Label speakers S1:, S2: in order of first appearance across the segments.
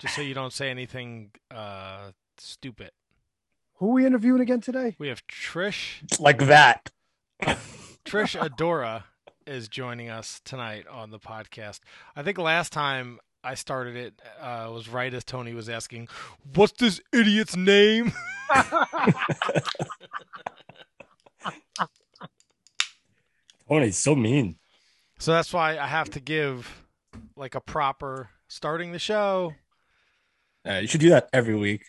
S1: just so you don't say anything uh, stupid.
S2: Who are we interviewing again today?
S1: We have Trish.
S3: Like that.
S1: Trish Adora is joining us tonight on the podcast. I think last time I started it uh, was right as Tony was asking, "What's this idiot's name?"
S3: Tony's so mean.
S1: so that's why I have to give like a proper starting the show.
S3: Uh, you should do that every week.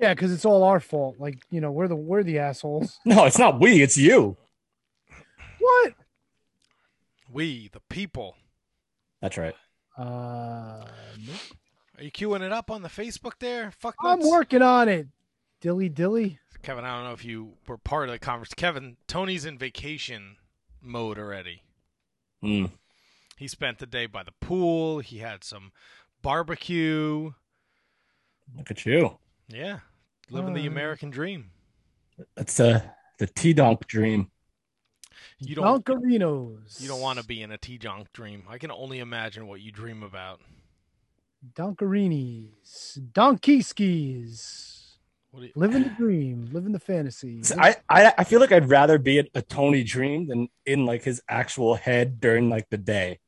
S2: Yeah, because it's all our fault. Like you know, we're the we're the assholes.
S3: No, it's not we. It's you.
S2: What?
S1: We, the people.
S3: That's right.
S2: Uh, nope.
S1: Are you queuing it up on the Facebook there? Fuck
S2: I'm
S1: nuts.
S2: working on it. Dilly dilly.
S1: Kevin, I don't know if you were part of the conference. Kevin, Tony's in vacation mode already.
S3: Mm.
S1: He spent the day by the pool. He had some barbecue.
S3: Look at you.
S1: Yeah, living the
S2: Uh.
S1: American dream.
S3: That's the the T Donk dream.
S1: You don't.
S2: Dunkarinos.
S1: You don't want to be in a T-Junk dream. I can only imagine what you dream about.
S2: Dunkarinis. Donkey skis.
S1: What you,
S2: Living the dream. Living the fantasy.
S3: So I, I I feel like I'd rather be a, a Tony dream than in like his actual head during like the day.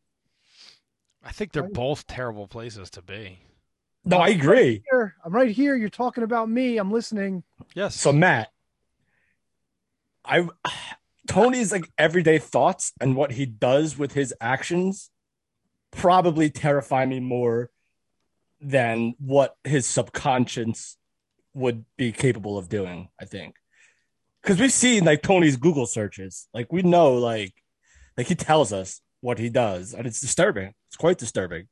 S1: I think they're both terrible places to be.
S3: No, I agree.
S2: Here, I'm right here. You're talking about me. I'm listening.
S1: Yes.
S3: So Matt, I Tony's like everyday thoughts and what he does with his actions probably terrify me more than what his subconscious would be capable of doing, I think. Cuz we've seen like Tony's Google searches. Like we know like like he tells us what he does and it's disturbing. It's quite disturbing.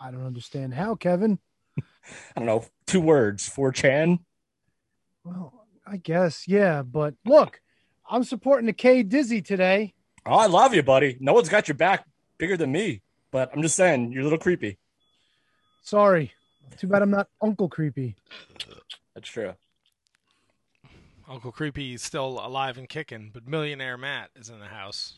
S2: I don't understand how, Kevin.
S3: I don't know, two words, 4chan.
S2: Well, I guess, yeah. But look, I'm supporting the K Dizzy today.
S3: Oh, I love you, buddy. No one's got your back bigger than me. But I'm just saying, you're a little creepy.
S2: Sorry. Too bad I'm not Uncle Creepy.
S3: That's true.
S1: Uncle Creepy is still alive and kicking, but Millionaire Matt is in the house.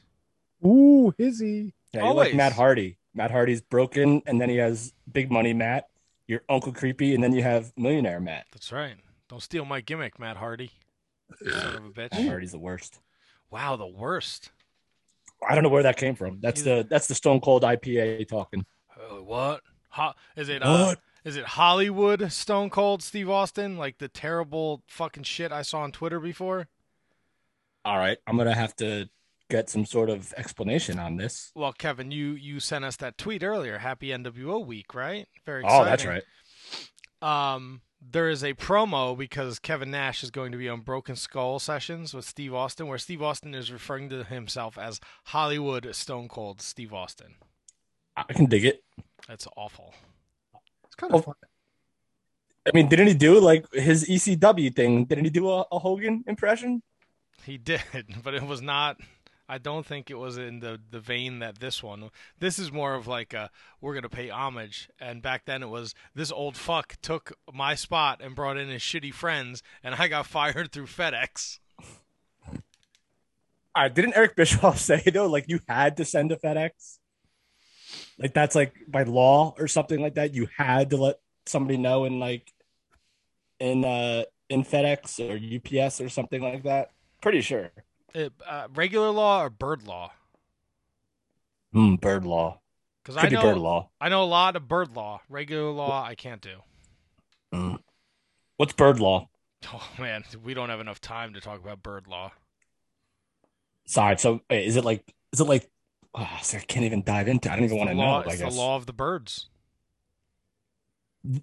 S2: Ooh, is he?
S3: Yeah, you
S1: Always.
S3: like Matt Hardy. Matt Hardy's broken, and then he has big money Matt. You're Uncle Creepy, and then you have Millionaire Matt.
S1: That's right. Don't steal my gimmick, Matt Hardy. Son of a
S3: Matt. Hardy's the worst.
S1: Wow, the worst.
S3: I don't know where that came from. That's the that's the Stone Cold IPA talking.
S1: Uh, what? Ho- is it uh,
S3: What?
S1: is it Hollywood Stone Cold Steve Austin? Like the terrible fucking shit I saw on Twitter before?
S3: All right, I'm gonna have to get some sort of explanation on this.
S1: Well, Kevin, you you sent us that tweet earlier. Happy NWO week, right? Very
S3: Oh, that's right.
S1: Um, there is a promo because Kevin Nash is going to be on Broken Skull sessions with Steve Austin, where Steve Austin is referring to himself as Hollywood Stone Cold Steve Austin.
S3: I can dig it.
S1: That's awful.
S2: It's kind of
S3: Oh.
S2: fun.
S3: I mean, didn't he do like his ECW thing? Didn't he do a, a Hogan impression?
S1: He did, but it was not. I don't think it was in the the vein that this one. This is more of like a we're gonna pay homage, and back then it was this old fuck took my spot and brought in his shitty friends, and I got fired through FedEx.
S3: Right, didn't Eric Bischoff say though, like you had to send a FedEx? Like that's like by law or something like that. You had to let somebody know in like in uh in FedEx or UPS or something like that. Pretty sure.
S1: It, uh, regular law or bird law?
S3: Hmm, bird law.
S1: Because I know
S3: bird law.
S1: I know a lot of bird law. Regular law, I can't do.
S3: Hmm. What's bird law?
S1: Oh man, we don't have enough time to talk about bird law.
S3: Sorry. So is it like is it like oh, so I can't even dive into. I don't even want to know. I
S1: it's the law of the birds.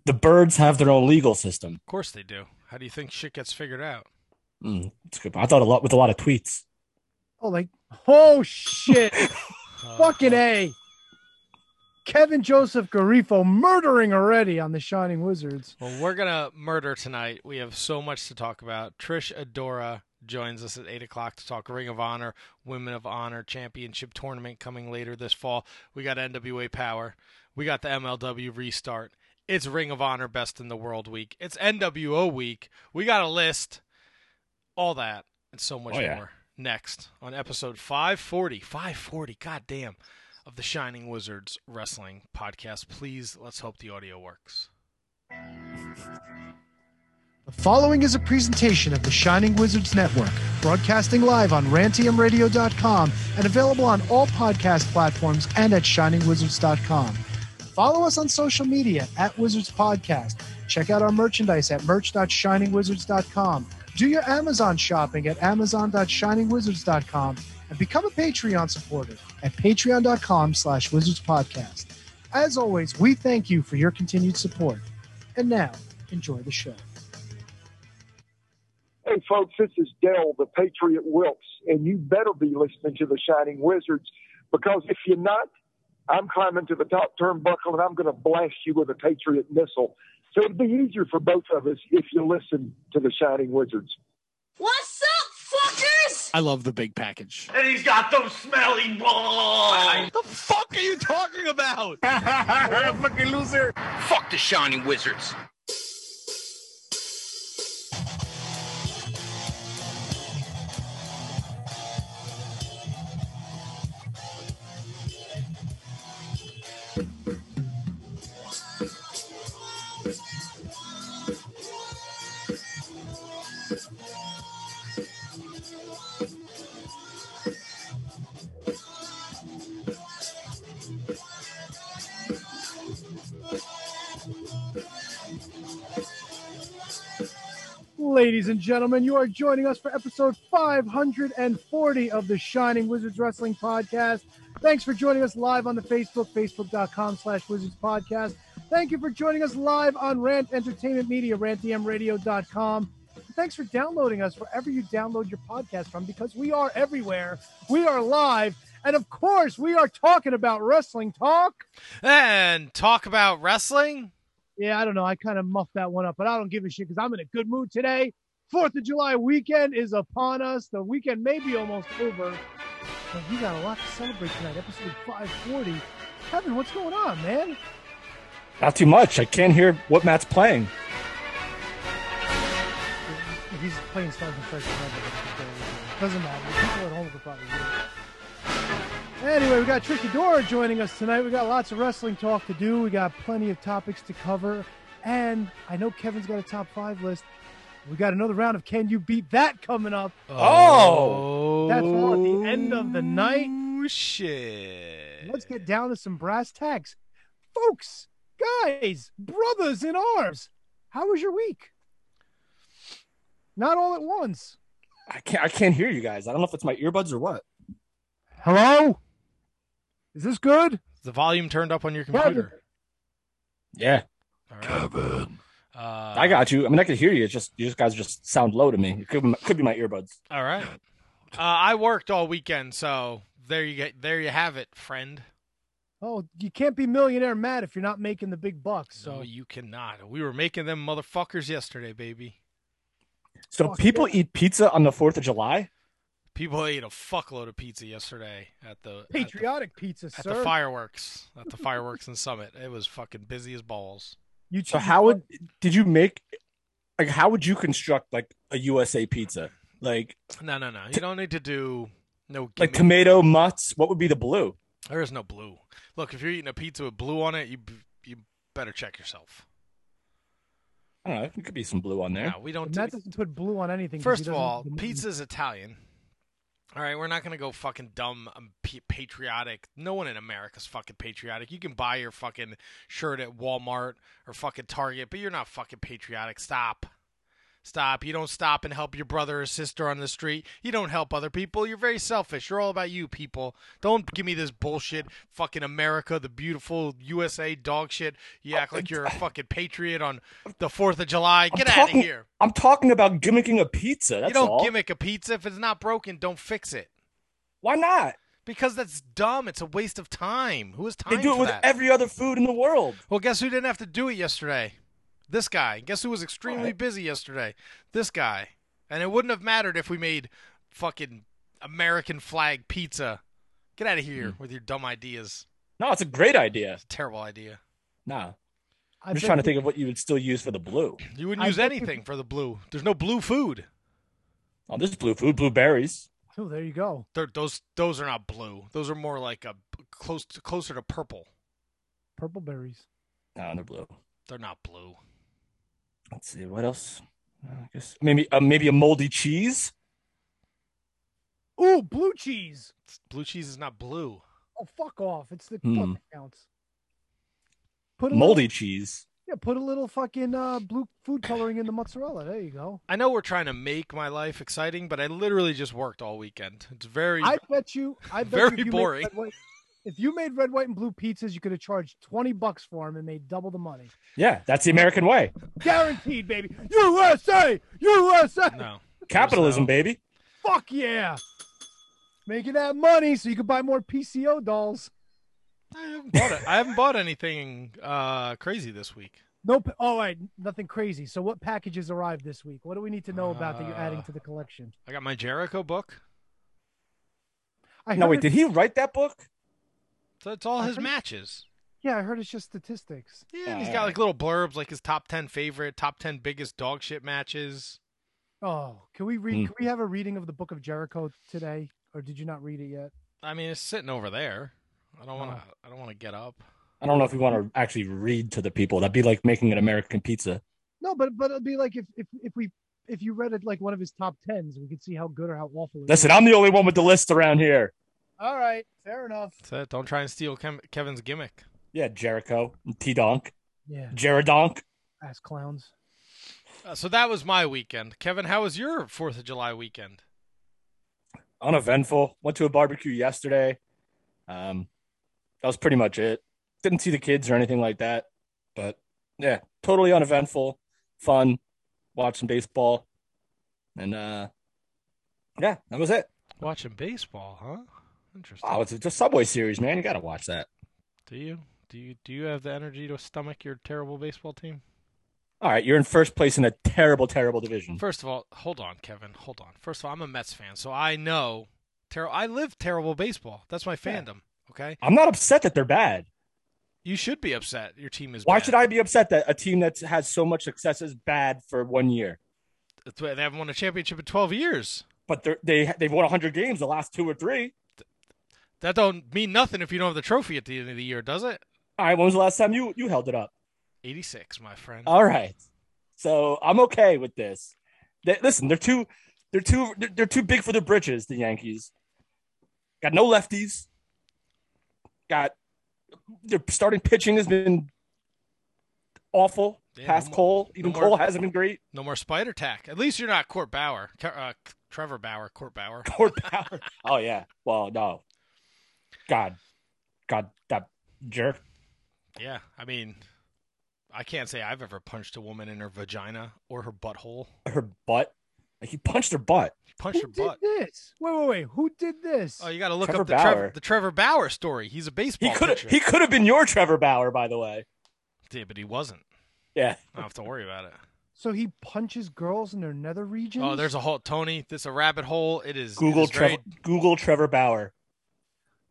S3: the birds have their own legal system.
S1: Of course they do. How do you think shit gets figured out?
S3: Hmm, it's good. I thought a lot with a lot of tweets.
S2: Oh, like, oh shit. Fucking A. Kevin Joseph Garifo murdering already on the Shining Wizards.
S1: Well, we're gonna murder tonight. We have so much to talk about. Trish Adora joins us at eight o'clock to talk Ring of Honor, Women of Honor Championship tournament coming later this fall. We got NWA Power. We got the MLW restart. It's Ring of Honor Best in the World week. It's NWO week. We got a list. All that and so much
S3: Oh, yeah.
S1: more next on episode 540. 540. God damn. Of the Shining Wizards Wrestling podcast. Please, let's hope the audio works.
S2: The following is a presentation of the Shining Wizards Network, broadcasting live on rantmradio.com and available on all podcast platforms and at shiningwizards.com. Follow us on social media at Wizards Podcast. Check out our merchandise at merch.shiningwizards.com. Do your Amazon shopping at amazon.shiningwizards.com and become a Patreon supporter at patreon.com slash wizards podcast. As always, we thank you for your continued support. And now, enjoy the show.
S4: Hey, folks, this is Del, the Patriot Wilkes, and you better be listening to the Shining Wizards because if you're not, I'm climbing to the top turnbuckle and I'm going to blast you with a Patriot missile. So it'd be easier for both of us if you listen to the Shining Wizards.
S5: What's up, fuckers?
S6: I love the big package.
S7: And he's got those smelly balls.
S6: What the fuck are you talking about?
S3: Fucking loser.
S7: Fuck the Shining Wizards.
S2: Ladies and gentlemen, you are joining us for episode 540 of the Shining Wizards Wrestling Podcast. Thanks for joining us live on the Facebook, facebook.com slash wizards podcast. Thank you for joining us live on Rant Entertainment Media, rantmradio.com. Thanks for downloading us wherever you download your podcast from because we are everywhere. We are live. And of course, we are talking about wrestling talk.
S1: And talk about wrestling.
S2: Yeah, I don't know. I kind of muffed that one up, but I don't give a shit because I'm in a good mood today. Fourth of July weekend is upon us. The weekend may be almost over. But we got a lot to celebrate tonight. Episode 540. Kevin, what's going on, man?
S3: Not too much. I can't hear what Matt's playing.
S2: He's playing and Stripes, doesn't matter. People at home could probably hear it. Anyway, we got Tricky Dora joining us tonight. We got lots of wrestling talk to do. We got plenty of topics to cover. And I know Kevin's got a top five list. We got another round of Can You Beat That coming up.
S3: Oh.
S2: That's all at the end of the night.
S1: Oh, shit.
S2: Let's get down to some brass tacks. Folks, guys, brothers in arms, how was your week? Not all at once.
S3: I can't I can't hear you guys. I don't know if it's my earbuds or what.
S2: Hello? Is this good?
S1: The volume turned up on your computer.
S3: Yeah.
S1: All right. Uh,
S3: I got you. I mean I can hear you. It's just you just guys just sound low to me. It could, could be my earbuds.
S1: All right. Uh, I worked all weekend, so there you get. There you have it, friend.
S2: Oh, you can't be millionaire mad if you're not making the big bucks. So
S1: So you cannot. We were making them motherfuckers yesterday, baby.
S3: So
S2: Fuck
S3: people
S2: yeah.
S3: eat pizza on the 4th of July?
S1: People ate a fuckload of pizza yesterday at the at the-
S2: patriotic pizza,
S1: at
S2: sir.
S1: the fireworks at the fireworks and Summit. It was fucking busy as balls.
S2: You
S3: So how would did you make like how would you construct like a USA pizza? Like
S1: No, no, no. You don't need to do no
S3: like tomato mutts, what would be the blue?
S1: There is no blue. Look, if you're eating a pizza with blue on it, you you better check yourself.
S3: I don't know, there could be some blue on there.
S1: No, we don't.
S2: Matt
S1: do-
S2: doesn't put blue on anything.
S1: First of all,
S2: like the-
S1: pizza's Italian. All right, we're not gonna go fucking dumb, um, patriotic. No one in America's fucking patriotic. You can buy your fucking shirt at Walmart or fucking Target, but you're not fucking patriotic. Stop. Stop. You don't stop and help your brother or sister on the street. You don't help other people. You're very selfish. You're all about you, people. Don't give me this bullshit. Fucking America, the beautiful USA dog shit. You act like you're a fucking patriot on the 4th of July.
S3: I'm
S1: Get out of here.
S3: I'm talking about gimmicking a pizza. That's
S1: you don't
S3: all.
S1: gimmick a pizza. If it's not broken, don't fix it.
S3: Why not?
S1: Because that's dumb. It's a waste of time. Who has time
S3: They do it with
S1: that?
S3: every other food in the world.
S1: well, guess who didn't have to do it yesterday? This guy. Guess who was extremely
S3: Alright.
S1: busy yesterday? This guy. And it wouldn't have mattered if we made fucking American flag pizza. Get out of here
S3: Hmm.
S1: with your dumb ideas.
S3: No, it's a great idea.
S1: Terrible idea.
S3: Nah.
S2: I
S3: I'm just trying to think of what you would still use for the blue.
S1: You wouldn't use anything for the blue. There's no blue food.
S3: Oh, this is blue food, blueberries.
S2: Oh, there you go.
S1: They're, those those are not blue. Those are more like a close to, closer to purple.
S2: Purple berries.
S3: No, they're blue.
S1: They're not blue.
S3: Let's see what else. Uh, I guess maybe uh, maybe a moldy cheese.
S2: Ooh, blue cheese.
S1: Blue cheese is not blue.
S2: Oh, fuck off. It's the
S3: Hmm.
S2: fuck counts. Put a
S3: Moldy
S2: Little,
S3: cheese.
S2: yeah, put a little fucking uh, blue food coloring in the mozzarella. There you go.
S1: I know we're trying to make my life exciting, but I literally just worked all weekend. It's very
S2: I bet you. I bet
S1: Very
S2: you if you made
S1: boring.
S2: red, white- if you made red, white, and blue pizzas, you could have charged twenty bucks for them and made double the money.
S3: Yeah, that's the American way.
S2: Guaranteed, baby. USA, USA.
S1: no.
S3: Capitalism,
S1: no-
S3: baby.
S2: Fuck yeah. Making that money so you can buy more PCO dolls.
S1: I haven't bought it. I haven't bought anything uh, crazy this week.
S2: Nope. All right. nothing crazy. So, what packages arrived this week? What do we need to know about that you're adding
S1: Uh,
S2: to the collection?
S1: I got my Jericho book.
S2: I
S3: No,
S2: heard
S3: wait,
S2: it-
S3: did he write that book?
S1: So it's all
S2: I
S1: his
S2: heard-
S1: matches.
S2: Yeah, I heard it's just statistics.
S1: Yeah, and he's got like little blurbs, like his top ten favorite, top ten biggest dog shit matches.
S2: Oh, can we read?
S3: Hmm.
S2: Can we have a reading of the Book of Jericho today, or did you not read it yet?
S1: I mean, it's sitting over there. I don't want to.
S2: Oh.
S1: I don't want to get up.
S3: I don't know if we want to actually read to the people. That'd be like making an American pizza.
S2: No, but but it'd be like if if if we if you read it like one of his top tens, we could see how good or how awful. It
S3: Listen,
S2: is.
S3: I'm the only one with the list around here.
S2: All right, fair enough.
S1: That's it. Don't try and steal Kev- Kevin's gimmick.
S3: Yeah, Jericho, T Donk,
S2: Yeah,
S3: Jeridonk.
S2: ass clowns.
S1: Uh, so that was my weekend. Kevin, how was your Fourth of July weekend?
S3: Uneventful. Went to a barbecue yesterday. Um, that was pretty much it. Didn't see the kids or anything like that. But yeah, totally uneventful, fun, Watching baseball. And uh yeah, that was it.
S1: Watching baseball, huh? Interesting.
S3: Oh, it's a Subway series, man. You gotta watch that.
S1: Do you? Do you? Do you have the energy to stomach your terrible baseball team?
S3: All right, you're in first place in a terrible, terrible division.
S1: First of all, hold on, Kevin. Hold on. First of all, I'm a Mets fan, so I know. terrible. I live terrible baseball. That's my
S3: Yeah.
S1: fandom. Okay.
S3: I'm not upset that they're bad.
S1: You should be upset. Your team is.
S3: Why
S1: bad.
S3: should I be upset that a team that has so much success is bad for one year?
S1: They haven't won a championship in 12 years.
S3: But they're, they they've won 100 games the last two or three.
S1: That don't mean nothing if you don't have the trophy at the end of the year, does it?
S3: All right, when was the last time you you held it up?
S1: 86, my friend.
S3: All right, so I'm okay with this. They, listen, they're too they're too they're, too big for the britches. The Yankees got no lefties. Got their starting pitching has been awful.
S1: Yeah,
S3: Past
S1: no more-
S3: Cole, even
S1: no more-
S3: Cole hasn't been great.
S1: No more spider tack. At least you're not Court Bauer. Uh, Trevor Bauer. Court Bauer.
S3: Court Power. oh yeah. Well, no. God, God, that jerk.
S1: Yeah, I mean, I can't say I've ever punched a woman in her vagina or her butthole.
S3: Her butt. Like he punched her butt.
S1: Punched
S2: Who
S1: her
S2: did
S1: butt.
S2: this? Wait, wait, wait. Who did this?
S1: Oh, you got to look
S3: Trevor
S1: up the Trevor,
S3: Bauer.
S1: the Trevor Bauer story. He's a baseball
S3: He could have. He could have been your Trevor Bauer, by the way.
S1: Yeah, but he wasn't.
S3: Yeah.
S1: I don't have to worry about it.
S2: so he punches girls in their nether regions.
S1: Oh, there's a whole Tony. This is a rabbit hole. It is
S3: Google
S1: is
S3: Trevor.
S1: very,
S3: Google Trevor Bauer.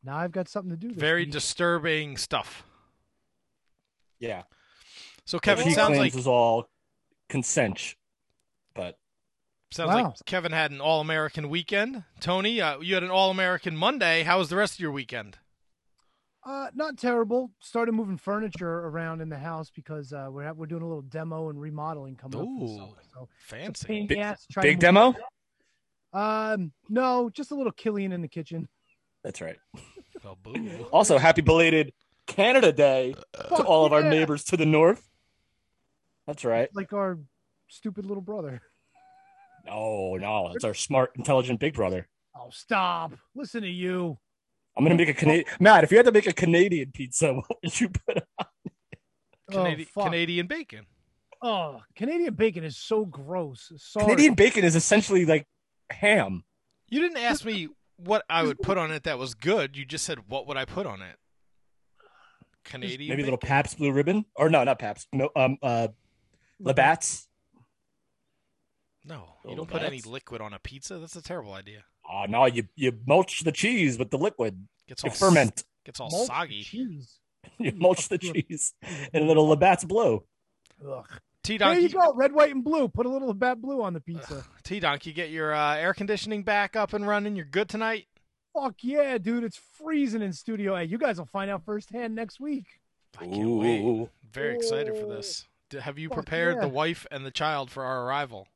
S2: Now I've got something to do. This
S1: very
S2: week.
S1: disturbing stuff.
S3: Yeah.
S1: So
S3: Which
S1: Kevin
S3: he
S1: sounds
S3: claims
S1: like
S3: was all consent, but
S1: sounds
S2: Wow.
S1: like Kevin had an All American weekend. Tony, uh, you had an All American Monday. How was the rest of your weekend?
S2: Uh, not terrible. Started moving furniture around in the house because uh, we're we're doing a little demo and remodeling coming up.
S1: Ooh.
S2: summer. So
S1: Fancy.
S3: Big-
S2: ass to try to
S3: big
S2: move-
S3: demo.
S2: Um, no, just a little Killian in the kitchen.
S3: That's right. Also, happy belated Canada Day to
S2: Fuck
S3: all of our
S2: yeah.
S3: neighbors to the north. That's right.
S2: like our stupid little brother.
S3: No, no, it's our smart, intelligent big brother.
S2: Oh, stop! Listen to you.
S3: I'm gonna make a Canadian. Matt, if you had to make a Canadian pizza, what would you put? On?
S1: Oh, Canadi-
S2: oh, fuck.
S1: Canadian bacon.
S2: Oh, Canadian bacon is so gross. Sorry.
S3: Canadian bacon is essentially like ham.
S1: You didn't ask me what I would put on it that was good. You just said what would I put on it. Canadian.
S3: Maybe a little
S1: bacon?
S3: Pabst Blue Ribbon, or no, not Pabst. No, um, uh, Labatt's.
S1: No, you don't put any liquid on a pizza. That's a terrible idea.
S3: Oh no, you you mulch the cheese with the liquid.
S1: Gets
S3: You
S1: all s-
S3: ferment.
S1: Gets all
S2: Mulch
S1: soggy.
S2: Cheese.
S3: You mulch the cheese and a little Labatt's Blue.
S2: Ugh.
S1: T
S2: There you go. Red, white, and blue. Put a little of bat blue on the pizza.
S1: T Donkey, get your uh, air conditioning back up and running. You're good tonight.
S2: Fuck yeah, dude! It's freezing in Studio A. You guys will find out firsthand next week.
S1: I can't wait.
S3: Ooh.
S1: Very excited for this. Have you
S2: Fuck
S1: prepared the wife and the child for our arrival?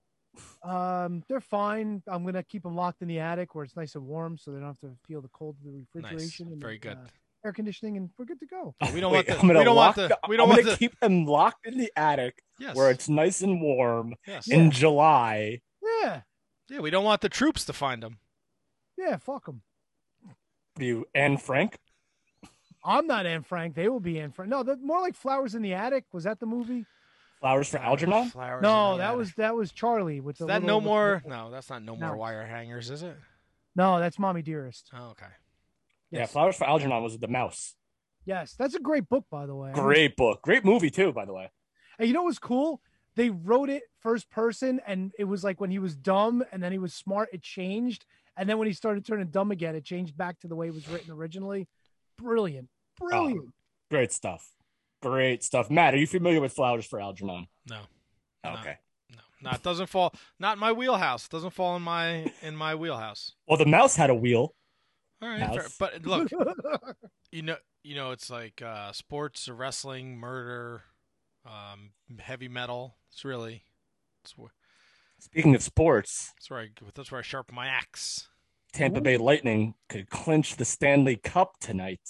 S2: Um, they're fine. I'm gonna keep them locked in the attic where it's nice and warm, so they don't have to feel the cold of the
S1: Nice.
S2: refrigeration. and
S1: Very
S2: the,
S1: good.
S2: uh, air conditioning, and we're good to go.
S1: We don't
S3: Wait,
S1: want the.
S3: Gonna
S1: We don't want
S3: lock
S1: the. We don't
S3: I'm
S1: want
S3: gonna keep them locked in the attic
S1: Yes.
S3: where it's nice and warm
S1: yes.
S3: in July.
S2: Yeah,
S1: Yeah, we don't want the troops to find them.
S2: yeah. Fuck them.
S3: You and Frank.
S2: I'm not Anne Frank. They will be Anne Frank. No, they're more like Flowers in the Attic. Was that the movie?
S3: Flowers for Algernon.
S1: Flowers
S2: No, that
S1: attic.
S2: was that was Charlie with the.
S1: Is that
S2: little-
S1: no more? No, that's not no more
S2: No.
S1: wire hangers, is it?
S2: No, that's Mommy Dearest.
S1: Oh, okay.
S3: Yeah, Flowers for Algernon was the mouse.
S2: Yes, that's a great book, by the way.
S3: Great book. Great movie too, by the way.
S2: And you know what's cool? They wrote it first person, and it was like when he was dumb and then he was smart, it changed. And then when he started turning dumb again, it changed back to the way it was written originally. Brilliant. Brilliant.
S3: Great stuff. Great stuff. Matt, are you familiar with Flowers for Algernon?
S1: No. No.
S3: Okay.
S1: No, no, it doesn't fall. Not in my wheelhouse. It doesn't fall in my in my wheelhouse.
S3: Well, the mouse had a wheel.
S1: All right, fair.
S3: Mouse.
S1: but look, you know, you know, it's like uh, sports, or wrestling, murder, um, heavy metal. It's really, it's where,
S3: Speaking of sports,
S1: that's where I that's where I sharpen my axe.
S3: Tampa Bay Lightning could clinch the Stanley Cup tonight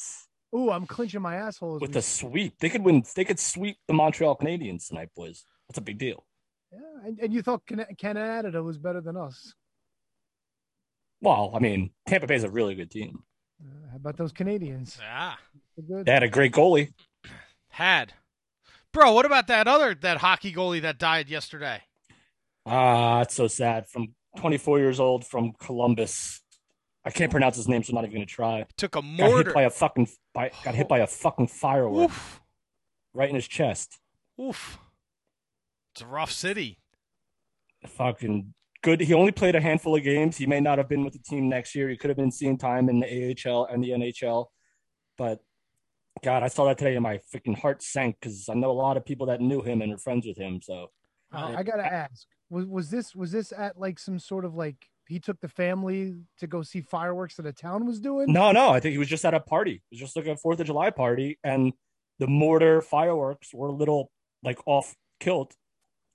S2: Ooh, I'm clinching my asshole.
S3: with
S2: we
S3: a sweep. They could win. They could sweep the Montreal Canadiens tonight, boys. That's a big deal.
S2: Yeah, and, and you thought Canada was better than us.
S3: Well, I mean, Tampa Bay's a really good team.
S2: Uh, how about those Canadians?
S1: Ah,
S3: They had a great goalie.
S1: had, bro. What about that other that hockey goalie that died yesterday?
S3: Ah, it's so sad. From 24 years old from Columbus. I can't pronounce his name, so I'm not even gonna try.
S1: Took a
S3: Got hit
S1: mortar.
S3: by a fucking. By, got hit by a fucking firework
S1: Oof,
S3: right in his chest.
S1: oof. It's a rough city.
S3: Fucking good. He only played a handful of games. He may not have been with the team next year. He could have been seeing time in the AHL and the NHL. But God, I saw that today, and my freaking heart sank because I know a lot of people that knew him and are friends with him. So
S2: Uh, I gotta ask was was this was this at like some sort of like he took the family to go see fireworks that a town was doing?
S3: no, no, I think he was just at a party. He was just like a Fourth of July party, and the mortar fireworks were a little like off kilt.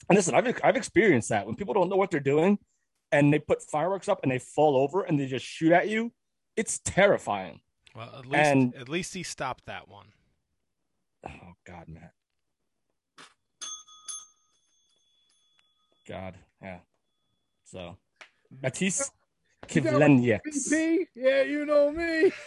S3: And listen, I've I've experienced that when people don't know what they're doing, and they put fireworks up and they fall over and they just shoot at you. It's terrifying.
S1: Well, at least
S3: And-
S1: at least he stopped that one.
S3: Oh God, Matt. God, yeah. So, Matiss
S2: You got
S3: Kivlenieks.
S2: BP? Yeah, you know me.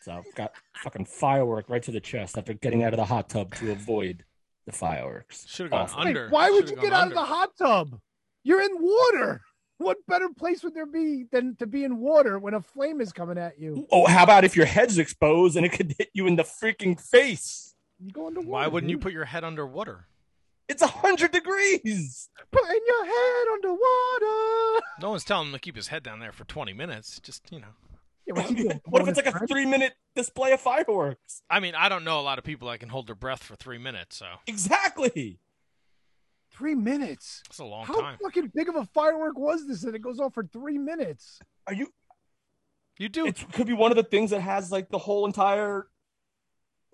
S3: So I've got fucking firework right to the chest after getting out of the hot tub to avoid the fireworks.
S1: Should have gone
S3: Awful.
S2: Wait,
S1: under.
S2: why would
S1: Should've
S2: you
S1: gone
S2: get out of the hot tub? You're in water. What better place would there be than to be in water when a flame is coming at you?
S3: Oh, how about if your head's exposed and it could hit you in the freaking face?
S2: You go into water.
S1: Why wouldn't you put your head underwater?
S3: It's a hundred degrees.
S2: putting your head underwater?
S1: No one's telling him to keep his head down there for 20 minutes. Just, you know.
S2: Yeah, what's he doing?
S3: what if it's like a three minute display of fireworks?
S1: I mean, I don't know a lot of people that can hold their breath for three minutes, so
S3: Exactly.
S2: Three minutes?
S1: it's a long
S2: How
S1: time.
S2: How fucking big of a firework was this that it goes off for three minutes?
S3: Are you
S1: You do.
S3: it could be one of the things that has like the whole entire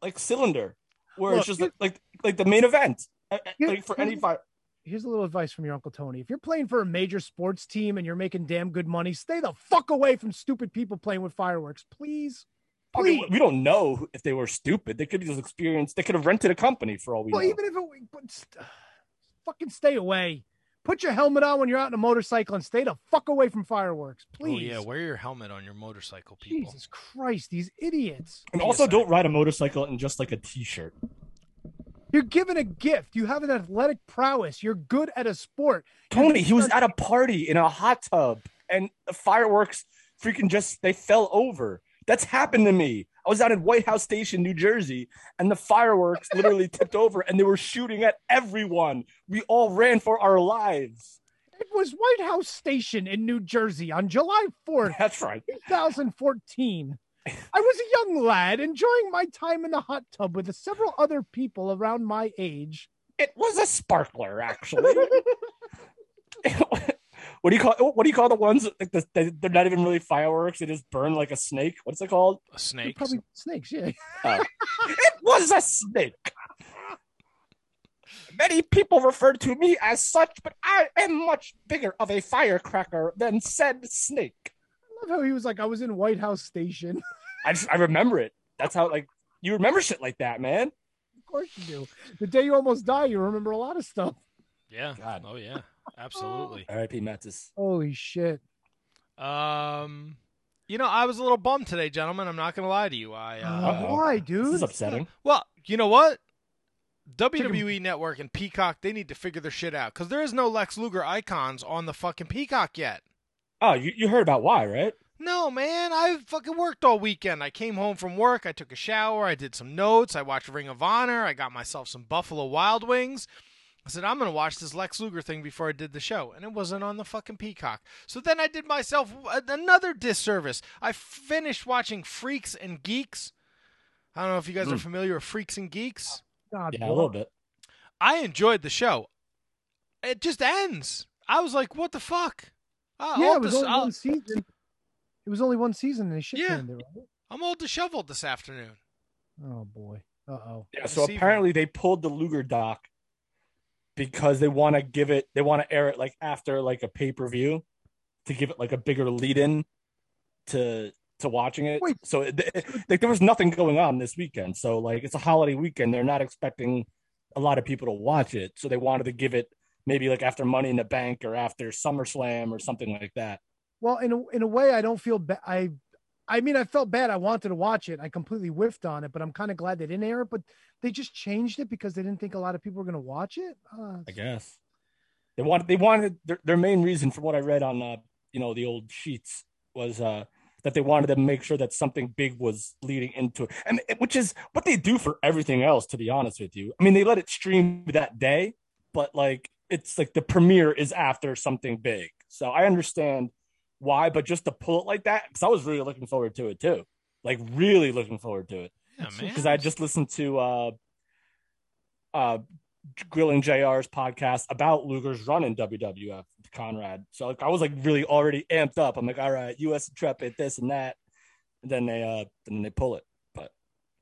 S3: like cylinder where
S2: Look,
S3: it's just
S2: here-
S3: like, like like the main event Uh, uh,
S2: Here-
S3: like for any
S2: here's-
S3: fire
S2: Here's a little advice from your uncle Tony. If you're playing for a major sports team and you're making damn good money, stay the fuck away from stupid people playing with fireworks, please.
S3: I
S2: Please.
S3: mean, we don't know if they were stupid they could be just experienced they could have rented a company for all we
S2: Well,
S3: know
S2: even if it, but st- fucking stay away. Put your helmet on when you're out on a motorcycle and stay the fuck away from fireworks, please.
S1: Oh, yeah. Wear your helmet on your motorcycle, people.
S2: Jesus Christ, these idiots.
S3: and also don't ride a motorcycle in just like a t-shirt
S2: You're given a gift. You have an athletic prowess. You're good at a sport.
S3: tony he was at a party in a hot tub and the fireworks freaking just they fell over that's happened to me i was out at white house station new jersey and the fireworks literally tipped over and they were shooting at everyone we all ran for our lives
S2: It was White House Station in New Jersey on July 4th,
S3: that's right
S2: 2014. I was a young lad enjoying my time in the hot tub with several other people around my age.
S3: it was a sparkler actually what do you call what do you call the ones like the, they- they're not even really fireworks they just burn like a snake what's it called
S1: A snake.
S2: Probably snakes, yeah.
S3: it was a snake Many people refer to me as such, but I am much bigger of a firecracker than said snake.
S2: I love how he was like, I was in White House Station.
S3: I just I remember it. That's how like you remember shit like that, man.
S2: of course you do. The day you almost die, you remember a lot of stuff.
S1: Yeah.
S3: God.
S1: Oh yeah. Absolutely.
S3: R.I.P. Metis.
S2: Holy shit.
S1: Um, you know, I was a little bummed today, gentlemen. I'm not gonna lie to you. I uh,
S3: Uh-oh.
S2: why,
S3: This
S2: dude?
S3: is upsetting.
S1: well, you know what? WWE Network and Peacock, they need to figure their shit out because there is no Lex Luger icons on the fucking Peacock yet.
S3: Oh, you, you heard about why, right?
S1: No, man, I fucking worked all weekend. I came home from work, I took a shower, I did some notes, I watched Ring of Honor, I got myself some Buffalo Wild Wings. I said, I'm going to watch this Lex Luger thing before I did the show. And it wasn't on the fucking Peacock. So then I did myself another disservice. I finished watching Freaks and Geeks. I don't know if you guys are familiar with Freaks and Geeks.
S2: God,
S3: Yeah, a little bit.
S1: I enjoyed the show. It just ends. I was like, what the fuck? Uh,
S2: Yeah, it was
S1: dis-
S2: only
S1: I'll-
S2: one season. It was only one season and they shit
S1: Yeah.
S2: canned right?
S1: I'm all disheveled this afternoon.
S2: Oh boy. Uh oh.
S3: Yeah, so
S1: This evening.
S3: apparently they pulled the Luger doc because they want to give it, they want to air it like after like a pay per view to give it like a bigger lead in to to watching it.
S2: Wait.
S3: So it, it- like there was nothing going on this weekend. So like it's a holiday weekend. They're not expecting a lot of people to watch it. So they wanted to give it maybe like after Money in the Bank or after SummerSlam or something like that.
S2: Well, in a in a way, I don't feel bad. I, I mean, I felt bad. I wanted to watch it. I completely whiffed on it, but I'm kind of glad they didn't air it. But they just changed it because they didn't think a lot of people were going to watch it. Uh,
S3: I guess they wanted they wanted their, their main reason for what I read on uh you know the old sheets was uh that they wanted to make sure that something big was leading into it, and which is what they do for everything else. To be honest with you, I mean they let it stream that day, but like it's like the premiere is after something big, so I understand why. But just to pull it like that, because I was really looking forward to it too, like really looking forward to it
S1: Yeah,
S3: because I just listened to uh uh Grilling JR's podcast about Luger's run in WWF Conrad. So like I was like really already amped up. I'm like, all right, US Intrepid, this and that. And then they uh then they pull it. But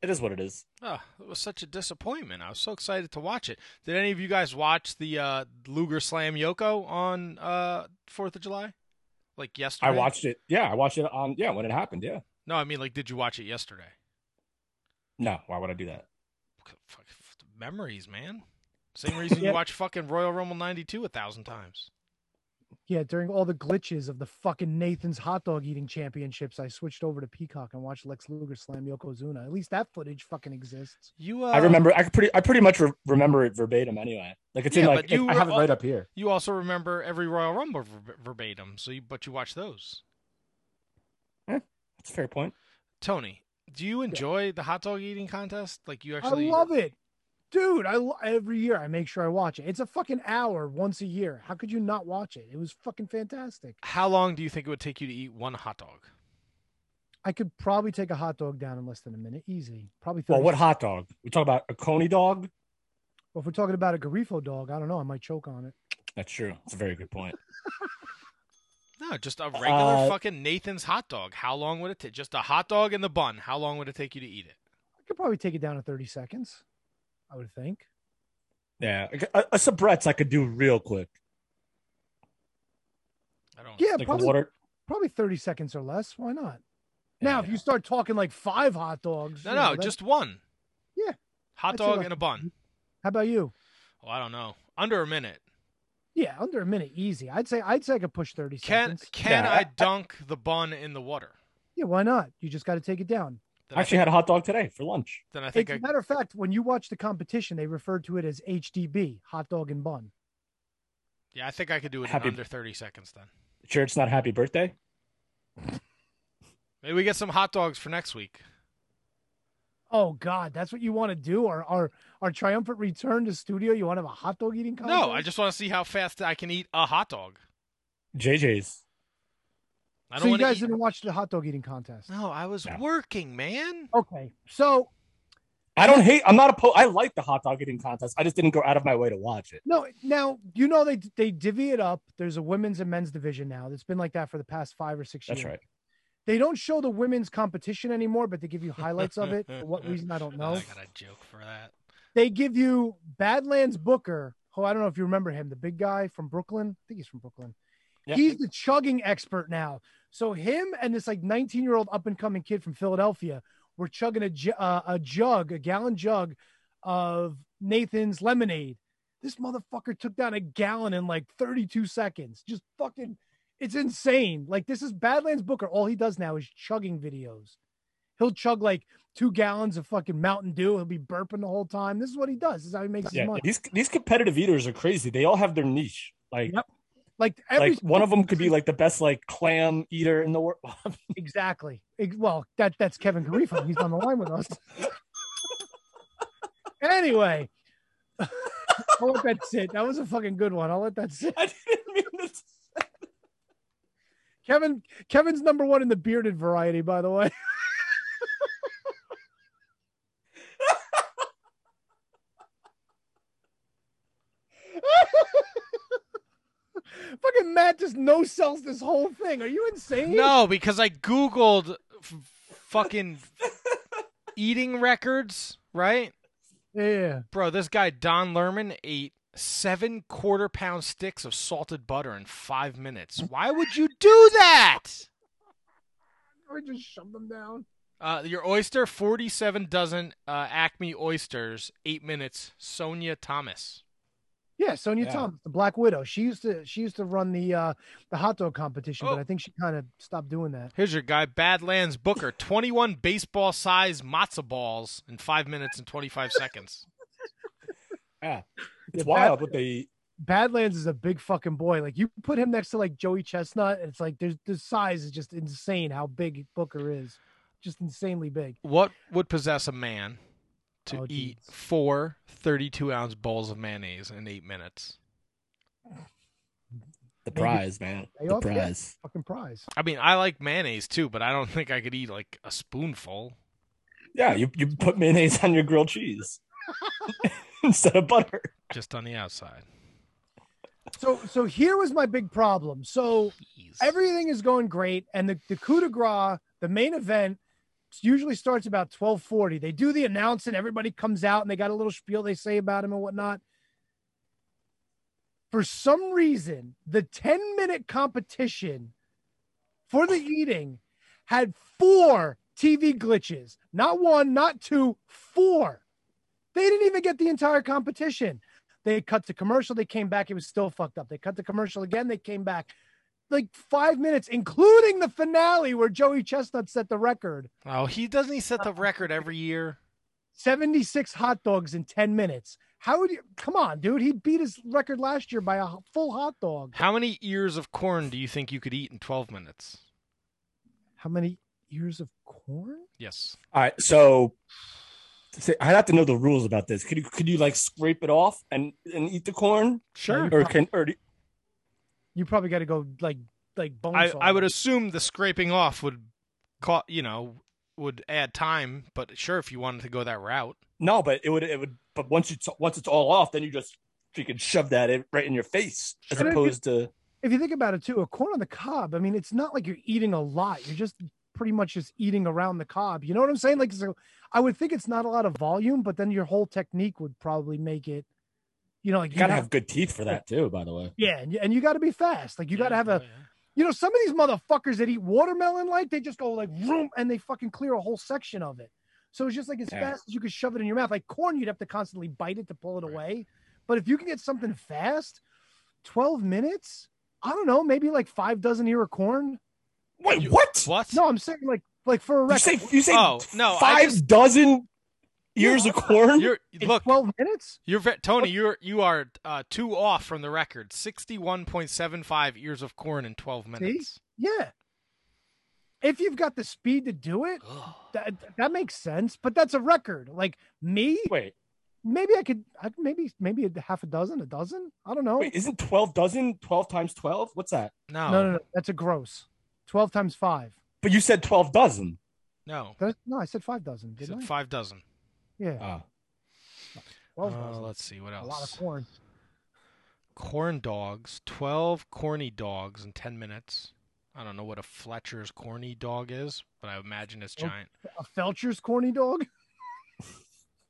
S3: it is what it is.
S1: Oh, it was such a disappointment. I was so excited to watch it. Did any of you guys watch the uh, Luger Slam Yoko on uh, Fourth of July? Like yesterday?
S3: I watched it. Yeah, I watched it on yeah, when it happened. Yeah.
S1: No, I mean, like, did you watch it yesterday?
S3: No, why would I do that?
S1: Fuck, memories, man. Same reason
S2: Yeah.
S1: you watch fucking Royal Rumble '92 a thousand times.
S2: Yeah, during all the glitches of the fucking Nathan's hot dog eating championships, I switched over to Peacock and watched Lex Luger slam Yokozuna. At least that footage fucking exists.
S1: You, uh,
S3: I remember I pretty I pretty much re- remember it verbatim anyway. Like it's in
S1: Yeah,
S3: like
S1: but you
S3: I have it right up here.
S1: You also remember every Royal Rumble ver- verbatim. So, you, but you watch those.
S3: That's a fair point.
S1: Tony, do you enjoy the hot dog eating contest? Like, you actually?
S2: I love it. Dude, I every year I make sure I watch it. It's a fucking hour once a year. How could you not watch it? It was fucking fantastic.
S1: How long do you think it would take you to eat one hot dog?
S2: I could probably take a hot dog down in less than a minute, easy. Probably.
S3: Well, what hot dog? We talk about a coney dog?
S2: Well, if we're talking about a Garifo dog, I don't know. I might choke on it.
S3: That's true. That's a very good point.
S1: No, just a regular
S3: Uh,
S1: fucking Nathan's hot dog. How long would it take? Just a hot dog in the bun. How long would it take you to eat it?
S2: I could probably take it down in 30 seconds. I would think.
S3: Yeah, a, a uh, Sabrett's I could do real quick.
S1: I don't.
S2: Yeah,
S3: Like
S2: probably,
S3: water.
S2: probably 30 seconds or less. Why not? Now, if you start talking like five hot dogs,
S1: No,
S2: you
S1: no,
S2: know, that-
S1: just one.
S2: Yeah.
S1: Hot
S2: I'd
S1: dog
S2: like-
S1: and a bun.
S2: How about you?
S1: Oh, I don't know. Under a minute.
S2: Yeah, under a minute, easy. I'd say I'd say I could push 30
S1: Can
S2: seconds.
S1: can
S3: Yeah,
S1: I
S3: I-
S1: dunk the bun in the water?
S2: Yeah, why not? You just got to take it down.
S1: Then
S3: I actually
S1: think,
S3: had a hot dog today for lunch.
S1: Then I think,
S2: As
S1: think
S2: a
S1: I,
S2: matter of fact, when you watch the competition, they referred to it as HDB, hot dog and bun.
S1: yeah, I think I could do it
S3: Happy-
S1: in under thirty seconds. Then
S3: Sure, it's not happy birthday.
S1: maybe we get some hot dogs for next week.
S2: Oh God, that's what you want to do? Our our our triumphant return to studio. You want to have a hot dog eating contest?
S1: No, I just want to see how fast I can eat a hot dog.
S3: JJ's.
S1: I don't
S2: so you guys
S1: eat.
S2: didn't watch the hot dog eating contest?
S1: No, I was
S3: No.
S1: working, man.
S2: Okay, so
S3: I don't hate. I'm not a. I like the hot dog eating contest. I just didn't go out of my way to watch it.
S2: no, now you know they they divvy it up. There's a women's and men's division now. That's been like that for the past five or six
S3: That's
S2: years.
S3: That's right.
S2: They don't show the women's competition anymore, but they give you highlights of it. For what reason I don't know.
S1: I got a joke for that.
S2: they give you Badlands Booker. Oh, I don't know if you remember him, the big guy from Brooklyn. I think he's from Brooklyn.
S3: Yeah.
S2: He's the chugging expert now. So him and this like 19 year old up and coming kid from Philadelphia were chugging a ju- uh, a jug, a gallon jug of Nathan's lemonade. This motherfucker took down a gallon in like 32 seconds. Just fucking, it's insane. Like this is Badlands Booker. All he does now is chugging videos. He'll chug like two gallons of fucking Mountain Dew. He'll be burping the whole time. This is what he does. This is how he makes his
S3: Yeah,
S2: money.
S3: these these competitive eaters are crazy. They all have their niche. Like
S2: Yep. Like every
S3: like one of them could be like the best like clam eater in the world.
S2: exactly. Well, that that's Kevin Garifo. He's on the line with us. anyway, I'll let that sit. That was a fucking good one. I'll let that sit.
S3: I didn't mean to.
S2: Kevin Kevin's number one in the bearded variety, by the way. Fucking Matt just no sells this whole thing. Are you insane?
S1: No, because I googled f- fucking eating records, right?
S2: Yeah.
S1: Bro, this guy Don Lerman ate seven quarter pound sticks of salted butter in five minutes. Why would you do that?
S2: I just shove them down.
S1: Uh, your oyster, 47 dozen uh, Acme oysters, eight minutes. Sonia Thomas.
S2: Yeah, Sonia
S3: Yeah.
S2: Thomas, the Black Widow. She used to she used to run the uh the hot dog competition, but
S1: Oh.
S2: I think she kind of stopped doing that.
S1: Here's your guy, Badlands Booker. 21 baseball size matzo balls in five minutes and 25 seconds.
S3: Yeah, it's
S2: Yeah,
S3: wild
S2: Bad-
S3: what they.
S2: Badlands is a big fucking boy. Like you put him next to like Joey Chestnut, and it's like there's the size is just insane how big Booker is. Just insanely big.
S1: What would possess a man to
S2: Oh,
S1: eat
S2: geez.
S1: four 32 ounce bowls of mayonnaise in eight minutes?
S3: The prize, man. The prize.
S2: Fucking prize.
S1: I mean, I like mayonnaise too, but I don't think I could eat like a spoonful.
S3: Yeah, you you put mayonnaise on your grilled cheese instead of butter.
S1: just on the outside.
S2: So so here was my big problem. So
S1: Jeez.
S2: everything is going great, and the, the coup de grace, the main event, usually starts about twelve forty. They do the announcing, everybody comes out, and they got a little spiel they say about him and whatnot. For some reason, the ten minute competition for the eating had four TV glitches, not one, not two, four. They didn't even get the entire competition. They cut to commercial. They came back. It was still fucked up. They cut the commercial again. They came back like five minutes, including the finale where Joey Chestnut set the record
S1: oh, he doesn't he set the record every year?
S2: 76 hot dogs in 10 minutes. How would you come on, dude? He beat his record last year by a full hot dog.
S1: How many ears of corn do you think you could eat in 12 minutes?
S2: How many ears of corn?
S1: Yes.
S3: All right, so say, I'd have to know the rules about this. Could you could you like scrape it off and and eat the corn,
S1: Sure.
S3: or can or do-
S2: You probably got to go like like bone
S1: I,
S2: saw.
S1: I would assume the scraping off would, co- you know, would add time, but sure, if you wanted to go that route.
S3: no? But it would it would. But once it's once it's all off, then you just freaking shove that in, right in your face, as
S2: Sure.
S3: opposed to
S2: if you think about it too, a corn on the cob. I mean, it's not like you're eating a lot. You're just pretty much just eating around the cob. You know what I'm saying? Like, so I would think it's not a lot of volume, but then your whole technique would probably make it. You know, like
S3: you gotta
S2: have-
S3: have good teeth for that too. By the way,
S2: Yeah, and you, and you got to be fast. Like you got to have a,
S1: Oh, yeah.
S2: you know, some of these motherfuckers that eat watermelon, like they just go like room and they fucking clear a whole section of it. So it's just like as
S3: Yeah.
S2: fast as you could shove it in your mouth. Like corn, you'd have to constantly bite it to pull it
S1: Right.
S2: away. But if you can get something fast, twelve minutes, I don't know, maybe like five dozen ear of corn.
S3: wait, what?
S1: What?
S2: No, I'm saying like like for a
S3: You
S2: record,
S3: say you say
S1: Oh, no,
S3: five
S1: just-
S3: dozen ears of corn?
S1: You're
S2: in
S1: look.
S2: twelve minutes.
S1: You're Tony. You're you are uh, two off from the record. Sixty-one point seven five ears of corn in twelve minutes.
S2: Yeah. If you've got the speed to do it, that that makes sense. But that's a record. Like me,
S3: Wait,
S2: maybe I could, I maybe maybe a half a dozen, a dozen. I don't know.
S3: wait, isn't twelve dozen twelve times twelve? What's that?
S1: No,
S2: no, no, no, that's a gross. Twelve times five.
S3: But you said twelve dozen.
S1: no.
S2: Did no, I said five dozen. Didn't
S1: said
S2: I?
S1: five dozen.
S2: Yeah,
S3: Ah,
S2: twelve
S1: Uh, let's see what else.
S2: A lot of corn.
S1: Corn dogs. Twelve corny dogs in ten minutes. I don't know what a Fletcher's corny dog is, but I imagine it's
S2: Oh.
S1: giant.
S2: A Felcher's corny dog.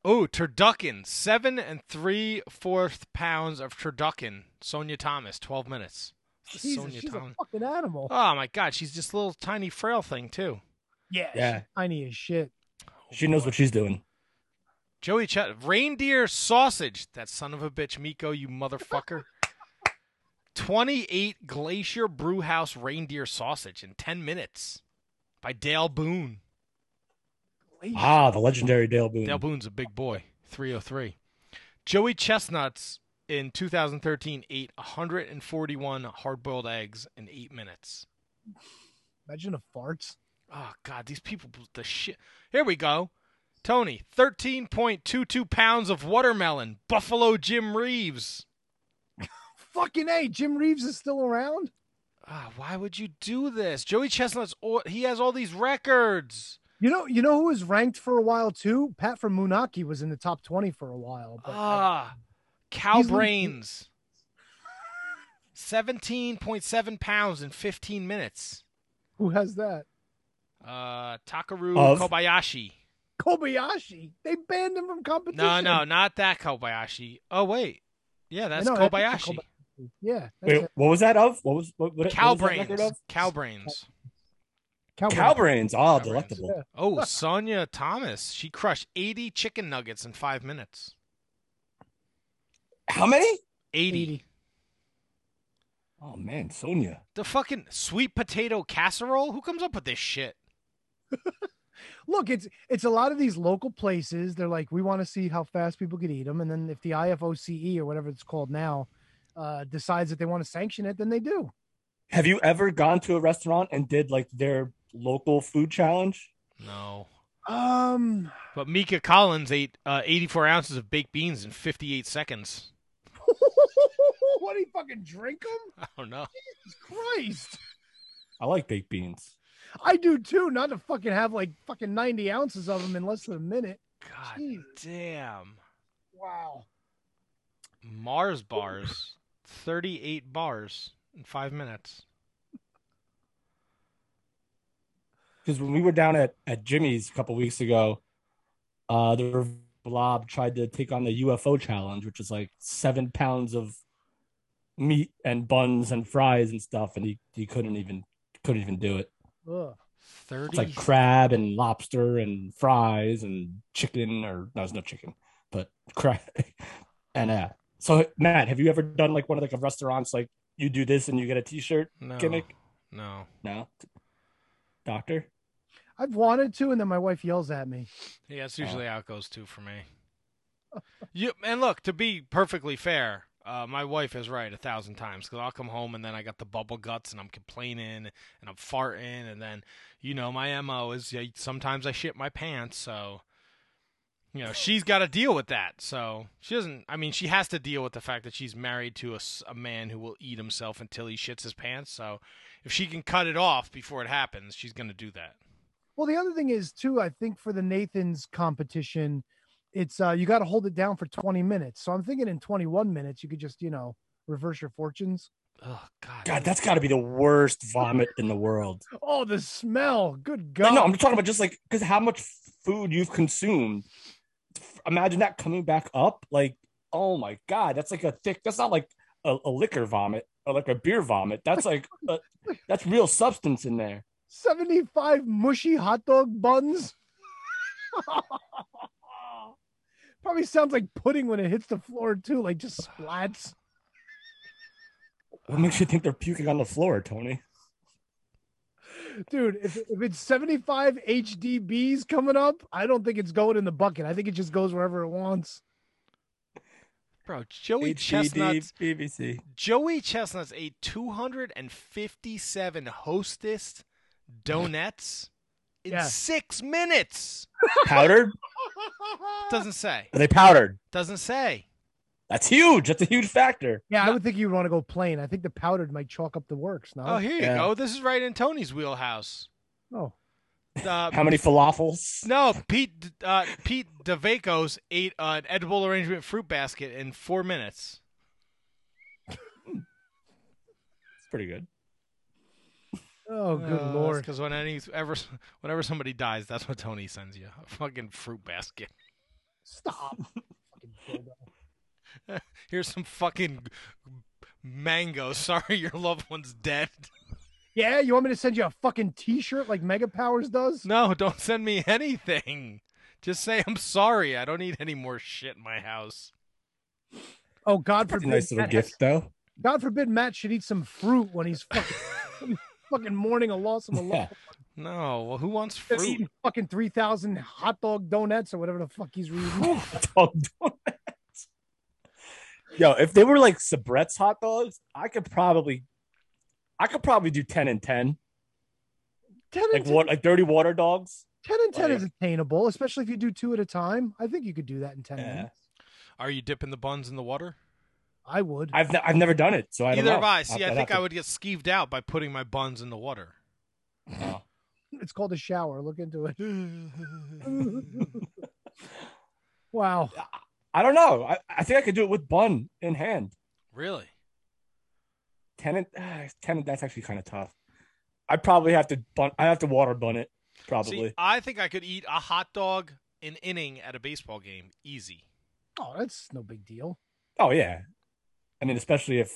S1: Oh, turducken, seven and three fourth pounds of turducken. Sonia Thomas, twelve minutes.
S2: Jesus,
S1: Sonia
S2: she's
S1: Thomas.
S2: a fucking animal.
S1: Oh my God, she's this little tiny frail thing too.
S2: yeah,
S3: Yeah.
S2: she's tiny as shit.
S3: She knows what she's doing.
S1: Joey Ch- reindeer sausage. That son of a bitch, Miko, you motherfucker. 28 Glacier Brewhouse reindeer sausage in 10 minutes by Dale Boone.
S3: Ah, the legendary Dale Boone.
S1: Dale Boone's a big boy. 303. Joey Chestnuts in 2013 ate 141 hard boiled eggs in eight minutes.
S2: Imagine the farts.
S1: Oh, God, these people, the shit. Here we go. Tony, 13.22 pounds of watermelon. Buffalo Jim Reeves.
S2: Fucking a, Jim Reeves is still around.
S1: Ah, why would you do this? Joey Chestnut's all, he has all these records.
S2: You know, you know who was ranked for a while too. Pat from Moonachie was in the top twenty for a while. But
S1: Ah, cow
S2: He's like-
S1: brains. 17.7 pounds in 15 minutes.
S2: who has that?
S1: Uh, Takeru
S3: Of?
S1: Kobayashi.
S2: Kobayashi. They banned him from competition.
S1: No, no, not that Kobayashi. Oh wait, yeah, that's
S2: know, that's
S1: Kobayashi.
S2: Kobayashi. Yeah. That's
S3: Wait,
S2: it.
S3: what was that of? What was what? what
S1: Cow
S3: what was that record
S1: brains.
S3: of?
S1: Cow brains.
S2: Cowboy.
S3: Cow brains. Oh, ah,
S1: Cow
S3: delectable.
S2: Yeah.
S1: Oh, Sonia Thomas. She crushed 80 chicken nuggets in five minutes.
S3: How many?
S1: 80.
S2: 80.
S3: Oh man, Sonia.
S1: The fucking sweet potato casserole? Who comes up with this shit?
S2: Look, it's it's a lot of these local places. They're like, we want to see how fast people could eat them, and then if the IFOCE or whatever it's called now uh, decides that they want to sanction it, then they do.
S3: Have you ever gone to a restaurant and did like their local food challenge?
S1: No.
S2: Um,
S1: But Mika Collins ate uh, 84 ounces of baked beans in 58 seconds.
S2: what do you fucking drink them?
S1: I don't know.
S2: Jesus Christ,
S3: I like baked beans.
S2: I do too. Not to fucking have like fucking ninety ounces of them in less than a minute.
S1: God
S2: Jeez.
S1: damn.
S2: Wow.
S1: Mars bars. 38 bars in five minutes.
S3: Because when we were down at, at Jimmy's a couple weeks ago, uh, the blob tried to take on the UFO challenge, which is like seven pounds of meat and buns and fries and stuff, and he, he couldn't even couldn't even do it.
S2: Ugh.
S1: 30.
S3: It's like crab and lobster and fries and chicken, or no, it's no chicken, but crab. and uh, so Matt, have you ever done like one of like a restaurants like you do this and you get a T-shirt
S1: no.
S3: gimmick?
S1: No.
S3: No, doctor.
S2: I've wanted to, and then my wife yells at me.
S1: Yeah, that's usually how it goes too for me. you and look to be perfectly fair, uh, my wife is right a thousand times because I'll come home and then I got the bubble guts and I'm complaining and I'm farting and then you know my mo is yeah, sometimes I shit my pants so you know she's got to deal with that so she doesn't I mean she has to deal with the fact that she's married to a, a man who will eat himself until he shits his pants so if she can cut it off before it happens she's gonna do that.
S2: Well, the other thing is too. I think for the Nathan's competition, it's uh you got to hold it down for twenty minutes. So I'm thinking in 21 minutes you could just you know reverse your fortunes.
S1: Oh God.
S3: God, that's got to be the worst vomit in the world.
S2: Oh, the smell! Good
S3: No,
S2: God!
S3: no, I'm talking about just like because how much food you've consumed. Imagine that coming back up. Like, oh my god, that's like a thick. That's not like a, a liquor vomit or like a beer vomit. That's like a, that's real substance in there.
S2: 75 mushy hot dog buns. Probably sounds like pudding when it hits the floor too, like just splats.
S3: What makes you think they're puking on the floor, Tony?
S2: Dude, if, if it's 75 HDBs coming up, I don't think it's going in the bucket. I think it just goes wherever it wants.
S1: Bro, Joey Chestnuts
S3: BBC.
S1: Joey Chestnuts ate 257 Hostess donuts in
S2: Yeah.
S1: six minutes.
S3: Powdered?
S1: Doesn't say.
S3: Are they powdered?
S1: Doesn't say.
S3: That's huge. That's a huge factor.
S2: Yeah, I would think you'd want to go plain. I think the powdered might chalk up the works. No.
S1: Oh, here you
S3: Yeah.
S1: go. This is right in Tony's wheelhouse.
S2: Oh.
S1: Uh,
S3: How many falafels?
S1: no, Pete uh, Pete Davekos ate an edible arrangement fruit basket in four minutes.
S3: It's pretty good.
S2: Oh, good lord.
S1: Because when any ever whenever somebody dies, that's what Tony sends you a fucking fruit basket.
S2: Stop.
S1: Here's some fucking mango. Sorry, your loved one's dead.
S2: yeah, you want me to send you a fucking T-shirt like Mega Powers does?
S1: No, don't send me anything. Just say I'm sorry. I don't need any more shit in my house.
S2: Oh God
S3: Pretty
S2: forbid.
S3: nice little
S2: Matt
S3: gift, though.
S2: God forbid Matt should eat some fruit when he's fucking, when he's fucking mourning a loss of a loved
S1: No, well, who wants
S2: one.
S1: fruit?
S2: Eating fucking three thousand hot dog donuts or whatever the fuck he's reading.
S3: Dog donuts. Yo, if they were like Sabrett's hot dogs, I could probably, I could probably do ten and ten.
S2: Ten and
S3: like
S2: 10,
S3: what, like dirty water dogs.
S2: 10 and ten
S3: like-
S2: is attainable, especially if you do two at a time. I think you could do that in ten
S3: Yeah.
S2: minutes.
S1: Are you dipping the buns in the water?
S2: I would.
S3: I've ne- I've never done it, so I don't
S1: Either
S3: know.
S1: have I. See,
S3: I'd
S1: I think I would get skeeved out by putting my buns in the water.
S3: to- Oh.
S2: It's called a shower. Look into it. wow.
S3: I don't know. I, I think I could do it with bun in hand.
S1: really?
S3: Ten and ah, ten. That's actually kind of tough. I'd probably have to bun. I have to water bun it. Probably.
S1: See, I think I could eat a hot dog an inning at a baseball game. Easy.
S2: Oh, that's no big deal.
S3: Oh yeah. I mean, especially if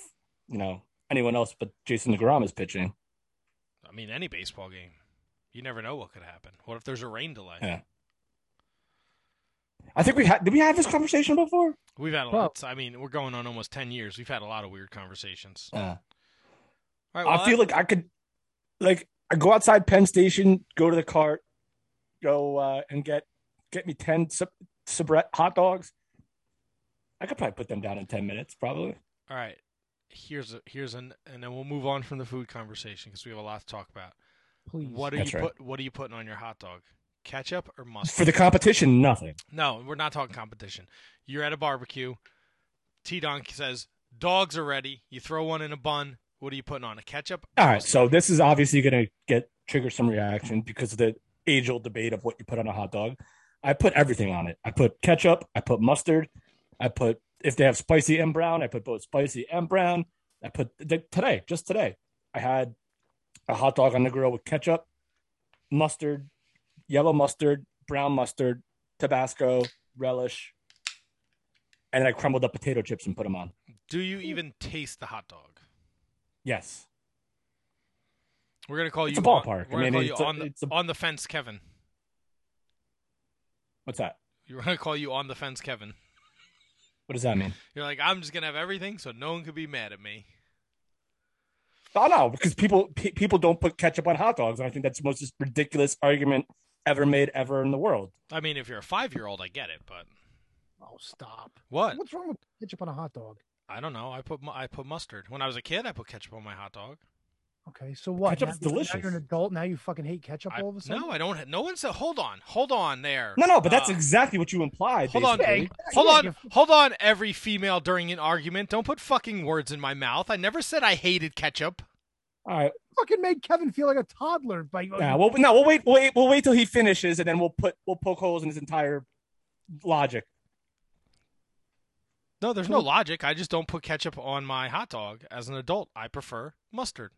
S3: you know anyone else but Jason Degrom is pitching.
S1: I mean, any baseball game. You never know what could happen. What if there's a rain delay?
S3: Yeah. I think we had. Did we have this conversation before?
S1: We've had a
S2: Well-
S1: lot. I mean, we're going on almost 10 years. We've had a lot of weird conversations.
S3: Yeah.
S1: All right, well,
S3: I feel like I could, like, I go outside Penn Station, go to the cart, go uh, and get get me ten Sab- Sabrett hot dogs. I could probably put them down in ten minutes, probably.
S1: All right. Here's a here's an and then we'll move on from the food conversation because we have a lot to talk about.
S2: Please.
S1: What are
S3: That's
S1: you
S3: right.
S1: put What are you putting on your hot dog? Ketchup or mustard?
S3: For the competition, nothing.
S1: No, we're not talking competition. You're at a barbecue. T Donk says dogs are ready. You throw one in a bun. What are you putting on? A ketchup?
S3: All right, so this is obviously going to get trigger some reaction because of the age old debate of what you put on a hot dog. I put everything on it. I put ketchup. I put mustard. I put if they have spicy and brown. I put both spicy and brown. I put today, just today, I had a hot dog on the grill with ketchup, mustard, yellow mustard, brown mustard, Tabasco, relish, and then I crumbled up potato chips and put them on.
S1: Do you even taste the hot dog?
S3: Yes,
S1: We're gonna call
S3: It's
S1: you
S3: a
S1: on-
S3: ballpark. I
S1: We're gonna
S3: mean,
S1: call you
S3: a-
S1: on the
S3: a-
S1: on the fence, Kevin.
S3: what's that?
S1: We're gonna call you on the fence, Kevin.
S3: What does that mean?
S1: You're like, I'm just gonna have everything, so no one could be mad at me.
S3: Oh no, because people pe- people don't put ketchup on hot dogs, and I think that's the most just ridiculous argument ever made ever in the world.
S1: I mean, if you're a five year old, I get it, but
S2: Oh, stop.
S1: what?
S2: What's wrong with ketchup on a hot dog?
S1: I don't know. I put mu- I put mustard. When I was a kid, I put ketchup on my hot dog.
S2: Okay, so what?
S3: Ketchup's
S2: now, Now
S3: delicious.
S2: you're an adult. Now you fucking hate ketchup
S1: I-
S2: all of a sudden.
S1: no, I don't. No one said. Hold on, hold on there.
S3: No, no, but that's
S1: Uh,
S3: exactly what you implied.
S1: Hold on,
S3: basically.
S2: Yeah,
S1: hold on,
S2: you-
S1: hold on. Every female during an argument, don't put fucking words in my mouth. I never said I hated ketchup.
S3: All right,
S2: fucking made Kevin feel like a toddler by
S3: yeah, well, no, we'll wait, we'll wait, we'll wait till he finishes, and then we'll put we'll poke holes in his entire logic.
S1: No, there's no logic. I just don't put ketchup on my hot dog. As an adult, I prefer mustard.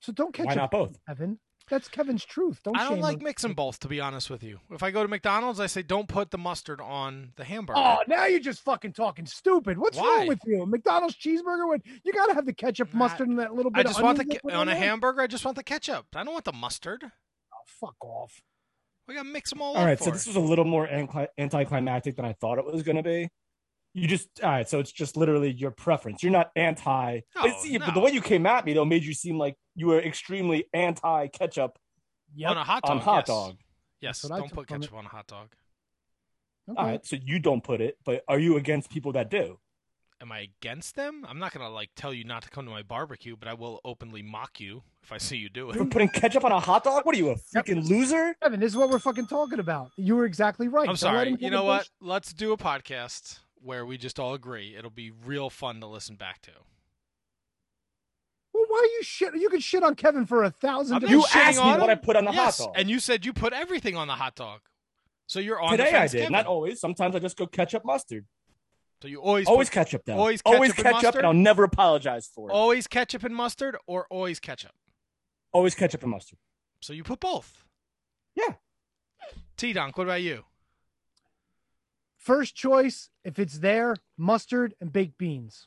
S2: So don't ketchup.
S3: Why not both?
S2: Kevin? That's Kevin's truth. Don't.
S1: I don't like
S2: him.
S1: mixing both, to be honest with you. If I go to McDonald's, I say don't put the mustard on the hamburger.
S2: Oh, now you're just fucking talking stupid. What's
S1: Why?
S2: wrong with you? McDonald's cheeseburger when you gotta have the ketchup,
S1: Nah,
S2: mustard, and that little bit.
S1: I just
S2: of
S1: want the
S2: onions
S1: ke- on a
S2: there?
S1: hamburger. I just want the ketchup. I don't want the mustard.
S2: Oh, fuck off.
S1: We gotta mix them all,
S3: All
S1: up
S3: right,
S1: for
S3: so
S1: it.
S3: this was a little more anti- anticlimactic than I thought it was going to be. You just all right, so it's just literally your preference. You're not anti.
S1: No,
S3: but, see, but the way you came at me though made you seem like you were extremely anti ketchup
S2: Yep.
S1: on a hot dog.
S3: on hot
S1: yes.
S3: dog.
S1: Yes,
S2: That's what I
S1: don't
S2: took
S1: put ketchup on a hot dog.
S2: Okay.
S3: All right, so you don't put it, but are you against people that do?
S1: Am I against them? I'm not gonna like tell you not to come to my barbecue, but I will openly mock you if I see you do
S3: For
S1: it.
S3: putting ketchup on a hot dog? What are you, a
S2: Yep.
S3: freaking loser?
S2: Kevin, this is what we're fucking talking about. You were exactly right.
S1: I'm sorry. You know what? Let's do a podcast where we just all agree. It'll be real fun to listen back to.
S2: Well, why are you shit? You can shit on Kevin for a thousand.
S1: I'm
S3: You
S2: different-
S3: asked me
S1: on
S3: what. I put on the
S1: yes,
S3: hot dog.
S1: and you said you put everything on the hot dog. So you're on the
S3: Today I did,
S1: Kevin.
S3: not always. Sometimes I just go ketchup mustard.
S1: So you always
S3: Always
S1: put-
S3: ketchup though.
S1: always
S3: always
S1: ketchup and
S3: ketchup, and I'll never apologize for it.
S1: always ketchup and mustard, or always ketchup.
S3: Always ketchup and mustard.
S1: So you put both.
S3: Yeah.
S1: T Donk, what about you?
S2: First choice, if it's there, mustard and baked beans.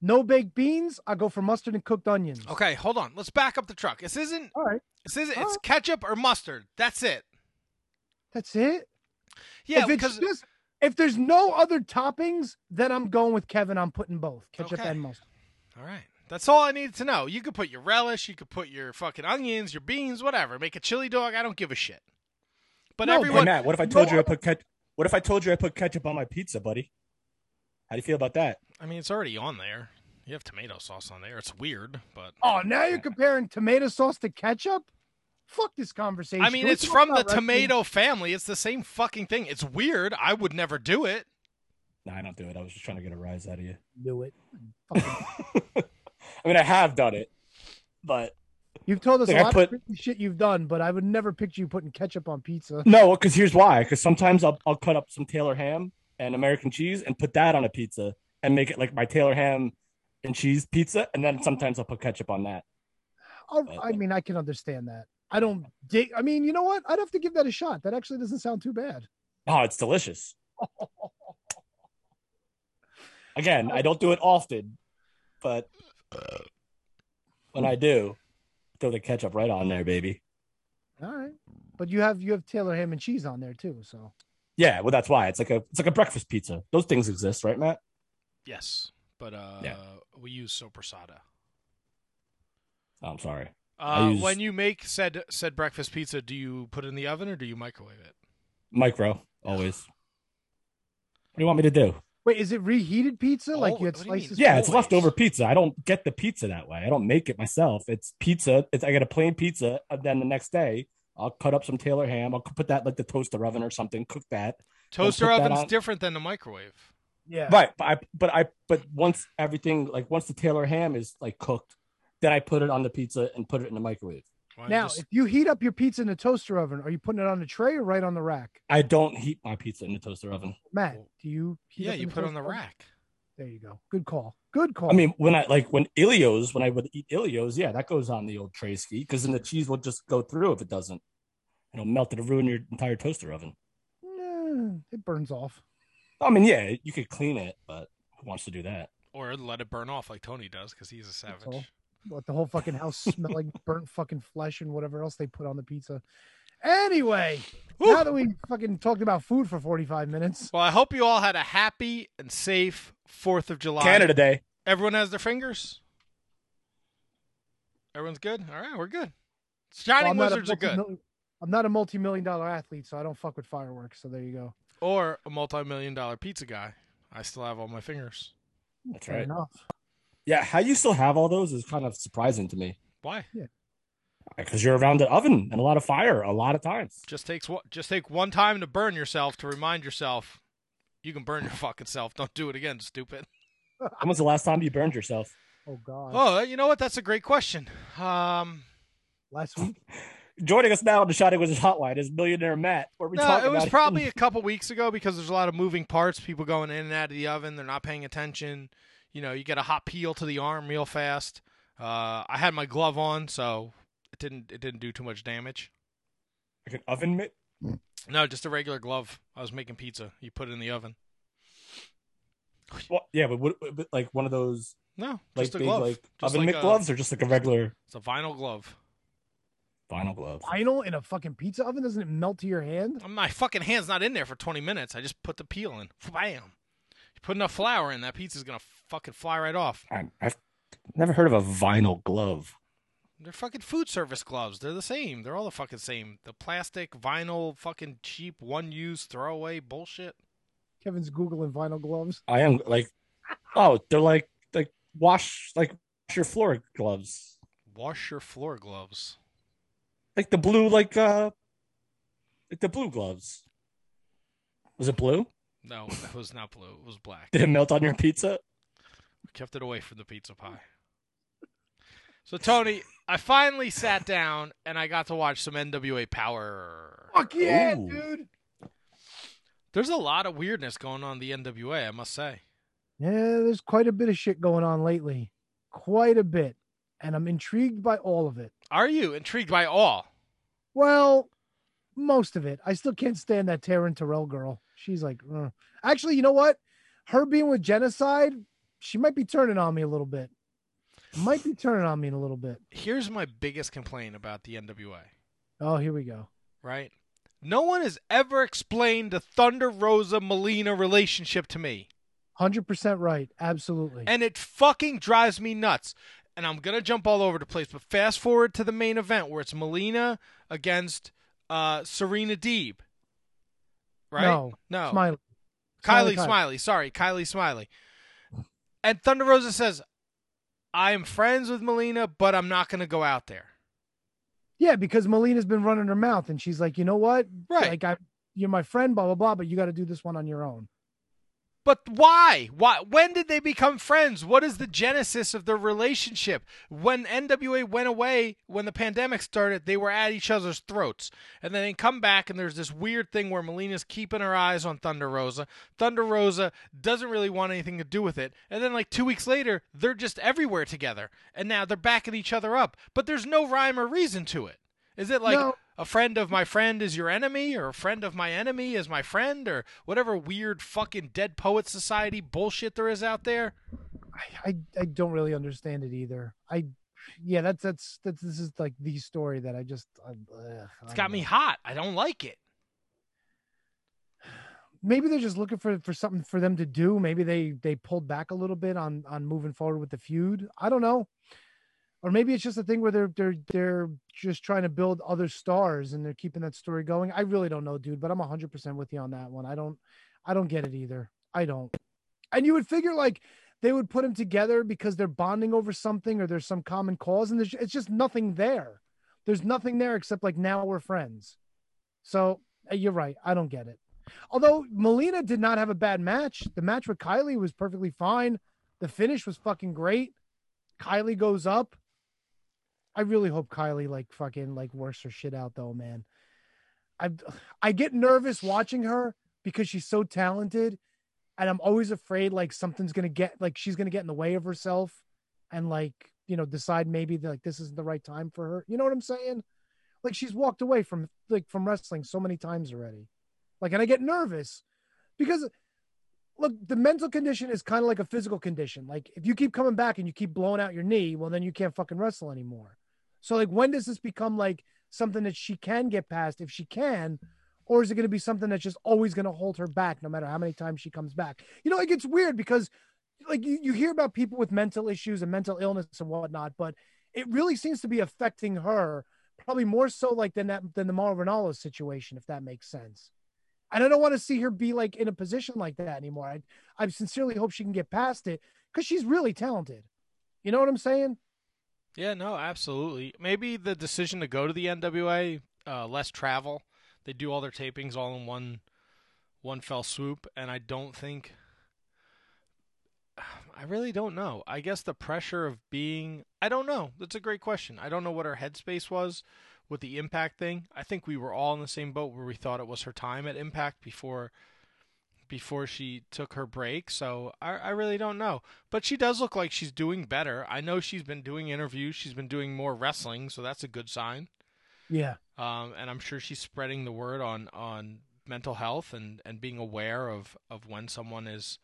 S2: No baked beans, I go for mustard and cooked onions.
S1: Okay, hold on. Let's back up the truck. This isn't.
S2: All right.
S1: This isn't.
S2: All
S1: It's
S2: right.
S1: ketchup or mustard. That's it.
S2: That's it.
S1: Yeah,
S2: if
S1: because
S2: just if there's no other toppings, then I'm going with Kevin. I'm putting both ketchup
S1: Okay.
S2: and mustard.
S1: all right. That's all I needed to know. You could put your relish. You could put your fucking onions, your beans, whatever. Make a chili dog. I don't give a shit. But
S2: No, but
S3: Hey,
S1: everyone.
S3: Matt, what if I told you I put ketchup? What if I told you I put ketchup on my pizza, buddy? How do you feel about that?
S1: I mean, it's already on there. You have tomato sauce on there. It's weird, but
S2: Oh, now you're comparing tomato sauce to ketchup? Fuck this conversation.
S1: I mean,
S2: Can we
S1: it's from the
S2: wrestling?
S1: tomato family. It's the same fucking thing. It's weird. I would never do it.
S3: No, I don't do it. I was just trying to get a rise out of you.
S2: Do it.
S3: I mean, I have done it, but
S2: You've told us
S3: Like,
S2: a lot
S3: put-
S2: of shit you've done, but I would never picture you putting ketchup on pizza.
S3: no, because here's why. Because sometimes I'll I'll cut up some Taylor ham and American cheese and put that on a pizza and make it like my Taylor ham and cheese pizza, and then sometimes I'll put ketchup on that.
S2: Oh, I mean, I can understand that. I don't dig. I mean, you know what? I'd have to give that a shot. That actually doesn't sound too bad.
S3: Oh, it's delicious. Again, I don't do it often, but when I do, throw the ketchup right on there, baby.
S2: All right, but you have you have Taylor ham and cheese on there too. So
S3: Yeah, well, that's why it's like a it's like a breakfast pizza. Those things exist, right, Matt?
S1: Yes, but uh,
S3: Yeah.
S1: we use sopressata.
S3: Oh, I'm sorry.
S1: Uh,
S3: use-
S1: When you make said said breakfast pizza, do you put it in the oven or do you microwave it?
S3: Micro, always. What do you want me to do?
S2: Wait, is it reheated pizza? Oh, like
S1: Oh,
S2: you had
S1: what do you
S2: slices?
S3: Yeah, it's leftover pizza. I don't get the pizza that way. I don't make it myself. It's pizza. It's I get a plain pizza, and then the next day I'll cut up some Taylor ham. I'll put that like the toaster oven or something. Cook that.
S1: Toaster
S3: put that
S1: oven's different than the microwave.
S2: yeah.
S3: Right, but I but I but once everything like once the Taylor ham is like cooked, then I put it on the pizza and put it in the microwave.
S1: Why
S2: Now,
S1: just-
S2: if you heat up your pizza in the toaster oven, are you putting it on the tray or right on the rack?
S3: I don't heat my pizza in the toaster oven.
S2: Matt, do you? heat
S1: yeah,
S2: up
S1: you put it on the
S2: toaster oven?
S1: rack.
S2: There you go. Good call. Good call.
S3: I mean, when I like when Elio's, when I would eat Elio's, yeah, that goes on the old tray ski because then the cheese will just go through if it doesn't. It'll melt it and ruin your entire toaster oven.
S2: Eh, it burns off.
S3: I mean, yeah, you could clean it, but who wants to do that?
S1: Or let it burn off like Tony does because he's a
S2: all.
S1: savage.
S2: What the whole fucking house smell like burnt fucking flesh and whatever else they put on the pizza. Anyway,
S1: Whew.
S2: now that we fucking talked about food for 45 minutes,
S1: Well, I hope you all had a happy and safe Fourth of July.
S3: Canada Day.
S1: Everyone has their fingers. Everyone's good. All right, we're good. Shining
S2: Well, I'm
S1: Wizards are good.
S2: multi-mil- I'm not a multi-million dollar athlete, so I don't fuck with fireworks. So there you go.
S1: Or a multi-million dollar pizza guy. I still have all my fingers.
S3: That's
S2: Fair
S3: right.
S2: enough.
S3: Yeah, how you still have all those is kind of surprising to me
S1: Why?
S3: because you're around an oven and a lot of fire a lot of times.
S1: Just takes what? Just take one time to burn yourself to remind yourself you can burn your fucking self. Don't do it again, stupid.
S3: When was the last time you burned yourself?
S2: Oh God.
S1: Oh, you know what? That's a great question. Um,
S2: Last week.
S3: Joining us now on the Shining Wizards Hotline is millionaire Matt. Where we
S1: no, it was
S3: about
S1: probably a couple weeks ago because there's a lot of moving parts. People going in and out of the oven. They're not paying attention. You know, you get a hot peel to the arm real fast. Uh, I had my glove on, so it didn't it didn't do too much damage.
S3: like an oven mitt.
S1: No, just a regular glove. I was making pizza. You put it in the oven.
S3: Well, yeah, but, what, but like one of those
S1: No,
S3: like
S1: just a
S3: big
S1: glove.
S3: like
S1: Just
S3: oven
S1: like
S3: mitt
S1: a-
S3: gloves or just like a regular
S1: It's a vinyl glove.
S3: vinyl glove.
S2: Vinyl in a fucking pizza oven doesn't it melt to your hand?
S1: My fucking hand's not in there for 20 minutes. I just put the peel in. Bam. You put enough flour in, that pizza's gonna fucking fly right off.
S3: I, I've never heard of a vinyl glove.
S1: They're fucking food service gloves. They're the same. They're all the fucking same. The plastic, vinyl, fucking cheap, one use, throwaway bullshit.
S2: Kevin's googling vinyl gloves.
S3: I am like, oh, they're like like wash like wash your floor gloves,
S1: Wash your floor gloves.
S3: like the blue like uh like the blue gloves. Was it blue?
S1: No, it was not blue. It was black.
S3: Did it melt on your pizza?
S1: We kept it away from the pizza pie. So Tony, I finally sat down and I got to watch some NWA Power.
S2: Fuck yeah,
S3: Ooh.
S2: dude.
S1: There's a lot of weirdness going on in the NWA, I must say.
S2: Yeah, there's quite a bit of shit going on lately. Quite a bit. And I'm intrigued by all of it.
S1: Are you intrigued by all?
S2: Well, most of it. I still can't stand that Taryn Terrell girl. She's like, "Uh." actually, you know what? Her being with genocide, she might be turning on me a little bit. Might be turning on me in a little bit.
S1: Here's my biggest complaint about the NWA,
S2: Oh, here we go.
S1: right? No one has ever explained the Thunder Rosa Melina relationship to me.
S2: Hundred percent right. Absolutely.
S1: And it fucking drives me nuts. And I'm gonna jump all over the place, but fast forward to the main event where it's Melina against uh, Serena Deeb. Right?
S2: No.
S1: No.
S2: Smiley.
S1: Kylie
S2: Kylie.
S1: Smiley. Sorry, Kylie Smiley. And Thunder Rosa says, I am friends with Melina, but I'm not going to go out there.
S2: Yeah, because Melina's been running her mouth, and she's like, you know what?
S1: Right.
S2: Like, I, you're my friend, blah blah blah, but you got to do this one on your own.
S1: But why? Why? When did they become friends? What is the genesis of their relationship? When NWA went away, when the pandemic started, they were at each other's throats, and then they come back, and there's this weird thing where Melina's keeping her eyes on Thunder Rosa. Thunder Rosa doesn't really want anything to do with it, and then like two weeks later, they're just everywhere together, and now they're backing each other up. But there's no rhyme or reason to it. Is it like
S2: No.
S1: A friend of my friend is your enemy, or a friend of my enemy is my friend, or whatever weird fucking Dead Poet Society bullshit there is out there?
S2: I, I, I don't really understand it either. I, yeah, that's that's that's this is like the story that I just. I, ugh,
S1: It's got
S2: don't
S1: me hot. I don't like it.
S2: Maybe they're just looking for for something for them to do. Maybe they they pulled back a little bit on on moving forward with the feud. I don't know. Or maybe it's just a thing where they're they're they're just trying to build other stars and they're keeping that story going. I really don't know, dude, but I'm 100% with you on that one. I don't I don't get it either. I don't. And you would figure like they would put them together because they're bonding over something or there's some common cause and there's it's just nothing there. There's nothing there except like now we're friends. So uh, you're right. I don't get it. Although Melina did not have a bad match. The match with Kylie was perfectly fine. The finish was fucking great. Kylie goes up. I really hope Kylie like fucking like works her shit out though, man. I I get nervous watching her because she's so talented and I'm always afraid like something's to get like she's to get in the way of herself and like, you know, decide maybe that like this isn't the right time for her. You know what I'm saying? Like she's walked away from like from wrestling so many times already. Like and I get nervous because look, the mental condition is kind of like a physical condition. Like if you keep coming back and you keep blowing out your knee, well then you can't fucking wrestle anymore. So like when does this become like something that she can get past if she can or is it going to be something that's just always going to hold her back no matter how many times she comes back? You know, it gets weird because like you, you hear about people with mental issues and mental illness and whatnot, but it really seems to be affecting her probably more so like than that than the Mauro Ranallo situation, if that makes sense. And I don't want to see her be like in a position like that anymore. I I sincerely hope she can get past it because she's really talented. You know what I'm saying?
S1: Yeah, no, absolutely. Maybe the decision to go to the NWA, uh, less travel. They do all their tapings all in one one fell swoop, and I don't think. I really don't know. I guess the pressure of being. I don't know. That's a great question. I don't know what her headspace was with the Impact thing. I think we were all in the same boat where we thought it was her time at Impact before before she took her break. So I, I really don't know. But she does look like she's doing better. I know she's been doing interviews. She's been doing more wrestling, so that's a good sign.
S2: Yeah.
S1: Um, and I'm sure she's spreading the word on, on mental health and, and being aware of, of when someone is,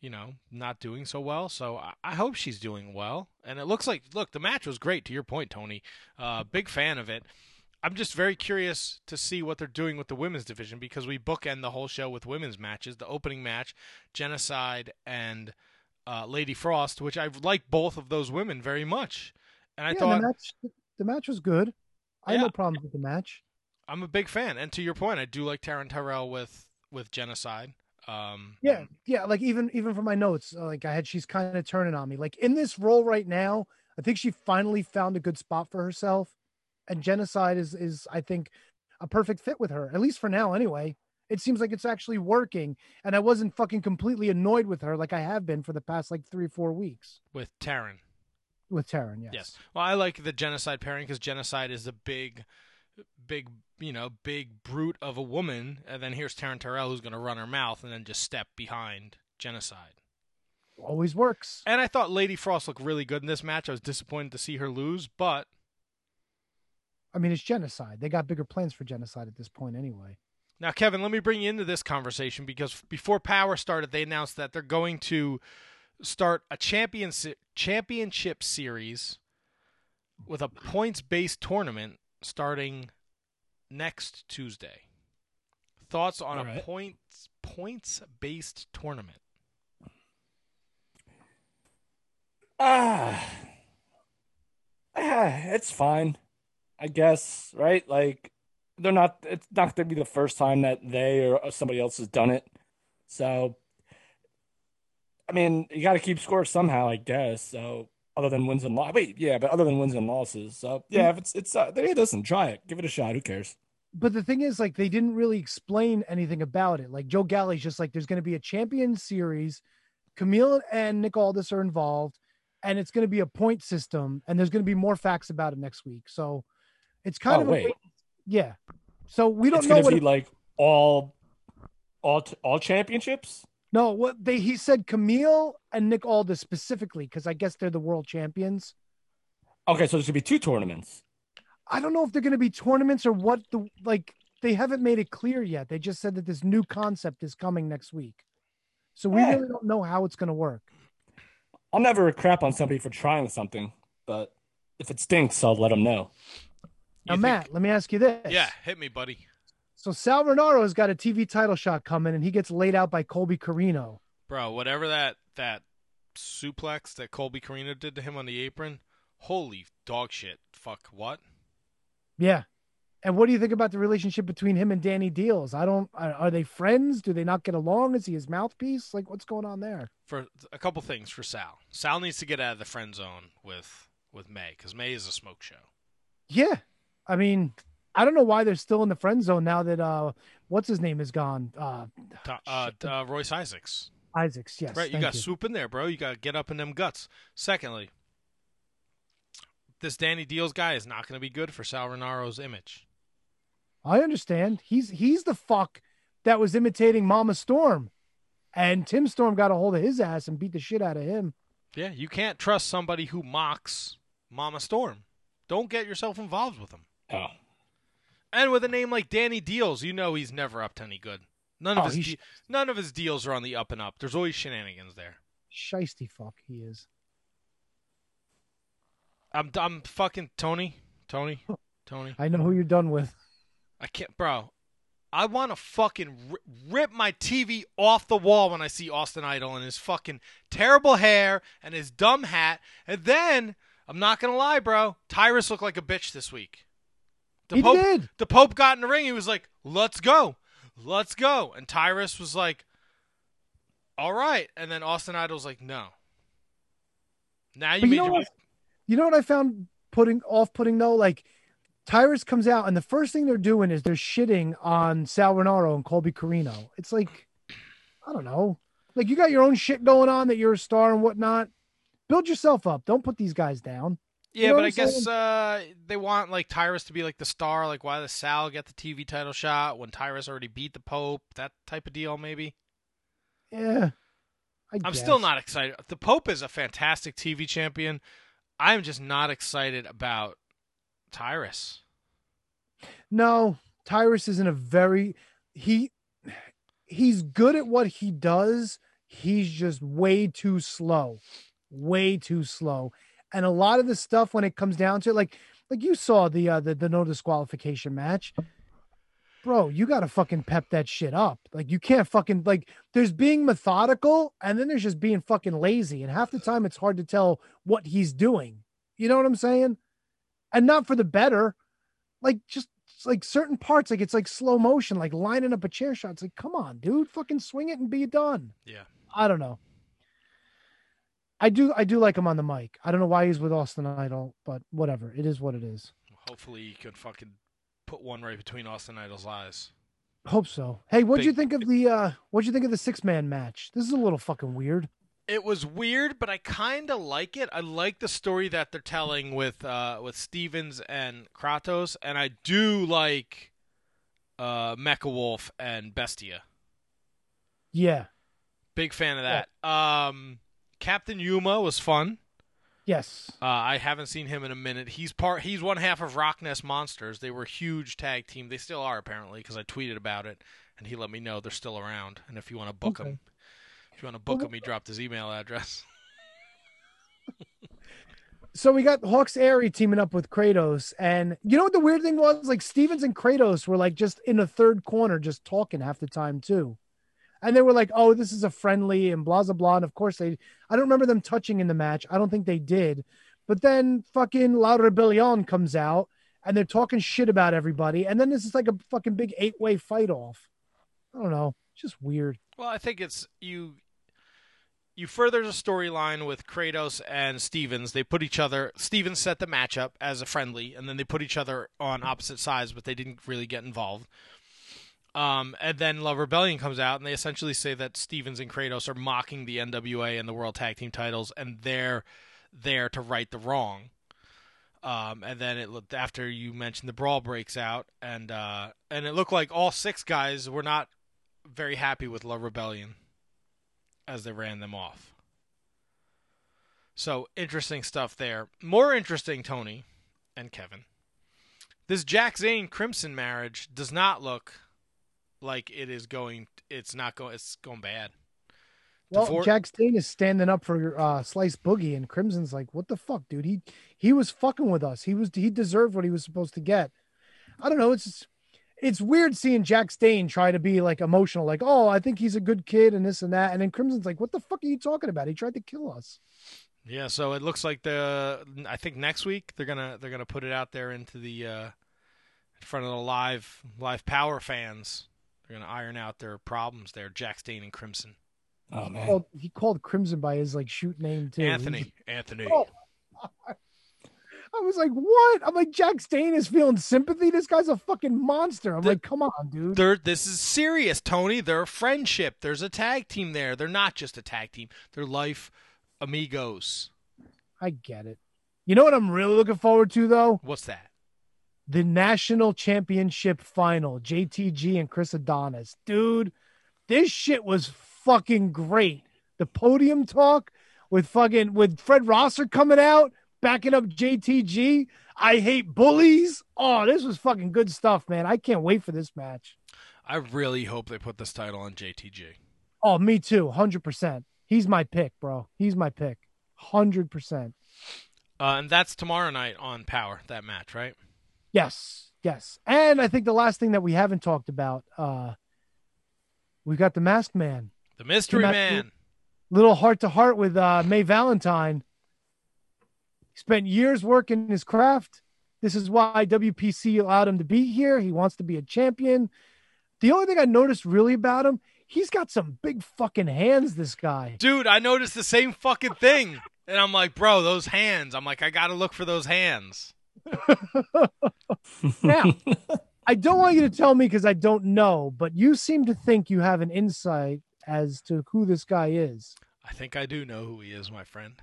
S1: you know, not doing so well. So I, I hope she's doing well. And it looks like, look, the match was great. To your point, Tony, uh, big fan of it. I'm just very curious to see what they're doing with the women's division because we bookend the whole show with women's matches. The opening match, Genocide and uh, Lady Frost, which I like both of those women very much. And I
S2: yeah,
S1: thought
S2: the match the match was good. I had
S1: Yeah.
S2: no problems with the match.
S1: I'm a big fan. And to your point, I do like Taryn Terrell with with Genocide. Um,
S2: Yeah, yeah. Like even even from my notes, uh, like I had, she's kind of turning on me. Like in this role right now, I think she finally found a good spot for herself, and genocide is is I think a perfect fit with her. At least for now, anyway. It seems like it's actually working, and I wasn't fucking completely annoyed with her like I have been for the past like three four weeks
S1: with Taryn.
S2: with Taryn. Yes.
S1: Yes. Well, I like the genocide pairing because genocide is the big, big, you know, big brute of a woman, and then here's Taryn Terrell who's going to run her mouth and then just step behind genocide.
S2: Always works.
S1: And I thought Lady Frost looked really good in this match. I was disappointed to see her lose, but
S2: I mean, it's genocide. They got bigger plans for genocide at this point, anyway.
S1: Now, Kevin, let me bring you into this conversation because before Power started, they announced that they're going to start a champions championship series with a points-based tournament starting next Tuesday. Thoughts on
S3: All
S1: a
S3: right.
S1: points points-based tournament?
S3: Ah, ah, it's fine, I guess. Right? Like they're not. It's not going to be the first time that they or somebody else has done it. So, I mean, you got to keep score somehow, I guess. So, other than wins and losses, wait, yeah, but other than wins and losses. So, yeah, if it's it's uh, hey, listen, try it, give it a shot. Who cares?
S2: But the thing is, like, they didn't really explain anything about it. Like Joe Galli's just like, there's going to be a champion series. Camille and Nick Aldis are involved, and it's going to be a point system, and there's going to be more facts about it next week. So it's kind
S3: Oh,
S2: of a
S3: wait.
S2: yeah. So we don't
S3: It's
S2: know what
S3: be like all, all, all championships.
S2: no what they he said Camille and Nick Aldis specifically because I guess they're the world champions.
S3: Okay, so there should be two tournaments.
S2: I don't know if they're going to be tournaments or what the like they haven't made it clear yet. They just said that this new concept is coming next week. So we
S3: Yeah.
S2: really don't know how it's going to work.
S3: I'll never crap on somebody for trying something, but if it stinks, I'll let them know.
S2: Now,
S1: think-
S2: Matt, let me ask you this.
S1: Yeah, hit me, buddy.
S2: So Sal Rinauro's got a TV title shot coming, and he gets laid out by Colby Corino.
S1: Bro, whatever that that suplex that Colby Corino did to him on the apron, holy dog shit. Fuck what?
S2: Yeah. And what do you think about the relationship between him and Danny Deals? I don't. Are, are they friends? Do they not get along? Is he his mouthpiece? Like, what's going on there?
S1: For a couple things for Sal. Sal needs to get out of the friend zone with with May because May is a smoke show.
S2: Yeah. I mean, I don't know why they're still in the friend zone now that uh, what's his name is gone. Uh,
S1: Uh, uh, Royce Isaacs.
S2: Isaacs. Yes.
S1: right, you got to swoop in there, bro. You got to get up in them guts. Secondly, this Danny Deals guy is not going to be good for Sal Rinauro's image.
S2: I understand. He's he's the fuck that was imitating Mama Storm, and Tim Storm got a hold of his ass and beat the shit out of him.
S1: Yeah, you can't trust somebody who mocks Mama Storm. Don't get yourself involved with him.
S3: Oh,
S1: And with a name like Danny Deals, you know he's never up to any good. None of
S2: Oh,
S1: his de- none of his deals are on the up and up. There's always shenanigans there.
S2: Shisty fuck he is.
S1: I'm I'm fucking Tony, Tony, Tony.
S2: I know who you're done with.
S1: I can't, bro. I want to fucking rip my TV off the wall when I see Austin Idol and his fucking terrible hair and his dumb hat. And then I'm not gonna lie, bro. Tyrus looked like a bitch this week. The
S2: He
S1: Pope,
S2: did.
S1: The Pope got in the ring. He was like, "Let's go, let's go," and Tyrus was like, "All right." And then Austin Idol's like, "No." Now you
S2: But
S1: made
S2: you know
S1: your
S2: what? You know what I found putting off putting though? Like Tyrus comes out and the first thing they're doing is they're shitting on Sal Rinauro and Colby Corino. It's like, I don't know. Like you got your own shit going on that you're a star and whatnot. Build yourself up. Don't put these guys down.
S1: Yeah,
S2: know
S1: but I guess uh, they want like Tyrus to be like the star. Like, why does Sal get the TV title shot when Tyrus already beat the Pope? That type of deal, maybe.
S2: Yeah. I
S1: I'm
S2: guess.
S1: still not excited. The Pope is a fantastic TV champion. I'm just not excited about Tyrus.
S2: No, Tyrus is in a very he he's good at what he does. He's just way too slow. Way too slow. And a lot of the stuff when it comes down to it, like like you saw the uh the, the no disqualification match. Bro, you gotta fucking pep that shit up. Like you can't fucking like there's being methodical and then there's just being fucking lazy. And half the time it's hard to tell what he's doing. You know what I'm saying? And not for the better like just like certain parts, like it's like slow motion, like lining up a chair shot. It's like, come on, dude, fucking swing it and be done.
S1: Yeah.
S2: I don't know. I do, I do like him on the mic. I don't know why he's with Austin Idol, but whatever. It is what it is.
S1: Hopefully, he could fucking put one right between Austin Idol's eyes.
S2: Hope so. Hey, what'd you think of the uh what'd you think of the six man match? This is a little fucking weird.
S1: It was weird, but I kind of like it. I like the story that they're telling with uh, with Stevens and Kratos, and I do like uh, Mecha Wolf and Bestia.
S2: Yeah.
S1: Big fan of that. Um, Captain Yuma was fun.
S2: Yes.
S1: Uh, I haven't seen him in a minute. He's part. He's one half of Rockness Monsters. They were a huge tag team. They still are apparently because I tweeted about it and he let me know they're still around. And if you want to book
S2: Okay.
S1: him, if you want to book him, he dropped his email address.
S2: So we got Hawx Aerie teaming up with Kratos, and you know what the weird thing was? Like Stevens and Kratos were like just in a third corner, just talking half the time too. And they were like, "Oh, this is a friendly," and blah blah blah. And of course, they I don't remember them touching in the match. I don't think they did. But then fucking La Rebellion comes out, and they're talking shit about everybody. And then this is like a fucking big eight way fight off. I don't know, it's just weird.
S1: Well, I think it's you. You further the storyline with Kratos and Stevens. They put each other. Stevens set the matchup as a friendly, and then they put each other on opposite sides, but they didn't really get involved. Um, and then Love Rebellion comes out, and they essentially say that Stevens and Kratos are mocking the NWA and the World Tag Team titles, and they're there to right the wrong. Um, and then it looked after you mentioned the brawl breaks out, and uh, and it looked like all six guys were not very happy with Love Rebellion as they ran them off. So interesting stuff there. More interesting, Tony and Kevin. This Jax Dane Crimson marriage does not look like it is going. It's not going. It's going bad.
S2: Well, Jax Dane is standing up for uh, Slice Boogie, and Crimson's like, "What the fuck, dude? He he was fucking with us. He was he deserved what he was supposed to get." I don't know. It's it's weird seeing Jax Dane try to be like emotional, like, "Oh, I think he's a good kid," and this and that, and then Crimson's like, "What the fuck are you talking about? He tried to kill us."
S1: Yeah, so it looks like the I think next week they're gonna they're gonna put it out there into the uh, in front of the live live power fans. They're gonna iron out their problems there. Jax Dane and Crimson.
S3: Oh man.
S2: Well, he called Crimson by his like shoot name too.
S1: Anthony.
S2: just-
S1: Anthony.
S2: Oh. I was like, "What?" I'm like, Jax Dane is feeling sympathy. This guy's a fucking monster. I'm
S1: The-
S2: like, "Come on, dude."
S1: They're, this is serious, Tony. They're a friendship. There's a tag team there. They're not just a tag team. They're life amigos.
S2: I get it. You know what I'm really looking forward to though?
S1: What's that?
S2: The national championship final, JTG and Chris Adonis. Dude, this shit was fucking great. The podium talk with fucking with Fred Rosser coming out, backing up JTG. I hate bullies. Oh, this was fucking good stuff, man. I can't wait for this match.
S1: I really hope they put this title on JTG.
S2: Oh, me too. 100%. He's my pick, bro. He's my pick. 100%.
S1: Uh, and that's tomorrow night on Power, that match, right?
S2: Yes, yes. And I think the last thing that we haven't talked about, uh we've got the Masked Man.
S1: The Mystery Man.
S2: Little heart to heart with uh May Valentine. He spent years working his craft. This is why WPC allowed him to be here. He wants to be a champion. The only thing I noticed really about him, he's got some big fucking hands, this guy.
S1: Dude, I noticed the same fucking thing. And I'm like, bro, those hands. I'm like, I got to look for those hands.
S2: Now, I don't want you to tell me because I don't know, but you seem to think you have an insight as to who this guy is.
S1: I think I do know who he is, my friend.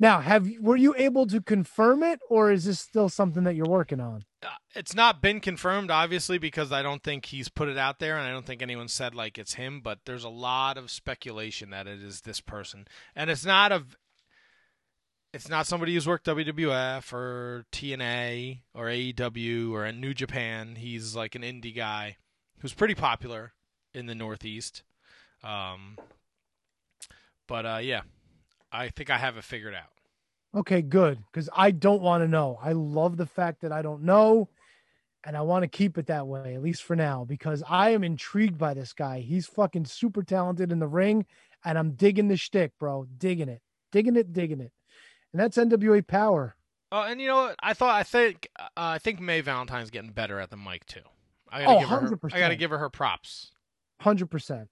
S2: Now, have you- were you able to confirm it, or is this still something that you're working on?
S1: Uh, It's not been confirmed, obviously, because I don't think he's put it out there, and I don't think anyone said like it's him. But there's a lot of speculation that it is this person, and it's not a, it's not somebody who's worked WWF or TNA or AEW or in New Japan. He's like an indie guy who's pretty popular in the Northeast. Um, but uh, yeah, I think I have it figured out.
S2: Okay, good, because I don't want to know. I love the fact that I don't know, and I want to keep it that way, at least for now, because I am intrigued by this guy. He's fucking super talented in the ring, and I'm digging the shtick, bro. Digging it, digging it, digging it. And that's NWA Power.
S1: Oh, and you know what? I thought I think uh, I think May Valentine's getting better at the mic too. I gotta
S2: Oh,
S1: give her. her- I gotta give her her props.
S2: hundred percent.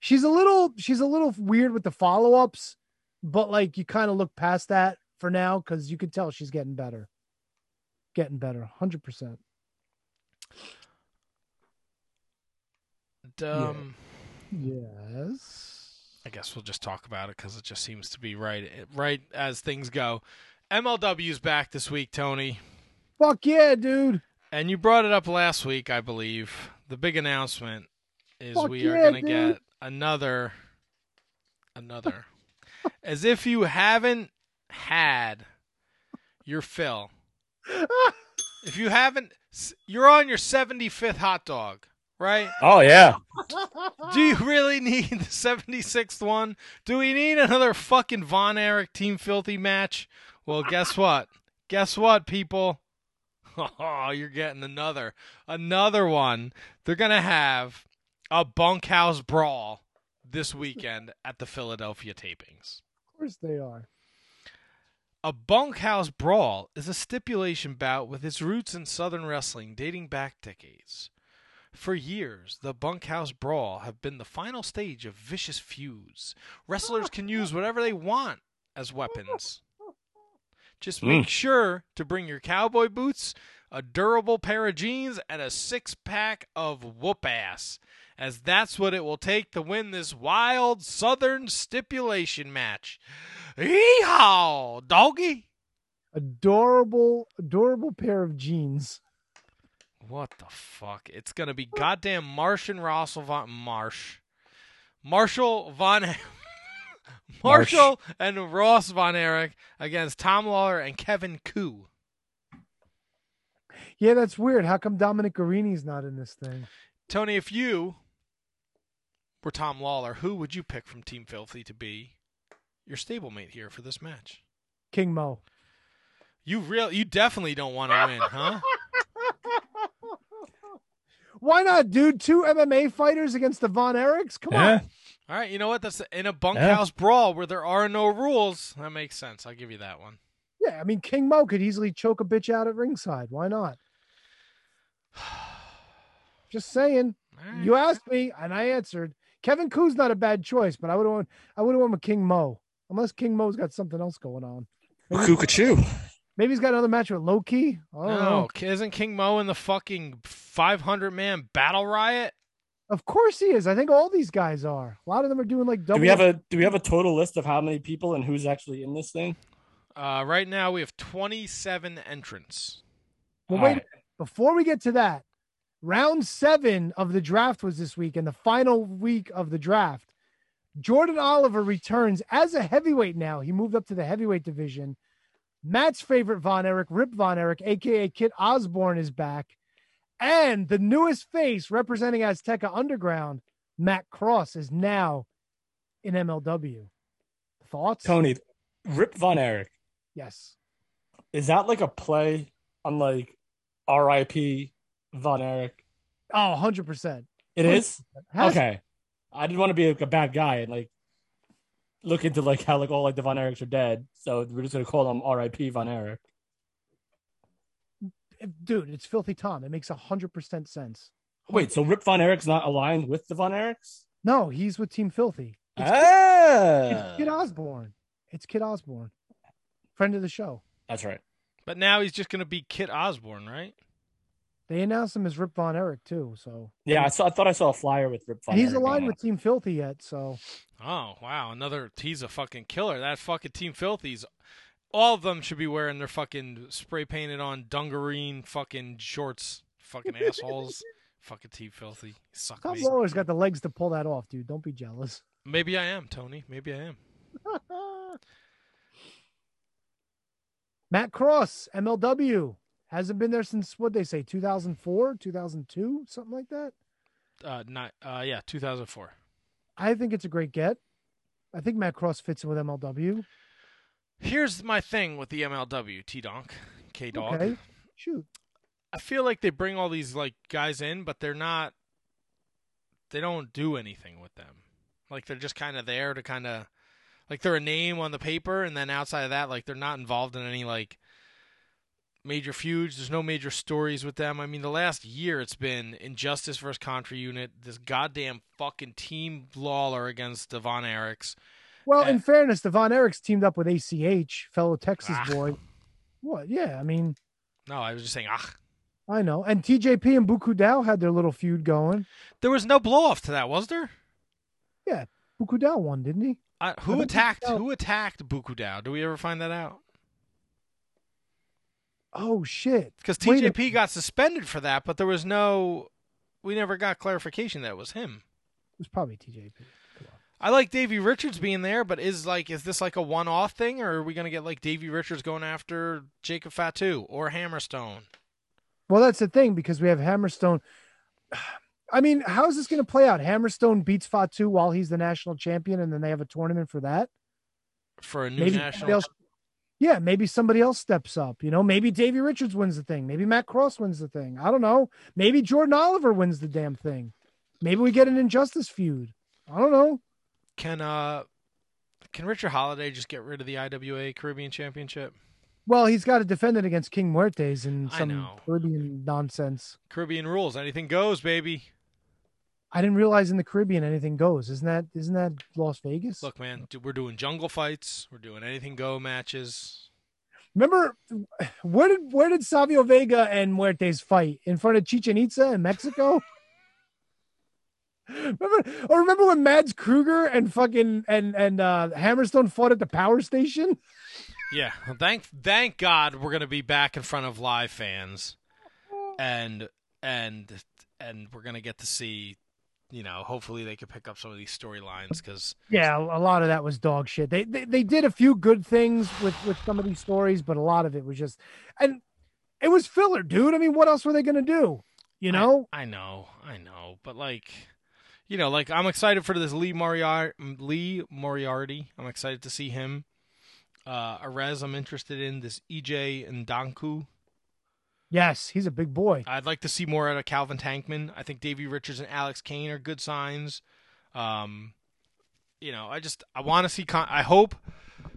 S2: She's a little she's a little weird with the follow ups, but like you kind of look past that for now because you can tell she's getting better, getting better, hundred percent.
S1: Um,
S2: Yes.
S1: I guess we'll just talk about it because it just seems to be right, right as things go. MLW's back this week, Tony,
S2: Fuck yeah, dude.
S1: and you brought it up last week, I believe. The big announcement is
S2: Fuck
S1: we are gonna
S2: dude.
S1: get another, another. as if you haven't had your fill, if you haven't, you're on your 75th hot dog, right?
S3: Oh yeah.
S1: Do you really need the 76th one? Do we need another fucking Von Erich Team Filthy match? Well, guess what? Guess what, people? Oh, you're getting another another one. They're going to have a bunkhouse brawl this weekend at the Philadelphia tapings.
S2: Of course they are.
S1: A bunkhouse brawl is a stipulation bout with its roots in Southern wrestling dating back decades. For years, the bunkhouse brawl have been the final stage of vicious feuds. Wrestlers can use whatever they want as weapons. Just make mm. sure to bring your cowboy boots, a durable pair of jeans, and a six pack of whoop ass, as that's what it will take to win this wild Southern stipulation match. Yeehaw, doggy!
S2: Adorable, adorable pair of jeans.
S1: What the fuck? It's gonna be goddamn Martian Russell Von Marsh, Marshall Von Marshall and Ross Von Erich against Tom Lawler and Kevin Ku.
S2: Yeah, that's weird. How come Dominic Garrini's not in this thing?
S1: Tony, if you were Tom Lawler, who would you pick from Team Filthy to be your stablemate here for this match?
S2: King Mo.
S1: You real you definitely don't want to win, huh?
S2: Why not, dude? Two MMA fighters against the Von Erichs? Come
S3: Yeah.
S2: on.
S1: All right, you know what? That's in a bunkhouse brawl where there are no rules. That makes sense. I'll give you that one.
S2: Yeah, I mean, King Mo could easily choke a bitch out at ringside. Why not? Just saying.
S1: All right.
S2: You asked me, and I answered. Kevin Ku's not a bad choice, but I would have went. I would have went with King Mo, unless King Mo's got something else going on.
S3: Cuckoo.
S2: Maybe he's got another match with Loki. Oh, I know.
S1: No, isn't King Mo in the fucking 500 man battle riot?
S2: Of course he is. I think all these guys are. A lot of them are doing like double.
S3: Do we have a do we have a total list of how many people and who's actually in this thing?
S1: Uh, right now we have 27 entrants.
S2: Well,
S3: All
S2: wait.
S3: right.
S2: Before we get to that, round seven of the draft was this week, and the final week of the draft. Jordan Oliver returns as a heavyweight now. He moved up to the heavyweight division. Matt's favorite Von Erich, Rip Von Erich, aka Kit Osborne, is back. And the newest face representing Azteca Underground, Matt Cross, is now in MLW. Thoughts?
S3: Tony, Rip Von Erich.
S2: Yes.
S3: Is that like a play on like R.I.P. Von Erich?
S2: Oh, 100%.
S3: It is.
S2: Has-
S3: Okay. I didn't want to be like a bad guy and like look into like how like all like the Von Erichs are dead. So we're just gonna call them R.I.P. Von Erich.
S2: Dude, it's Filthy Tom. It makes 100% sense.
S3: Wait, so Rip Von Erich's not aligned with the Von Erichs?
S2: No, he's with Team Filthy. It's,
S3: Ah,
S2: it's Kit Osborne. It's Kit Osborne, friend of the show.
S3: that's right.
S1: But now he's just going to be Kit Osborne, right?
S2: They announced him as Rip Von Erich too, so
S3: Yeah, I saw. I thought I saw a flyer with Rip Von.
S2: and he's
S3: Erich on
S2: aligned with Team Filthy yet. So
S1: Oh, wow. Another, he's a fucking killer. That fucking Team Filthies, all of them should be wearing their fucking spray painted on dungarine fucking shorts. Fucking assholes. fucking Team Filthy. Suck
S2: Tom
S1: me.
S2: Lawler's got the legs to pull that off, dude. Don't be jealous.
S1: Maybe I am, Tony. Maybe I am.
S2: Matt Cross, MLW, hasn't been there since what they say, 2004, 2002, something like that.
S1: Uh, not, uh, yeah, 2004.
S2: I think it's a great get. I think Matt Cross fits in with MLW.
S1: Here's my thing with the MLW, T Donk, K Dog.
S2: Okay, shoot.
S1: I feel like they bring all these like guys in, but they're not. They don't do anything with them. Like they're just kind of there to kind of, like they're a name on the paper, and then outside of that, like they're not involved in any like major feuds. There's no major stories with them. I mean, the last year it's been Injustice versus Contra Unit, this goddamn fucking Team Lawler against Devon Von Erichs.
S2: Well,
S1: Uh,
S2: in fairness, the Von Erichs teamed up with ACH, fellow Texas
S1: Ah.
S2: boy. What? Yeah, I mean,
S1: No, I was just saying, ah,
S2: I know. And TJP and Bu Ku Dao had their little feud going.
S1: there was no blow off to that, was there?
S2: Yeah, Bu Ku Dao won, didn't he?
S1: I who attacked? Who attacked Bu Ku Dao? Do we ever find that out?
S2: Oh shit!
S1: Because
S2: Wait
S1: TJP got suspended for that, but there was no. We never got clarification that it was him.
S2: It was probably TJP.
S1: I like Davey Richards being there, but is like is this like a one off thing or are we gonna get like Davey Richards going after Jacob Fatu or Hammerstone?
S2: Well, that's the thing because we have Hammerstone. I mean, how is this going to play out? Hammerstone beats Fatu while he's the national champion, and then they have a tournament for that.
S1: For a new
S2: Maybe
S1: national
S2: else, yeah, maybe somebody else steps up. You know, maybe Davey Richards wins the thing. Maybe Matt Cross wins the thing. I don't know. Maybe Jordan Oliver wins the damn thing. Maybe we get an injustice feud. I don't know.
S1: Can uh can Richard Holliday just get rid of the IWA Caribbean Championship?
S2: Well, he's got to defend it against King Muertes and some. Caribbean nonsense.
S1: Caribbean rules, anything goes, baby.
S2: I didn't realize in the Caribbean anything goes. Isn't that isn't that Las Vegas?
S1: Look, man, we're doing jungle fights, we're doing anything go matches.
S2: Remember where did where did Savio Vega and Muertes fight in front of Chichen Itza in Mexico? remember or remember when Mads Krügger and fucking and and uh Hammerstone fought at the power station?
S1: Yeah, well, thank thank God we're gonna be back in front of live fans, and and and we're gonna get to see, you know, hopefully they could pick up some of these storylines because
S2: Yeah, a lot of that was dog shit. They, they they did a few good things with with some of these stories, but a lot of it was just and it was filler, dude. I mean, what else were they gonna do? You know?
S1: I, I know, I know, but like, you know, like I'm excited for this Lee Moriarty. Lee Moriarty, I'm excited to see him. Uh, Arez, I'm interested in this EJ Nduka.
S2: yes, he's a big boy.
S1: I'd like to see more out of Calvin Tankman. I think Davey Richards and Alex Kane are good signs. Um, you know, I just I want to see. Con- I hope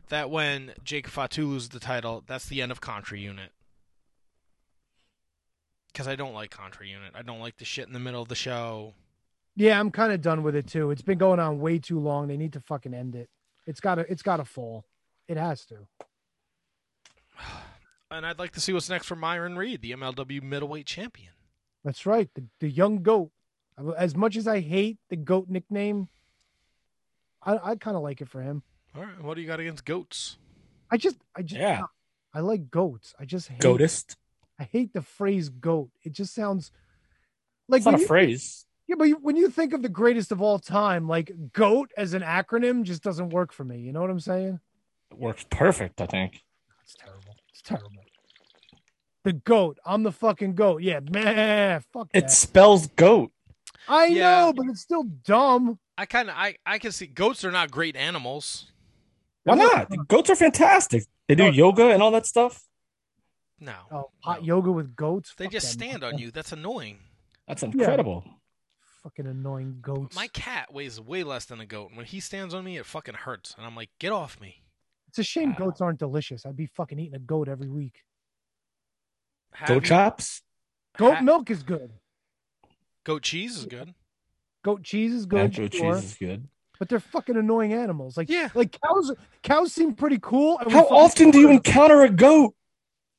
S1: that when Jake Fatu loses the title, that's the end of Contra Unit. Because I don't like Contra Unit. I don't like the shit in the middle of the show.
S2: Yeah, I'm kind of done with it too. It's been going on way too long. They need to fucking end it. It's gotta it's gotta fall. It has to.
S1: And I'd like to see what's next for Myron Reed, the MLW middleweight champion.
S2: That's right. The the young goat. As much as I hate the goat nickname, I I kind of like it for him.
S1: All right, what do you got against goats?
S2: I just I just
S3: Yeah.
S2: I like goats. I just hate
S3: Goatist.
S2: I hate the phrase goat. It just sounds like
S3: It's not a
S2: you,
S3: phrase.
S2: Yeah, but you, when you think of the greatest of all time, like goat as an acronym just doesn't work for me. You know what I'm saying?
S3: It works perfect, I think.
S2: It's terrible. It's terrible. The goat. I'm the fucking goat. Yeah, man. Fuck
S3: It
S2: that.
S3: spells goat.
S2: I
S1: Yeah.
S2: know, but it's still dumb.
S1: I kind of I I can see goats are not great animals.
S3: Why not? The goats are fantastic. They do
S2: Oh.
S3: yoga and all that stuff.
S1: No,
S2: Oh, hot
S1: no.
S2: yoga with goats.
S1: They
S2: Fuck
S1: just
S2: that
S1: stand on you. That's annoying.
S3: That's incredible.
S2: Fucking annoying goats.
S1: My cat weighs way less than a goat. and When he stands on me, it fucking hurts, and I'm like, get off me.
S2: It's a shame
S3: Wow.
S2: goats aren't delicious. I'd be fucking eating a goat every week.
S1: Have
S3: Goat
S1: you-
S3: chops.
S2: Goat
S1: ha-
S2: milk is good.
S1: Goat cheese is good.
S2: Goat cheese is good.
S3: goat
S2: sure,
S3: cheese is good.
S2: but they're fucking annoying animals. Like
S1: Yeah.
S2: like cows. Cows seem pretty cool. and
S3: How often do you
S2: them.
S3: encounter a goat?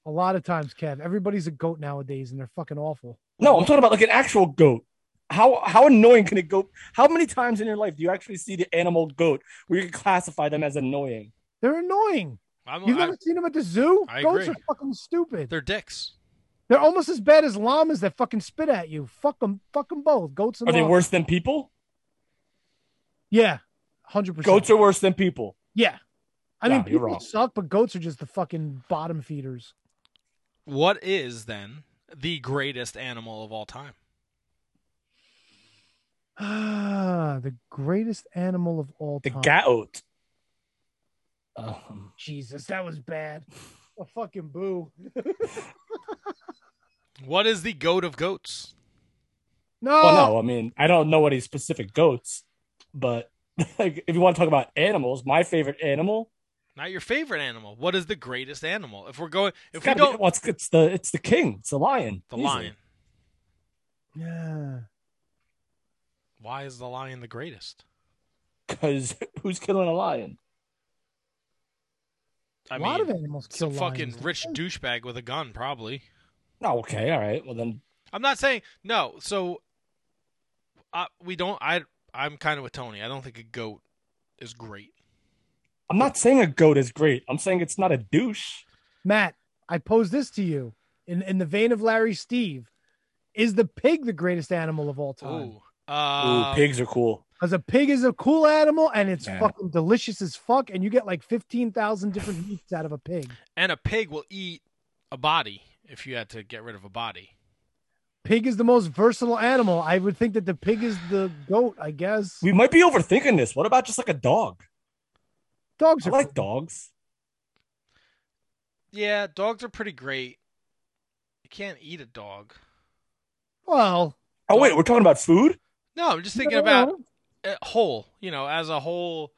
S2: A lot of times, Kev. Everybody's a goat nowadays, and they're fucking awful.
S3: No, I'm talking about like an actual goat. How how annoying can a goat? How many times in your life do you actually see the animal goat where you can classify them as annoying?
S2: They're annoying.
S1: I'm,
S2: You've
S1: I-
S2: never seen them at the zoo?
S1: I
S2: Goats
S1: agree.
S2: are fucking stupid.
S1: they're dicks.
S2: They're almost as bad as llamas that fucking spit at you. Fuck them. Fuck them both. Goats and
S3: Are they worse than people?
S2: Yeah, hundred percent.
S3: Goats are worse than people.
S2: Yeah. I
S3: No,
S2: mean,
S3: you're
S2: people
S3: wrong.
S2: suck, but goats are just the fucking bottom feeders.
S1: What is then the greatest animal of all time?
S2: Ah, the greatest animal of all time.
S3: The
S2: time.
S3: goat. Um,
S2: Jesus, that was bad. A fucking boo.
S1: What is the goat of goats?
S2: no.
S3: well, no, I mean I don't know any specific goats, but like if you want to talk about animals, my favorite animal,
S1: Not your favorite animal. What is the greatest animal? If we're going, if
S3: it's,
S1: we don't,
S3: be, well, it's, it's the it's the king, it's the lion,
S1: the lion.
S2: Yeah.
S1: Why is the lion the greatest?
S3: Because who's killing a lion?
S1: I
S2: a lot of animals kill
S1: some fucking
S2: lions.
S1: rich douchebag with a gun, probably.
S3: Oh, okay, all right. Well then,
S1: I'm not saying no. So, uh, we don't. I I'm kind of with Tony. I don't think a goat is great.
S3: I'm not saying a goat is great. I'm saying it's not a douche.
S2: Matt, I pose this to you in in the vein of Larry Steve. Is the pig the greatest animal of all time?
S1: Ooh, uh,
S3: Ooh, pigs are cool.
S2: Because a pig is a cool animal and it's
S3: Yeah.
S2: fucking delicious as fuck, and you get like fifteen thousand different meats out of a pig.
S1: And a pig will eat a body if you had to get rid of a body.
S2: Pig is the most versatile animal. I would think that the pig is the goat. I guess
S3: We might be overthinking this. What about just like a dog?
S2: dogs
S3: I
S2: are
S3: like dogs.
S1: Yeah, dogs are pretty great. You can't eat a dog.
S2: well.
S3: Oh wait, we're talking about food.
S1: No, I'm just thinking about whole, you know, as a whole,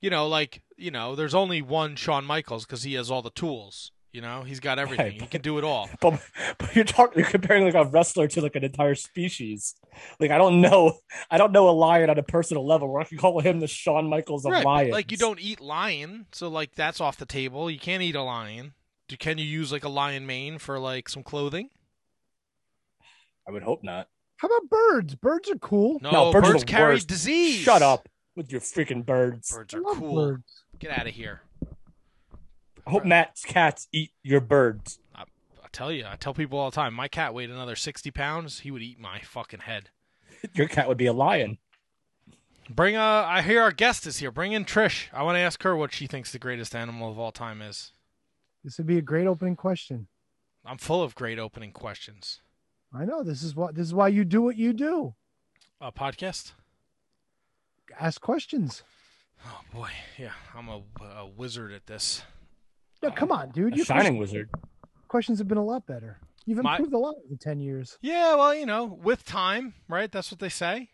S1: you know, like, you know, there's only one Shawn Michaels because he has all the tools. You know, he's got everything. He
S3: but-
S1: can do it all.
S3: But, but you're talking you're comparing like a wrestler to like an entire species. Like I don't know I don't know a lion on a personal level where I can call him the Shawn Michaels of
S1: Right,
S3: lions.
S1: like you don't eat lion, so like that's off the table. You can't eat a lion. Do, can you use like a lion mane for like some clothing?
S3: I would hope not.
S2: How about birds? Birds are cool.
S1: No,
S3: No, birds
S1: birds, carry
S3: worst.
S1: disease.
S3: Shut up with your freaking birds.
S1: Birds are cool.
S2: birds.
S1: Get out of here.
S3: I hope Matt's cats eat your birds.
S1: I tell you, I tell people all the time. My cat weighed another sixty pounds. He would eat my fucking head.
S3: Your cat would be a lion.
S1: Bring uh I hear our guest is here. Bring in Trish. I want to ask her what she thinks the greatest animal of all time is.
S2: This would be a great opening question.
S1: I'm full of great opening questions.
S2: I know this is what this is why you do what you do.
S1: A podcast?
S2: Ask questions.
S1: Oh boy, yeah, I'm a, a wizard at this.
S2: Yeah, come on, dude.
S3: A
S2: Your
S3: shining
S2: questions,
S3: wizard.
S2: questions have been a lot better. You've
S1: My-
S2: improved a lot in ten years.
S1: Yeah, well, you know, with time, right? That's what they say.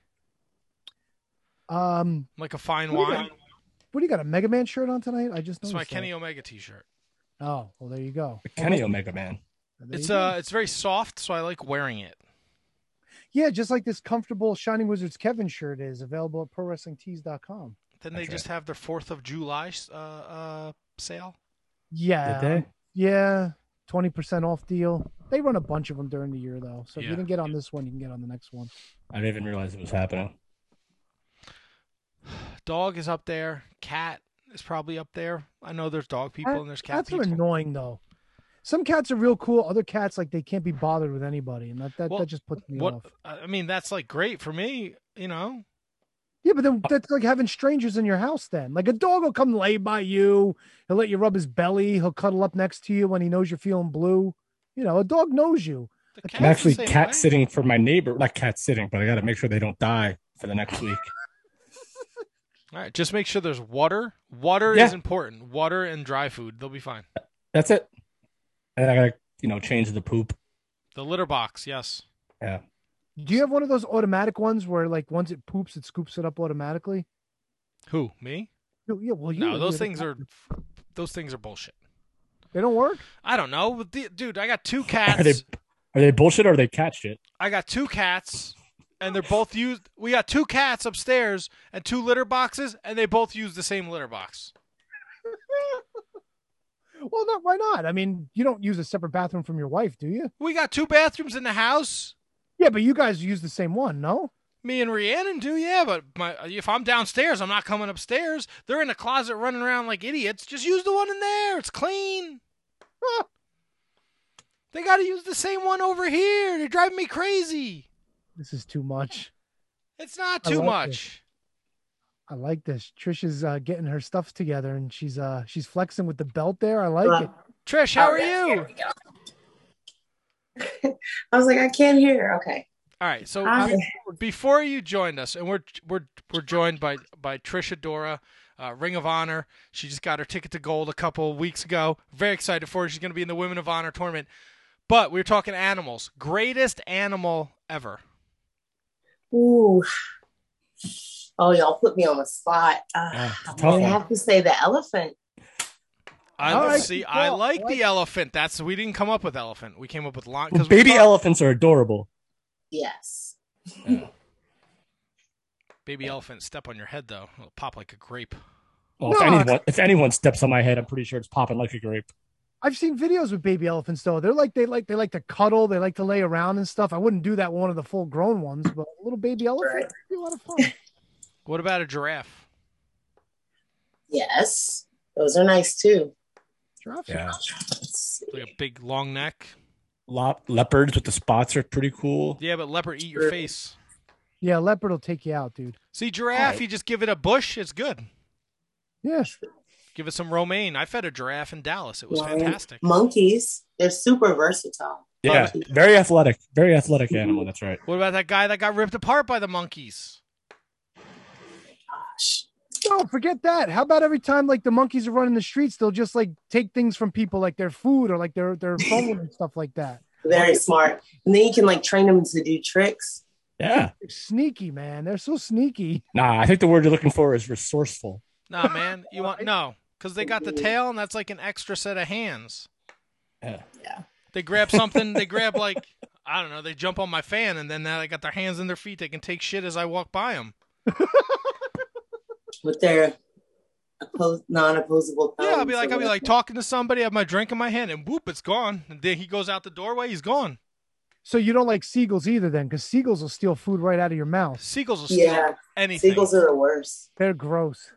S2: Um,
S1: Like a fine
S2: What do you
S1: wine.
S2: what do you got? A Mega Man shirt on tonight? I just
S1: It's
S2: noticed.
S1: my
S2: that.
S1: Kenny Omega T-shirt.
S2: Oh, well, there you go.
S3: Kenny Omega Man.
S2: There
S1: It's
S2: you go.
S1: uh, it's very soft, so I like wearing it.
S2: yeah, just like this comfortable Shining Wizards Kevin shirt is available at ProWrestlingTees.com.
S1: Then they
S3: That's
S1: just have their Fourth of July uh, uh, sale.
S2: Yeah,
S3: Did they?
S2: yeah, twenty percent off deal. They run a bunch of them during the year though, so if you didn't get on this one, you can get on the next one.
S3: I didn't even realize it was happening.
S1: Dog is up there. Cat is probably up there. I know there's dog people and there's cat
S2: Cats are
S1: people.
S2: annoying though. Some cats are real cool. Other cats like they can't be bothered with anybody, and that that,
S1: Well,
S2: that just puts me
S1: What
S2: off.
S1: I mean, that's like great for me. You know,
S2: Yeah, but then uh, that's like having strangers in your house. Then, like a dog will come lay by you. He'll let you rub his belly. He'll cuddle up next to you when he knows you're feeling blue. You know, a dog knows you.
S1: the
S2: I'm
S1: cat's
S3: I'm
S1: the
S3: actually cat
S1: way.
S3: sitting for my neighbor. Not cat sitting, but I got to make sure they don't die for the next week.
S1: All right, just make sure there's water. Water
S3: Yeah.
S1: is important. Water and dry food, they'll be fine.
S3: That's it. And I got to, you know, change the poop.
S1: The litter box, yes.
S3: Yeah.
S2: Do you have one of those automatic ones where, like, once it poops, it scoops it up automatically?
S1: Who? Me?
S2: No, Yeah, well, you
S1: No, those things are those things are bullshit.
S2: They don't work.
S1: I don't know, but the- dude. I got two cats.
S3: Are they,
S1: cats.
S3: are they bullshit or are they cat shit?
S1: I got two cats, and they're both used. We got two cats upstairs and two litter boxes, and they both use the same litter box.
S2: Well, no, why not? I mean, you don't use a separate bathroom from your wife, do you?
S1: We got two bathrooms in the house.
S2: Yeah, but you guys use the same one, no?
S1: Me and Rhiannon do, yeah. But my, if I'm downstairs, I'm not coming upstairs. They're in the closet running around like idiots. Just use the one in there. It's clean. They got to use the same one over here. They're driving me crazy.
S2: This is too much.
S1: It's not too
S2: like
S1: much.
S2: I like this. Trish is uh, getting her stuff together, and she's uh she's flexing with the belt there. I like it.
S1: Trish, how are
S8: Okay,
S1: you?
S8: here we go. I was like, I can't hear. Okay.
S1: All right. So
S8: Hi.
S1: before you joined us, and we're we're we're joined by by Trish Adora, uh, Ring of Honor. She just got her ticket to gold a couple of weeks ago. Very excited for her. She's going to be in the Women of Honor tournament. But we are talking animals. Greatest animal ever.
S8: Ooh. Oh, y'all put me on the spot. Uh,
S3: Yeah, it's a
S8: I'm
S3: tough
S8: gonna
S3: one.
S8: have to say the elephant.
S1: I
S2: All right,
S1: see.
S2: good
S1: I like
S2: I
S1: the elephant. That's we didn't come up with elephant. We came up with lion.
S3: Well,
S1: Because
S3: baby elephants are adorable.
S8: Yes.
S1: baby elephant step on your head though. It'll pop like a grape.
S3: Well, if anyone if anyone steps on my head, I'm pretty sure it's popping like a grape.
S2: I've seen videos with baby elephants though. They're like they like they like to cuddle, they like to lay around and stuff. I wouldn't do that with one of the full grown ones, but a little baby elephant
S8: Right.
S2: would be a lot of fun.
S1: What about a giraffe?
S8: Yes. Those are nice too.
S2: Giraffes are
S3: Yeah.
S1: Like a big long neck.
S3: Lop- leopards with the spots are pretty cool.
S1: Yeah, but leopard eat your face.
S2: Yeah, leopard will take you out, dude.
S1: See, giraffe,
S3: Right.
S1: you just give it a bush, it's good.
S2: Yeah.
S1: Give it some romaine. I fed a giraffe in Dallas. It was
S8: Lion-
S1: fantastic.
S8: Monkeys, they're super versatile.
S3: Yeah,
S8: Monkey.
S3: very athletic, very athletic animal. That's right.
S1: What about that guy that got ripped apart by the monkeys?
S8: Gosh.
S2: No, forget that. How about every time like the monkeys are running the streets, they'll just like take things from people like their food or like their their phone and stuff like that.
S8: Very smart. And then you can like train them to do tricks.
S3: Yeah.
S2: They're sneaky, man. They're so sneaky.
S3: Nah, I think the word you're looking for is resourceful.
S1: Nah, man. You want no, because they got the tail, and that's like an extra set of hands.
S3: Yeah.
S8: Yeah.
S1: They grab something. they grab like I don't know. They jump on my fan, and then now they got their hands and their feet. They can take shit as I walk by them.
S8: with their oppos- non-opposable
S1: Yeah, I'll be like, I'll be like talking to somebody. I have my drink in my hand, and whoop, it's gone. And then he goes out the doorway. He's gone.
S2: So you don't like seagulls either, then, because seagulls will steal food right out of your mouth.
S1: Seagulls will steal
S8: Yeah,
S1: anything.
S8: seagulls are the worst.
S2: They're gross.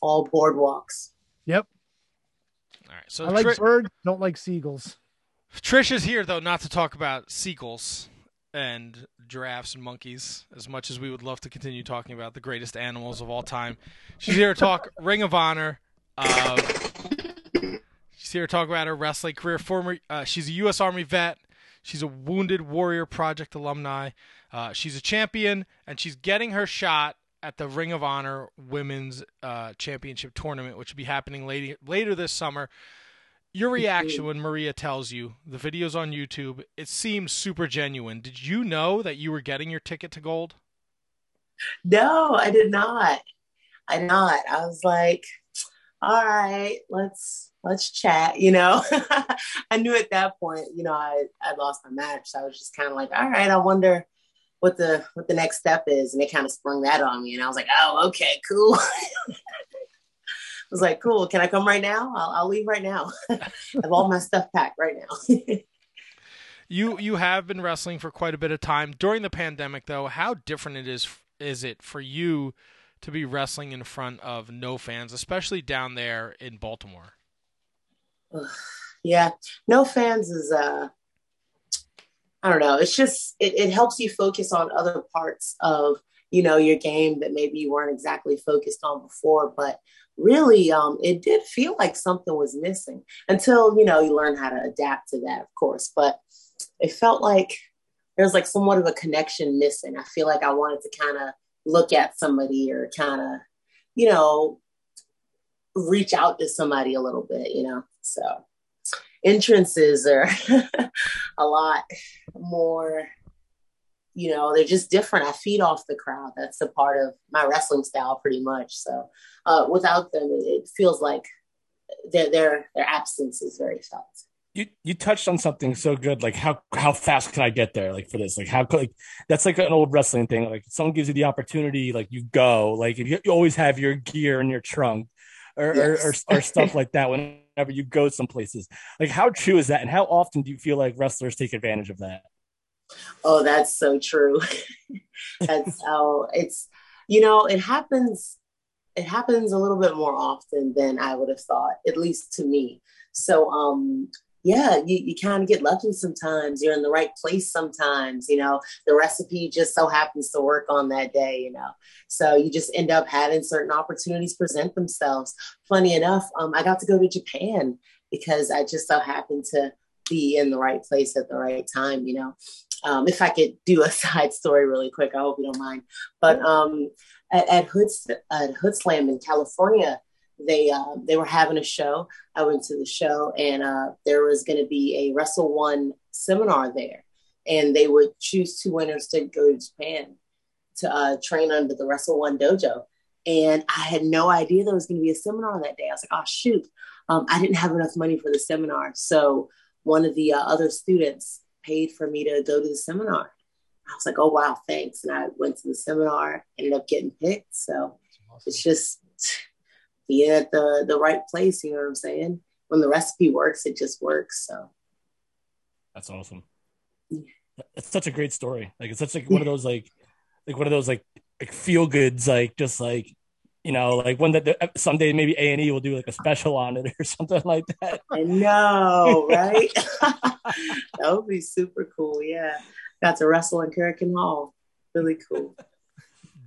S8: All boardwalks.
S2: Yep.
S1: All right, so
S2: I like
S1: Tri-
S2: birds, don't like seagulls.
S1: Trish is here though, not to talk about seagulls and giraffes and monkeys, as much as we would love to continue talking about the greatest animals of all time. She's here to talk Ring of Honor. Uh, she's here to talk about her wrestling career. Former, uh, she's a U.S. Army vet. She's a Wounded Warrior Project alumni. Uh, she's a champion, and she's getting her shot at the Ring of Honor Women's uh, Championship tournament, which will be happening later later this summer. Your reaction when Maria tells you the video's on YouTube, it seems super genuine. Did you know that you were getting your ticket to gold?
S8: No, I did not. I did not. I was like, all right, let's let's chat, you know. I knew at that point, you know, I I lost my match. So I was just kind of like, all right, I wonder what the what the next step is. And they kind of sprung that on me. And I was like, oh, okay, cool. Was like, cool, can I come right now? I'll, I'll leave right now. I have all my stuff packed right now.
S1: You you have been wrestling for quite a bit of time during the pandemic, though. How different it is is it for you to be wrestling in front of no fans, especially down there in Baltimore?
S8: yeah no fans is uh i don't know it's just it, it helps you focus on other parts of you know your game that maybe you weren't exactly focused on before but really um it did feel like something was missing until you know you learn how to adapt to that of course but it felt like there was like somewhat of a connection missing. I feel like i wanted to kind of look at somebody or kind of you know reach out to somebody a little bit you know so entrances are a lot more you know they're just different i feed off the crowd that's a part of my wrestling style pretty much so uh, without them it, feels like their their their absence is very felt
S3: You you touched on something so good, like how how fast can I get there? Like for this, like how like that's like an old wrestling thing. Like someone gives you the opportunity, like you go. Like if you, you always have your gear in your trunk, or,
S8: Yes.
S3: or, or or stuff like that whenever you go some places. Like how true is that, and how often do you feel like wrestlers take advantage of that?
S8: Oh, that's so true. that's how it's, you know, it happens, it happens a little bit more often than I would have thought, at least to me. So, um, yeah, you, you kind of get lucky sometimes. You're in the right place sometimes, you know, the recipe just so happens to work on that day, you know. So you just end up having certain opportunities present themselves. Funny enough, um, I got to go to Japan because I just so happened to be in the right place at the right time, you know. Um, if I could do a side story really quick, I hope you don't mind. But um, at, at Hoods at Hoodslam in California, they uh, they were having a show. I went to the show, and uh, there was going to be a Wrestle One seminar there, and they would choose two winners to go to Japan to uh, train under the Wrestle One dojo. And I had no idea there was going to be a seminar that day. I was like, oh shoot, um, I didn't have enough money for the seminar, so one of the uh, other students paid for me to go to the seminar. I was like, oh wow, thanks. And I went to the seminar, ended up getting picked. So it's just being at the the right place, you know what I'm saying? When the recipe works, it just works. So
S3: That's awesome.
S8: Yeah.
S3: It's such a great story. Like it's such like one of those like like one of those like like feel goods. Like just like you know like when that the, uh, someday maybe A and E will do like a special on it or something like that.
S8: I know, right? that would be super cool. Yeah. Got to wrestle in Korakuen Hall. really cool.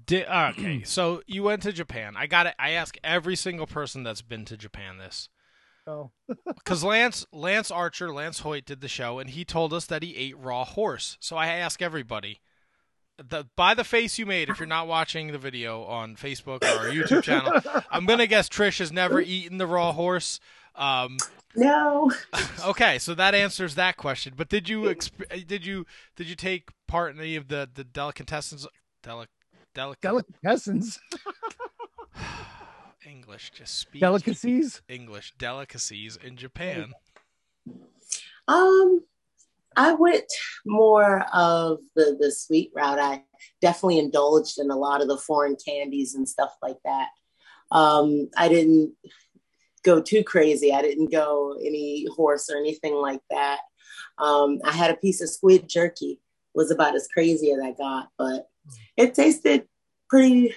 S1: Did, okay, so you went to Japan. I got it. I ask every single person that's been to Japan this.
S2: Oh.
S1: Because Lance Lance Archer, Lance Hoyt did the show, and he told us that he ate raw horse. So I ask everybody, the, by the face you made, if you're not watching the video on Facebook or our YouTube channel, I'm gonna guess Trish has never eaten the raw horse. Um,
S8: No.
S1: okay, so that answers that question. But did you exp- did you did you take part in any of the the delicatessens? Delic, delic,
S2: Delicatessens,
S1: English, just speak
S2: delicacies.
S1: English delicacies in Japan.
S8: Um, I went more of the the sweet route. I definitely indulged in a lot of the foreign candies and stuff like that. Um, I didn't go too crazy. I didn't go any horse or anything like that. Um, I had a piece of squid jerky. Was about as crazy as I got, but it tasted pretty.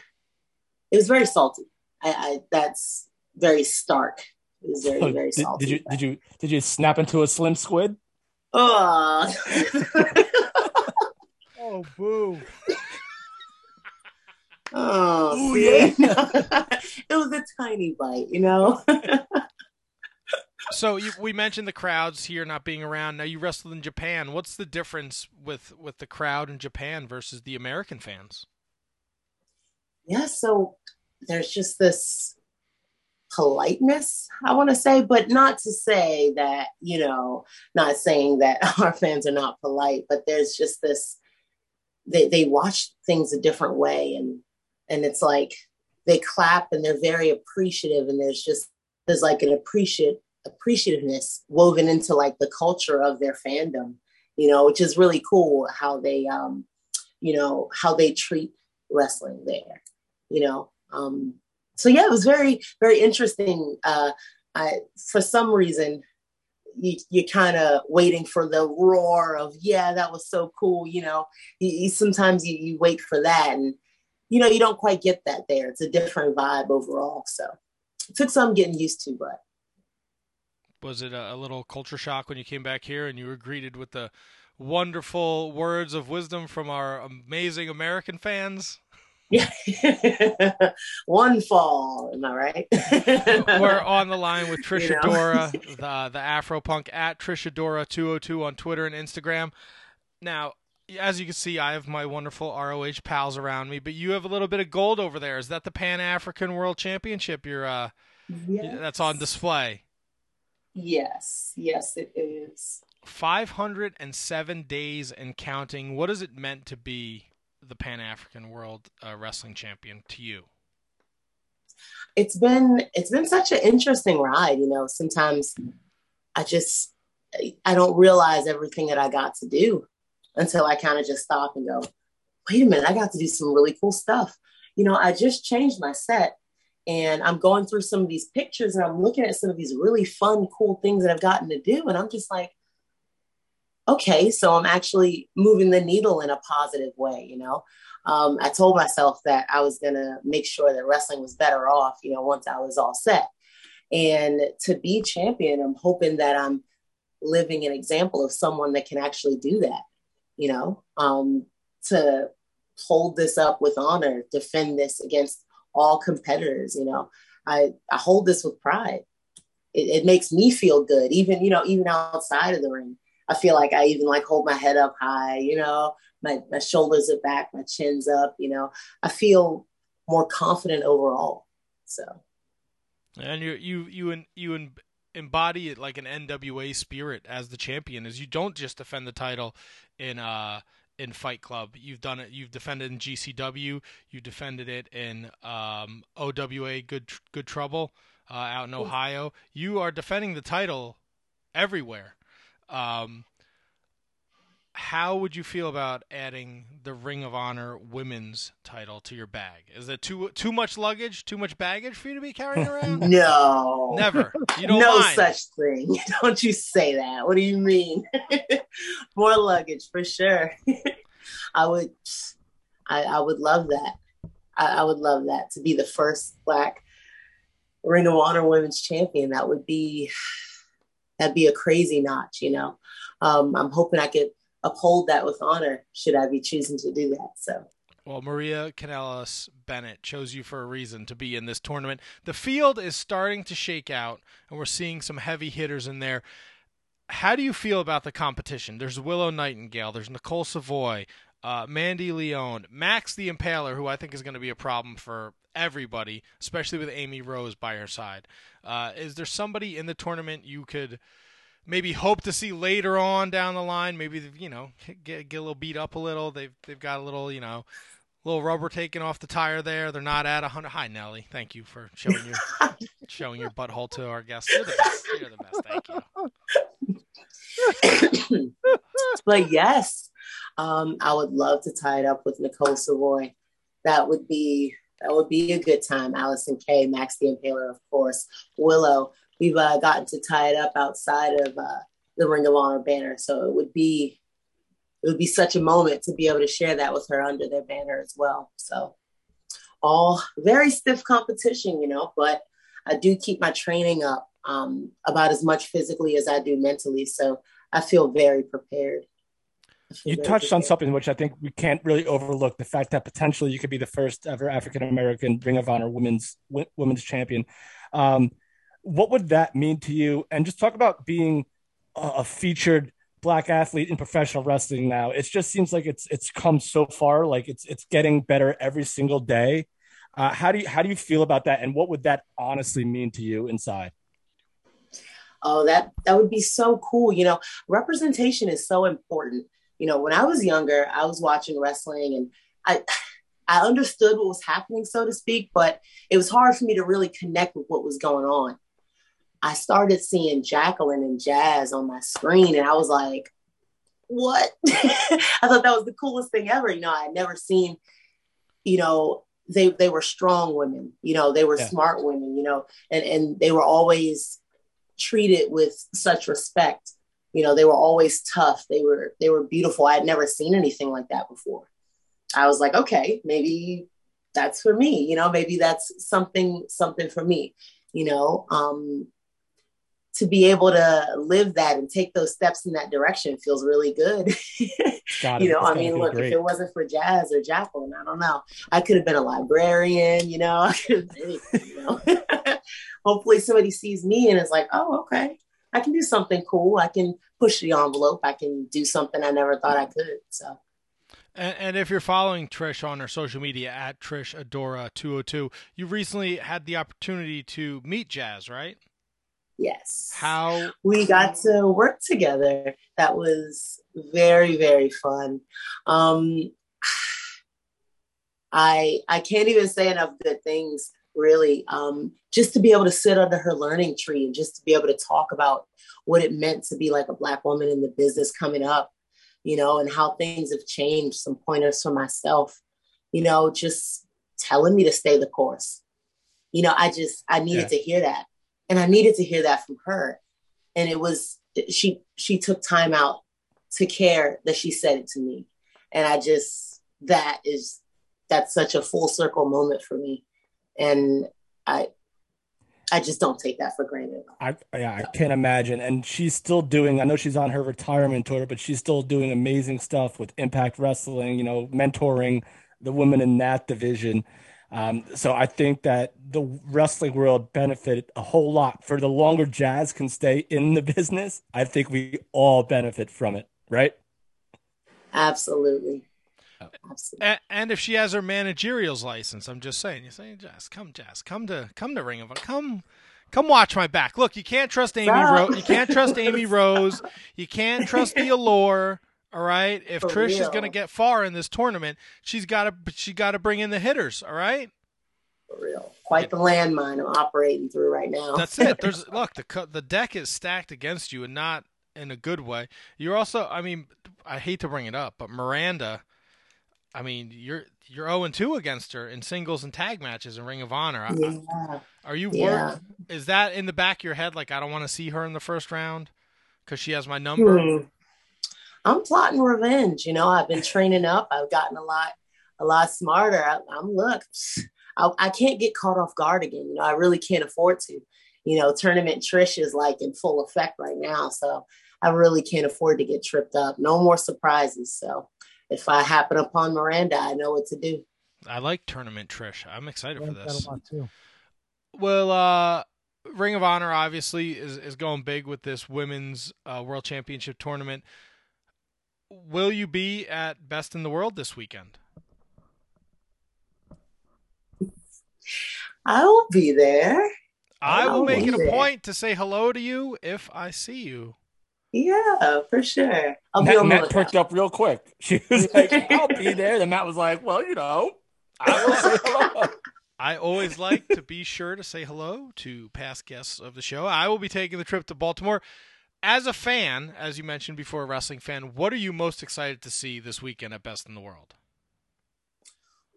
S8: It was very salty. I, I that's very stark. It was very very
S3: did,
S8: salty.
S3: did you did you did you snap into a slim squid?
S8: Oh.
S2: Oh, boo!
S8: oh,
S3: Ooh,
S8: see? it was a tiny bite, you know.
S1: So you, we mentioned the crowds here not being around. Now you wrestled in Japan. What's the difference with with the crowd in Japan versus the American fans?
S8: yeah, so there's just this politeness, I want to say, but not to say that, you know, not saying that our fans are not polite, but there's just this they they watch things a different way and and it's like they clap and they're very appreciative and there's just there's like an appreciate appreciativeness woven into like the culture of their fandom, you know, which is really cool how they um you know how they treat wrestling there, you know. Um so yeah, it was very, very interesting. Uh, I, for some reason, you, you're kind of waiting for the roar of, yeah, that was so cool. You know, you, you, sometimes you, you wait for that and, you know, you don't quite get that there. It's a different vibe overall. So it took some getting used to, but.
S1: Was it a, a little culture shock when you came back here and you were greeted with the wonderful words of wisdom from our amazing American fans?
S8: Yeah. One fall, am I right?
S1: We're on the line with Trisha
S8: You know?
S1: Dora, the the Afro Punk at Trish Adora 202 on Twitter and Instagram. Now, as you can see, I have my wonderful ROH pals around me, but you have a little bit of gold over there. Is that the Pan African World Championship you're uh
S8: Yes.
S1: that's on display?
S8: Yes, yes, it is.
S1: 507 days and counting. What has it meant to be the Pan African World uh, Wrestling Champion to you?
S8: it's been it's been such an interesting ride you know sometimes i just i don't realize everything that i got to do until i kind of just stop and go wait a minute i got to do some really cool stuff you know i just changed my set and i'm going through some of these pictures and i'm looking at some of these really fun cool things that i've gotten to do and i'm just like okay so i'm actually moving the needle in a positive way you know um, I told myself that I was going to make sure that wrestling was better off, you know, once I was all set. And to be champion, I'm hoping that I'm living an example of someone that can actually do that, you know, um, to hold this up with honor, defend this against all competitors, you know. I, I hold this with pride. It, it makes me feel good, even, you know, even outside of the ring. I feel like I even like hold my head up high, you know, my, my shoulders are back, my chin's up, you know, I feel more confident overall. So,
S1: And you you you en- you en- embody it like an NWA spirit as the champion. Is you don't just defend the title in uh in Fight Club. You've done it. You've defended in GCW. You defended it in um, OWA Good Good Trouble uh, out in Ohio. You are defending the title everywhere. Um, how would you feel about adding the Ring of Honor Women's title to your bag? Is it too too much luggage, too much baggage for you to be carrying around?
S8: no,
S1: Never. You don't
S8: no
S1: mind.
S8: such thing. Don't you say that. What do you mean? More luggage for sure. I would, I, I would love that. I, I would love that to be the first Black Ring of Honor Women's Champion. That would be, that'd be a crazy notch. You know, um, I'm hoping I could uphold that with honor should I be choosing to do that. So
S1: Well, Maria Kanellis Bennett chose you for a reason to be in this tournament. The field is starting to shake out, and we're seeing some heavy hitters in there. How do you feel about the competition? There's Willow Nightingale, there's Nicole Savoy, uh, Mandy Leon, Max the Impaler, who I think is going to be a problem for everybody, especially with Amy Rose by her side. Uh, is there somebody in the tournament you could maybe hope to see later on down the line? Maybe you know get, get a little beat up a little. They've they've got a little you know little rubber taken off the tire there. They're not at a hundred. Hi Nelly, thank you for showing your showing your butthole to our guests. You're the best. You're the best. Thank
S8: you. but yes, um, I would love to tie it up with Nicole Savoy. That would be that would be a good time. Allysin Kay, Max the Impaler, of course, Willow. We've uh, gotten to tie it up outside of uh, the Ring of Honor banner, so it would be it would be such a moment to be able to share that with her under their banner as well. So all very stiff competition, you know, but I do keep my training up um, about as much physically as I do mentally. So I feel very prepared.
S3: You touched on something which I think we can't really overlook the fact that potentially you could be the first ever African American Ring of Honor women's women's champion. Um, what would that mean to you? And just talk about being a featured black athlete in professional wrestling now. It just seems like it's it's come so far. Like it's it's getting better every single day. Uh, how do you how do you feel about that? And what would that honestly mean to you inside?
S8: Oh, that that would be so cool. You know, representation is so important you know, when I was younger, I was watching wrestling and I I understood what was happening, so to speak, but it was hard for me to really connect with what was going on. I started seeing Jacqueline and Jazz on my screen, and I was like, what? I thought that was the coolest thing ever. You know, I had never seen, you know, they they were strong women, you know, they were yeah. smart women, you know, and, and they were always treated with such respect you know they were always tough. They were they were beautiful. I had never seen anything like that before. I was like okay maybe that's for me you know maybe that's something something for me you know um to be able to live that and take those steps in that direction feels really good. You know i mean look great. if it wasn't for jazz or jacqueline i don't know. I could have been a librarian you know i been anything you know. Hopefully somebody sees me and is like oh okay I can do something cool. I can push the envelope. I can do something I never thought I could. So.
S1: And, and if you're following Trish on her social media at Trish Adora 202, you recently had the opportunity to meet Jazz, right?
S8: Yes.
S1: How
S8: we got to work together. That was very very fun. Um, I I can't even say enough good things really um, just to be able to sit under her learning tree and just to be able to talk about what it meant to be like a black woman in the business coming up you know and how things have changed some pointers for myself you know just telling me to stay the course. You know i just i needed yeah. to hear that. And i needed to hear that from her. And it was she she took time out to care that she said it to me. And i just that is that's such a full circle moment for me and I I just don't take that for granted.
S3: I yeah, I can't imagine. And she's still doing. I know she's on her retirement tour, but she's still doing amazing stuff with Impact Wrestling. You know, mentoring the women in that division. Um, so I think that the wrestling world benefited a whole lot. For the longer Jazz can stay in the business, I think we all benefit from it, right?
S8: Absolutely.
S1: And, and, if she has her managerial's license, I'm just saying, you say, Jess, come, Jess, come to come to Ring of Honor, come, come watch my back. Look, you can't trust Amy Rose. You can't trust Amy Rose. You can't trust the Allure. All right. If For Trish real. is going to get far in this tournament, she's got to she got to bring in the hitters. All right.
S8: For real, quite the landmine I'm operating through right now.
S1: That's it. There's look the the deck is stacked against you, and not in a good way. You're also, I mean, I hate to bring it up, but Miranda I mean, you're you're zero oh and two against her in singles and tag matches in Ring of Honor. Yeah. Are you yeah. Is that in the back of your head? Like, I don't want to see her in the first round because she has my number. Hmm.
S8: I'm plotting revenge. You know, I've been training up. I've gotten a lot, a lot smarter. I, am look. I, I can't get caught off guard again. You know, I really can't afford to. You know, tournament Trish is like in full effect right now, so I really can't afford to get tripped up. No more surprises. So if I happen upon Miranda, I know what to do.
S1: I like tournament Trish. I'm excited for this.
S2: too.
S1: Well, uh, Ring of Honor obviously is, is going big with this women's uh, world championship tournament. Will you be at Best in the World this weekend?
S8: I will be there.
S1: I will
S8: Oh,
S1: make it a
S8: yeah.
S1: point to say hello to you if I see you.
S8: Yeah, for sure. I'll be
S3: Matt,
S8: on
S3: Matt perked up real quick. She was like, "I'll be there." Then Matt was like, "Well, you know, I will say hello."
S1: I always like to be sure to say hello to past guests of the show. I will be taking the trip to Baltimore. As a fan, as you mentioned before, a wrestling fan, what are you most excited to see this weekend at Best in the World?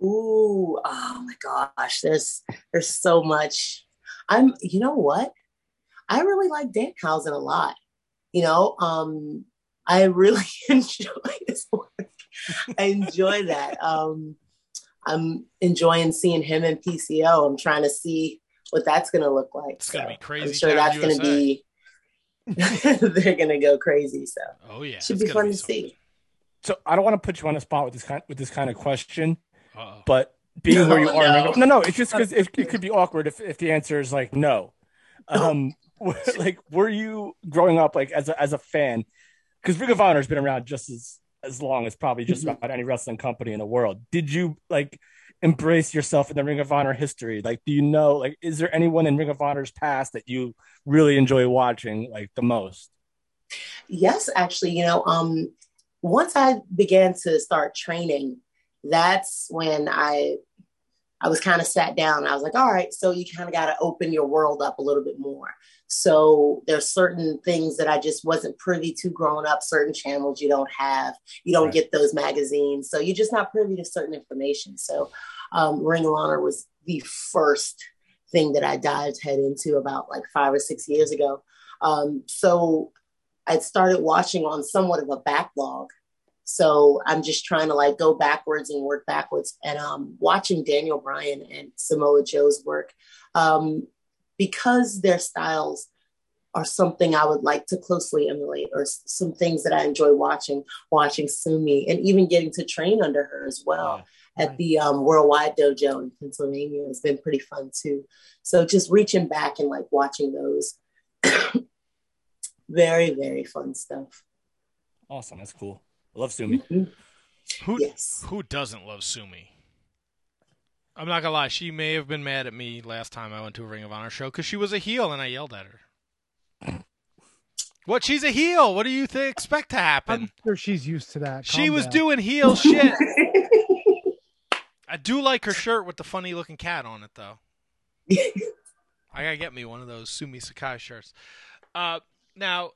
S8: Ooh, oh my gosh, there's there's so much. I'm you know what? I really like Danhausen a lot. You know, um I really enjoy his work. I enjoy that. Um I'm enjoying seeing him in PCO. I'm trying to see what that's gonna look like.
S1: It's gonna be crazy
S8: I'm sure that's gonna
S1: USA.
S8: be they're gonna go crazy. So
S1: Oh yeah,
S8: should be
S1: gonna
S8: fun to
S1: something.
S8: see.
S3: So I don't want to put you on the spot with this kind with this kind of question,
S1: Uh-oh.
S3: but being where you
S8: No,
S3: are,
S8: no.
S3: no, no, it's just because it, it could be awkward if, if the answer is like no. Um, like were you growing up like as a as a fan? Because Ring of Honor has been around just as as long as probably just
S8: Mhm.
S3: about any wrestling company in the world. Did you like embrace yourself in the Ring of Honor history? Like, do you know like is there anyone in Ring of Honor's past that you really enjoy watching like the most?
S8: Yes, actually, you know, um, once I began to start training, that's when I I was kind of sat down. I was like, all right, so you kind of got to open your world up a little bit more. So there's certain things that I just wasn't privy to growing up, certain channels you don't have, you don't
S3: Right.
S8: get those magazines. So you're just not privy to certain information. So um, Ring of Honor was the first thing that I dived head into about like five or six years ago. Um, so I started watching on somewhat of a backlog. So I'm just trying to like go backwards and work backwards. And um, watching Daniel Bryan and Samoa Joe's work, um, because their styles are something I would like to closely emulate, or some things that I enjoy watching, watching Sumie, and even getting to train under her as well at the um, Worldwide Dojo in Pennsylvania has been pretty fun too. So just reaching back and like watching those, very very fun stuff.
S3: Awesome, that's cool. I love Sumie.
S8: Mhm.
S1: Who
S8: Yes.
S1: who doesn't love Sumie? I'm not gonna lie. She may have been mad at me last time I went to a Ring of Honor show because she was a heel and I yelled at her. What? She's a heel. What do you th- expect to happen?
S2: I'm sure she's used to that.
S1: She was
S2: down.
S1: doing heel shit. I do like her shirt with the funny looking cat on it though. I gotta get me one of those Sumie Sakai shirts. Uh, now,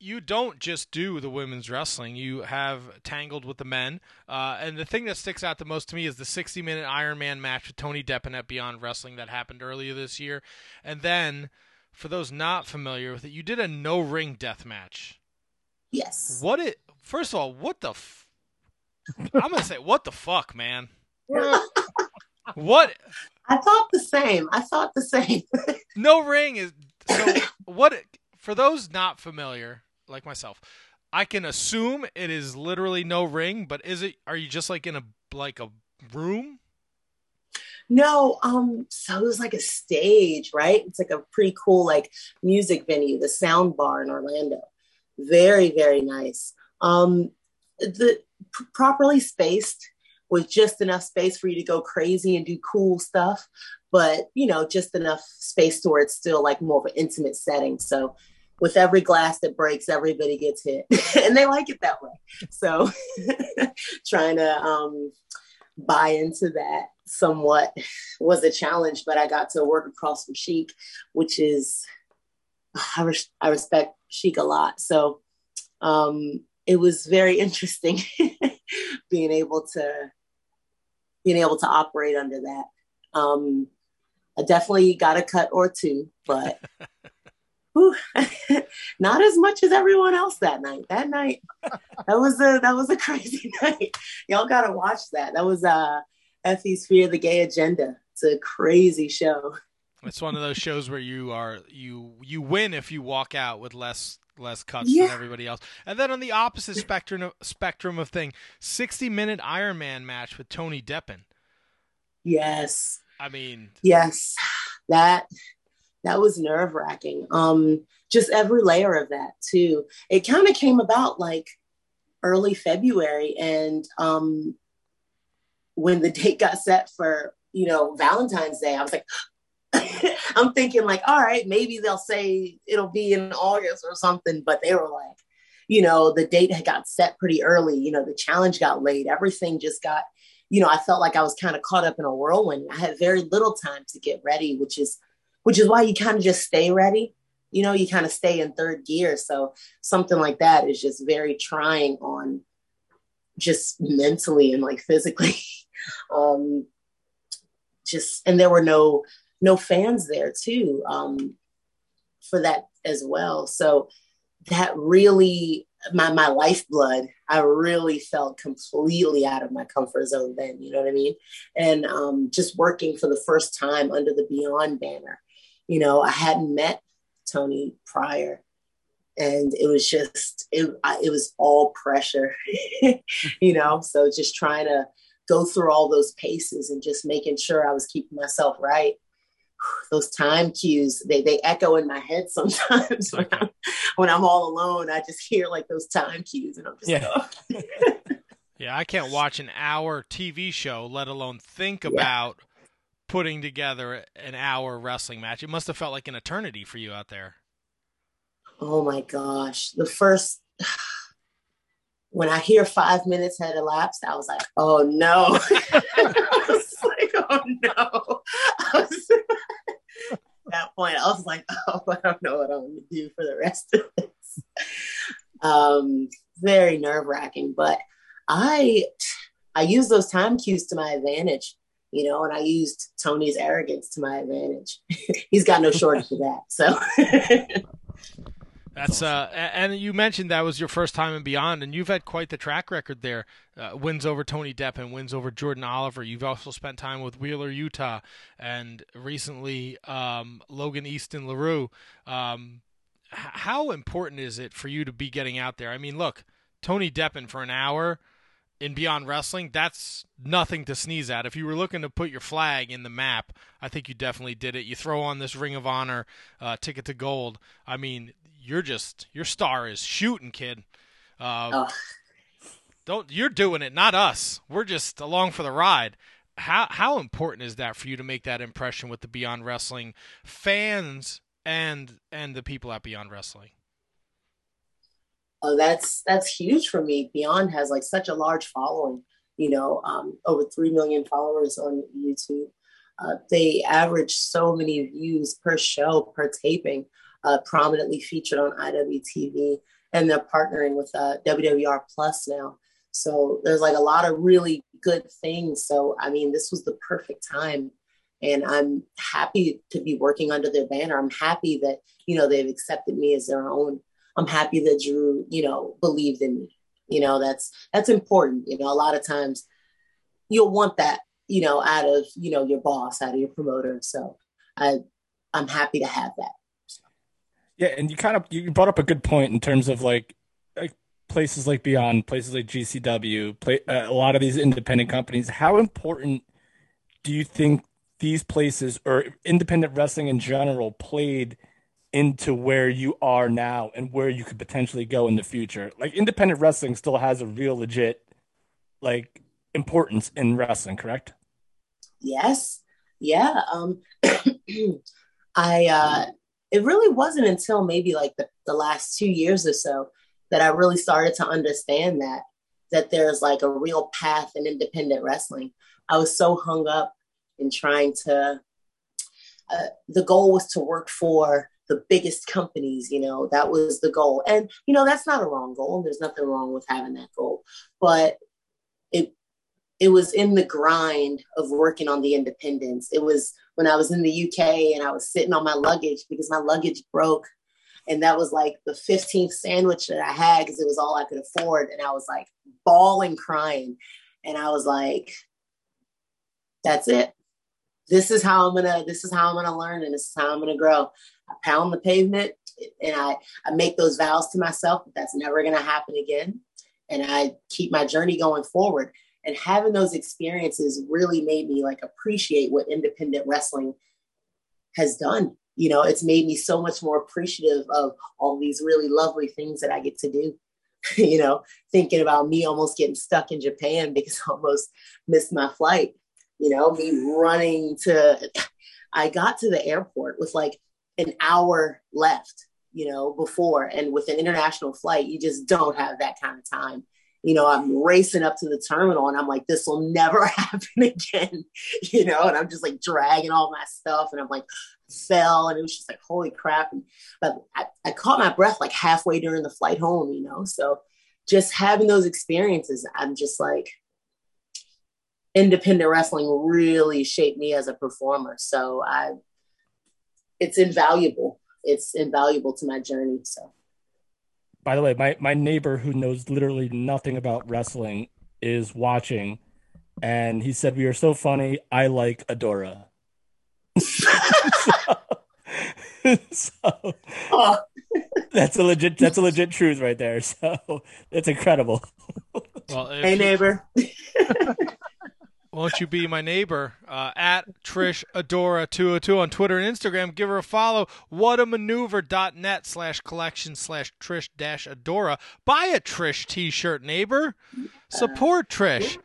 S1: you don't just do the women's wrestling; you have tangled with the men. Uh, and the thing that sticks out the most to me is the 60-minute Iron Man match with Tony Deppen at Beyond Wrestling that happened earlier this year. And then, for those not familiar with it, you did a no-ring death match.
S8: yes.
S1: What it? First of all, what the? F- I'm gonna say, what the fuck, man? What?
S8: I thought the same. I thought the same.
S1: No ring is so. What? For those not familiar, like myself, I can assume it is literally no ring. But is it? Are you just like in a like a room?
S8: no, um, so it was like a stage, right? It's like a pretty cool like music venue, the Sound Bar in Orlando. Very, very nice. Um, the p- properly spaced with just enough space for you to go crazy and do cool stuff, but you know, just enough space to where it's still like more of an intimate setting. So with every glass that breaks, everybody gets hit. and they like it that way. So trying to um buy into that somewhat was a challenge, but I got to work across from Sheik, which is I, res- I respect Sheik a lot. So um, it was very interesting being able to being able to operate under that. Um, I definitely got a cut or two, but not as much as everyone else that night. That night, that was a that was a crazy night. Y'all gotta watch that. That was uh EFFY's Fear the Gay Agenda. It's a crazy show.
S1: It's one of those shows where you are you you win if you walk out with less less cuts
S8: Yeah.
S1: than everybody else. And then on the opposite spectrum of, spectrum of thing, 60 minute Iron Man match with Tony Deppen.
S8: Yes.
S1: I mean,
S8: Yes. That that was nerve wracking. Um, just every layer of that too. It kind of came about like early February, and um, when the date got set for you know Valentine's Day, I was like, I'm thinking like, all right, maybe they'll say it'll be in August or something, but they were like, you know, the date had got set pretty early. You know, the challenge got laid. Everything just got, you know, I felt like I was kind of caught up in a whirlwind. I had very little time to get ready, which is, which is why you kind of just stay ready. You know, you kind of stay in third gear. So something like that is just very trying on just mentally and like physically. um, just and there were no no fans there too um, for that as well. So that really my my lifeblood. I really felt completely out of my comfort zone then. You know what I mean? And um, just working for the first time under the Beyond banner. You know, I hadn't met Tony prior, and it was just it. I, it was all pressure. you know, so just trying to go through all those paces and just making sure I was keeping myself right those time cues they, they echo in my head sometimes when I'm, when I'm all alone i just hear like those time cues and i'm just
S3: Yeah.
S8: oh.
S1: yeah, I can't watch an hour TV show, let alone think about putting together an hour wrestling match. It must have felt like an eternity for you out there.
S8: oh my gosh. The first when i hear five minutes had elapsed i was like oh no. I was like oh no. Was, at that point i was like oh i don't know what i'm gonna do for the rest of this. Um very nerve-wracking but i i use those time cues to my advantage you know and i used tony's arrogance to my advantage he's got no shortage of that so
S1: That's uh, and you mentioned that was your first time in Beyond, and you've had quite the track record there. Uh, wins over Tony Deppen wins over Jordan Oliver. You've also spent time with Wheeler Yuta, and recently um, Logan Easton LaRue. Um, how important is it for you to be getting out there? I mean, look, Tony Deppen for an hour in Beyond Wrestling, that's nothing to sneeze at. If you were looking to put your flag in the map, I think you definitely did it. You throw on this Ring of Honor uh, ticket to gold. I mean, you're just your star is shooting, kid. Uh,
S8: Oh.
S1: Don't you're doing it, not us. We're just along for the ride. How how important is that for you to make that impression with the Beyond Wrestling fans and and the people at Beyond Wrestling?
S8: Oh that's that's huge for me. Beyond has like such a large following you know um, over 3 million followers on youtube. Uh, they average so many views per show per taping uh, prominently featured on iwtv and they're partnering with uh, wwr plus now. So there's like a lot of really good things. So i mean this was the perfect time and i'm happy to be working under their banner. I'm happy that you know they've accepted me as their own I'm happy that Drew, you know, believed in me. You know, that's that's important. You know, a lot of times you'll want that, you know, out of, you know, your boss, out of your promoter. So I I'm happy to have that.
S3: Yeah, and you kind of you brought up a good point in terms of like, like places like Beyond, places like GCW, play, uh, a lot of these independent companies. How important do you think these places or independent wrestling in general played into where you are now and where you could potentially go in the future? Like independent wrestling still has a real legit like importance in wrestling, correct?
S8: Yes. Yeah. Um I uh it really wasn't until maybe like the, the last two years or so that I really started to understand that that there's like a real path in independent wrestling. I was so hung up in trying to uh, the goal was to work for the biggest companies, you know, that was the goal. And, you know, that's not a wrong goal. There's nothing wrong with having that goal. But it it was in the grind of working on the independence. It was when I was in the UK and I was sitting on my luggage because my luggage broke. And that was like the 15th sandwich that I had because it was all I could afford. And I was like bawling, crying. And I was like, that's it. This is how I'm gonna, this is how I'm gonna learn and this is how I'm gonna grow. I pound the pavement and I I make those vows to myself that that's never to happen again, and I keep my journey going forward. And having those experiences really made me like appreciate what independent wrestling has done. You know, it's made me so much more appreciative of all these really lovely things that I get to do. you know, thinking about me almost getting stuck in Japan because I almost missed my flight. You know, me running to, I got to the airport with like an hour left, you know, before. And with an international flight, you just don't have that kind of time. You know, I'm racing up to the terminal and I'm like, this will never happen again, you know, and I'm just like dragging all my stuff and I'm like, fell and it was just like holy crap and but I, I caught my breath like halfway during the flight home you know so just having those experiences i'm just like independent wrestling really shaped me as a performer so i it's invaluable it's invaluable to my journey so
S3: by the way my, my neighbor who knows literally nothing about wrestling is watching and he said we are so funny i like adora so, so oh. that's a legit that's a legit truth right there. So it's incredible.
S8: Well, hey you, neighbor.
S1: won't you be my neighbor? Uh, at Trish Adora 202 on Twitter and Instagram. Give her a follow. Whatamaneuver.net slash collection slash Trish dash Adora. Buy a Trish t shirt, neighbor. Support Trish.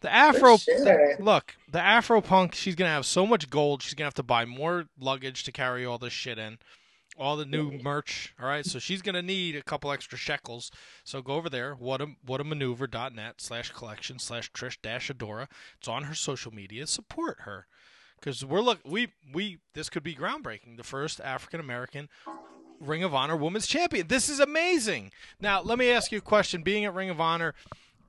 S1: The Afro sure. look, the Afro Punk, she's gonna have so much gold, she's gonna have to buy more luggage to carry all this shit in. All the new merch. All right. So she's gonna need a couple extra shekels. So go over there, what a whatamaneuver.net slash collection slash Trish dash Adora. It's on her social media. Support her. Because we're look we we this could be groundbreaking. The first African American Ring of Honor Women's Champion. This is amazing. Now let me ask you a question. Being at Ring of Honor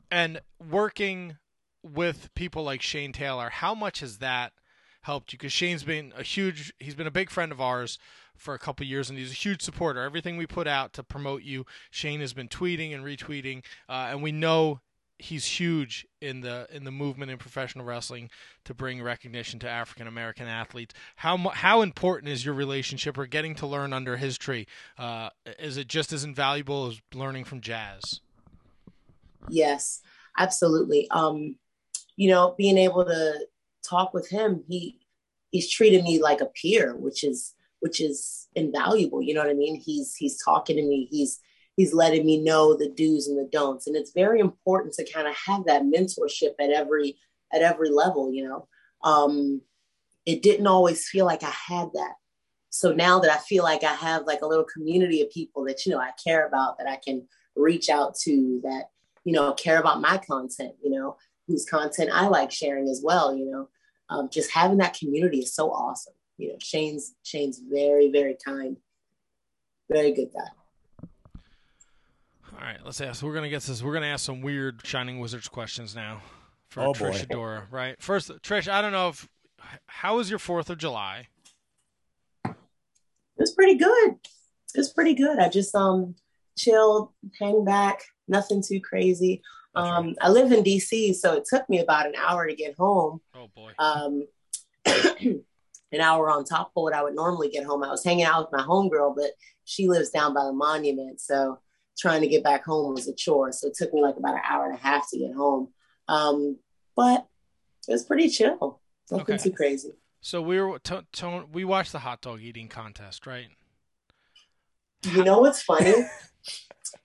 S1: and working with people like Shane Taylor, how much has that helped you? Because Shane's been a huge, he's been a big friend of ours for a couple years, and he's a huge supporter. Everything we put out to promote you, Shane has been tweeting and retweeting, uh, and we know he's huge in the in the movement in professional wrestling to bring recognition to African American athletes. How how important is your relationship or getting to learn under his tree? Uh, is it just as invaluable as learning from Jazz?
S8: Yes, absolutely. Um, you know, being able to talk with him, he he's treated me like a peer, which is which is invaluable. You know what I mean? He's he's talking to me. He's he's letting me know the do's and the don'ts, and it's very important to kind of have that mentorship at every at every level. You know, um, it didn't always feel like I had that. So now that I feel like I have like a little community of people that you know I care about, that I can reach out to, that you know care about my content. You know, whose content I like sharing as well. You know, um, just having that community is so awesome. You know, Shane's Shane's very very kind, very good guy.
S1: All right, let's ask. We're gonna get this. We're gonna ask some weird Shining Wizards questions now for
S3: oh,
S1: Trish boy. Adora. Right. First, Trish, I don't know if how was your Fourth of July?
S8: It was pretty good. It was pretty good. I just um chilled, hang back, nothing too crazy. Um, right. I live in DC, so it took me about an hour to get home.
S1: Oh boy.
S8: Um, an hour on top of what I would normally get home. I was hanging out with my homegirl, but she lives down by the monument, so trying to get back home was a chore. So it took me like about an hour and a half to get home. Um, but it was pretty chill. Nothing okay. too crazy.
S1: So we were to, to, we watched the hot dog eating contest, right?
S8: You know what's funny?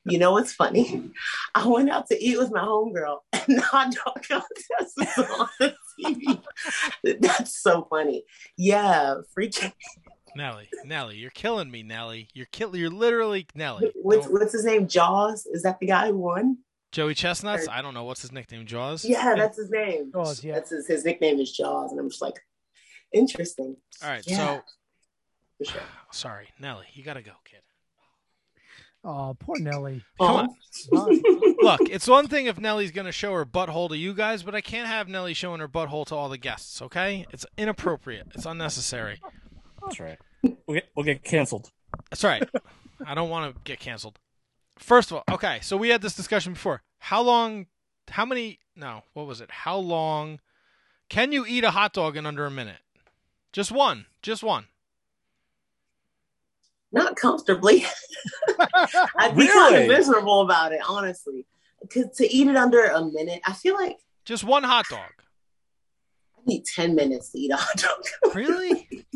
S8: You know what's funny? I went out to eat with my homegirl, and the hot dog contest was on. That's so funny. Yeah, freaking.
S1: Nelly, Nelly, you're killing me, Nelly. You're kill, You're literally Nelly.
S8: What's, what's his name? Jaws. Is that the guy who won?
S1: Joey Chestnuts. Or... I don't know what's his nickname. Jaws.
S8: Yeah, that's his name. Jaws. Yeah, that's his, his nickname is Jaws, and I'm just like, interesting.
S1: All right, yeah. so. Sure. Sorry, Nelly. You gotta go, kid.
S2: Oh, poor Nelly.
S1: Come on. Look, it's one thing if Nelly's going to show her butthole to you guys, but I can't have Nelly showing her butthole to all the guests, okay? It's inappropriate. It's unnecessary.
S3: That's right. We'll get, we'll get canceled.
S1: That's right. I don't want to get canceled. First of all, okay, so we had this discussion before. How long, how many, no, what was it? How long can you eat a hot dog in under a minute? Just one. Just one.
S8: Not comfortably. I'd be kind of miserable about it, honestly. Because to eat it under a minute, I feel like
S1: Just one hot dog.
S8: I need 10 minutes to eat a hot dog.
S1: Really?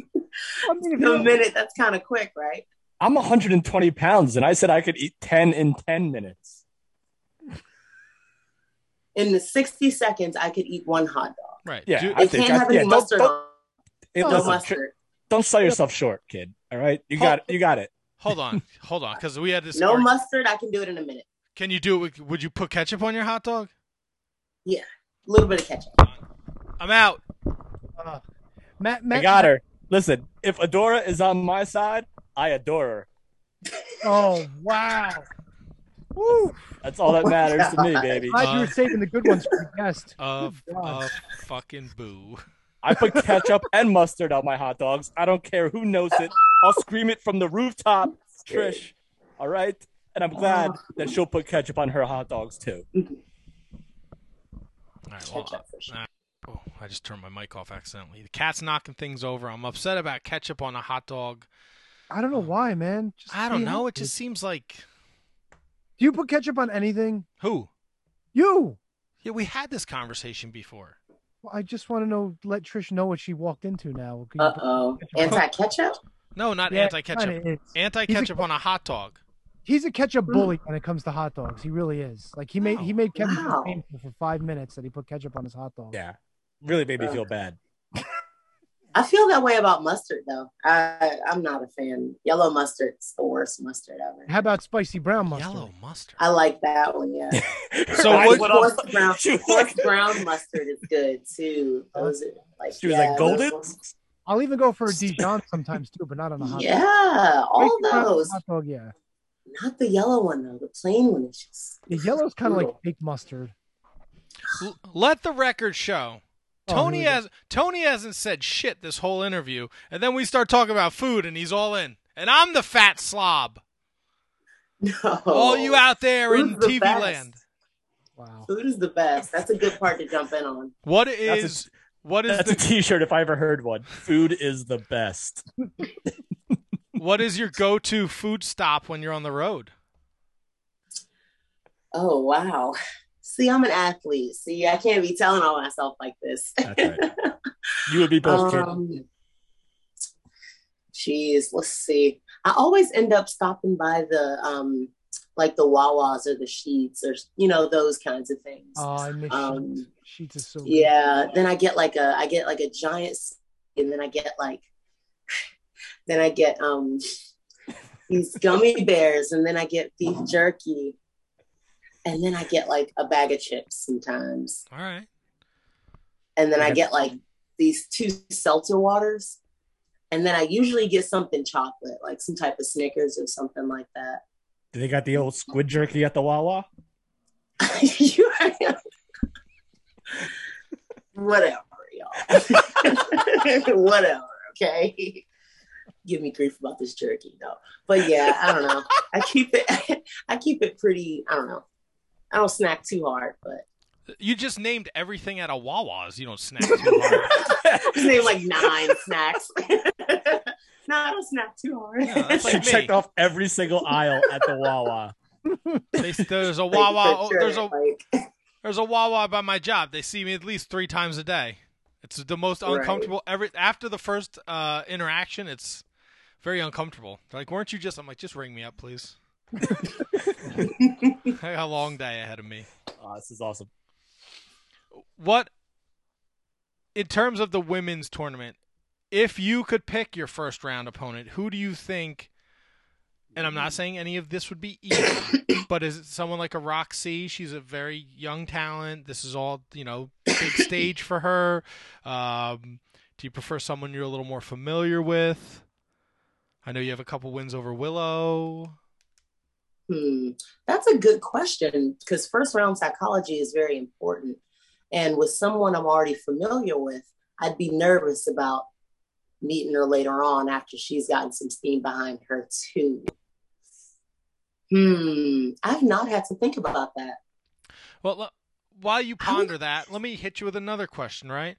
S2: I mean,
S8: a minute, that's kind of quick, right?
S3: I'm 120 pounds, and I said I could eat 10 in 10 minutes.
S8: In the 60 seconds, I could eat one hot dog.
S1: Right.
S3: Yeah,
S1: Do-
S3: I
S8: It
S3: think
S8: can't
S3: I-
S8: have any
S3: yeah, don't, don't,
S8: on
S3: Hey,
S8: no mustard.
S3: don't sell yourself short, kid. All right, you got it. You got it.
S1: hold on, hold on, because we had this.
S8: No
S1: arg-
S8: mustard, I can do it in a minute.
S1: Can you do it? With, would you put ketchup on your hot dog?
S8: Yeah, a little bit of ketchup.
S1: I'm out.
S2: uh, Matt, Matt,
S3: I got her. Listen, if Adora is on my side, I adore her.
S2: Oh wow! Woo!
S3: That's all that
S8: Oh
S3: matters to me,
S8: God.
S3: baby.
S2: Glad you
S1: Uh,
S2: were saving the good ones for the guest.
S1: Of
S2: God.
S1: of fucking boo.
S3: I put ketchup and mustard on my hot dogs. I don't care who knows it. I'll scream it from the rooftop, Trish. All right? And I'm glad that she'll put ketchup on her hot dogs too.
S1: All right. Well,
S8: Ketchup for sure.
S1: uh, oh, I just turned my mic off accidentally. The cat's knocking things over. I'm upset about ketchup on a hot dog.
S2: I don't know why, man. Just
S1: I don't know. It just seems like
S2: Do you put ketchup on anything?
S1: who?
S2: You.
S1: Yeah, we had this conversation before.
S2: Well, I just want to know. Let Trish know what she walked into now.
S8: Uh oh. Anti ketchup?
S1: No, not
S2: Yeah,
S1: anti-ketchup. Anti-ketchup on a hot dog.
S2: He's a ketchup bully when it comes to hot dogs. He really is. Like he made he made Kevin feel
S8: Wow.
S2: painful for five minutes that he put ketchup on his hot dog.
S3: Yeah. Really made me feel bad.
S8: I feel that way about mustard, though. I, I'm not a fan. Yellow mustard's the worst mustard ever.
S2: How about spicy brown mustard?
S1: Yellow mustard.
S8: I like that one, yeah.
S1: So
S3: Her eyes
S1: what-
S3: went
S8: brown,
S3: She was
S8: forced
S3: like,
S8: brown mustard is good too. Those are like
S3: she was
S8: yeah,
S3: like golden.
S2: I'll even go for a Dijon sometimes too, but not on a hot dog.
S8: Yeah, all
S2: Spicy
S8: those.
S2: Hot dog, yeah.
S8: Not the yellow one though. The plain one is just.
S2: The yellow's kind of like
S8: brutal.
S2: fake mustard.
S1: Let the record show.
S2: Oh,
S1: Tony
S2: here we go.
S1: has Tony hasn't said shit this whole interview, and then we start talking about food, and he's all in. And I'm the fat slob.
S8: No.
S1: All you out there in
S8: the
S1: TV
S8: best.
S1: land,
S2: Wow.
S8: Food is the best. That's a good part to jump in on.
S1: what
S3: That's a-
S1: is what is
S3: That's
S1: the
S3: t-shirt if I ever heard one. Food is the best.
S1: what is your go-to food stop when you're on the road?
S8: Oh wow. See, I'm an athlete. See, I can't be telling on myself like this.
S3: That's right. You would be both, kid.
S8: Um, Jeez, let's see. I always end up stopping by the um, like the Wawas or the Sheetz or you know those kinds of things.
S2: Oh, I miss
S8: Um,
S2: Sheetz. Sheetz is so good.
S8: yeah. Then I get like a I get like a giant, and then I get like, then I get um these gummy bears, and then I get beef jerky, and then I get like a bag of chips sometimes,
S1: All right.
S8: and then I get like these two seltzer waters. And then I usually get something chocolate, like some type of Snickers or something like that.
S3: Do they got the old squid jerky at the Wawa?
S8: You are- Whatever, y'all. Whatever, okay? Give me grief about this jerky, though. But yeah, I don't know. I keep it. I keep it pretty. I don't know. I don't snack too hard, but
S1: You just named everything at a Wawa's. You don't snack too hard.
S8: just name like nine snacks. no, I don't snack too hard.
S1: Yeah, that's
S3: she
S1: me.
S3: checked off every single aisle at the Wawa.
S1: They, there's a
S8: Like,
S1: Wawa.
S8: for
S1: oh, There's a
S8: like,
S1: there's a Wawa by my job. They see me at least three times a day. It's the most
S8: Right.
S1: uncomfortable. Every after the first uh, interaction, it's very uncomfortable. They're like, weren't you just? I'm like, just ring me up, please. I got a long day ahead of me.
S3: Oh, this is awesome.
S1: What, in terms of the women's tournament, if you could pick your first round opponent, who do you think? And I'm not saying any of this would be easy, but is it someone like a Rok-C? She's a very young talent. This is all you know, big stage for her. Um, do you prefer someone you're a little more familiar with? I know you have a couple wins over Willow.
S8: Hmm, that's a good question because first round psychology is very important. And with someone I'm already familiar with, I'd be nervous about meeting her later on after she's gotten some steam behind her too. Hmm, I've not had to think about that.
S1: Well, l- while you ponder that, let me hit you with another question. Right?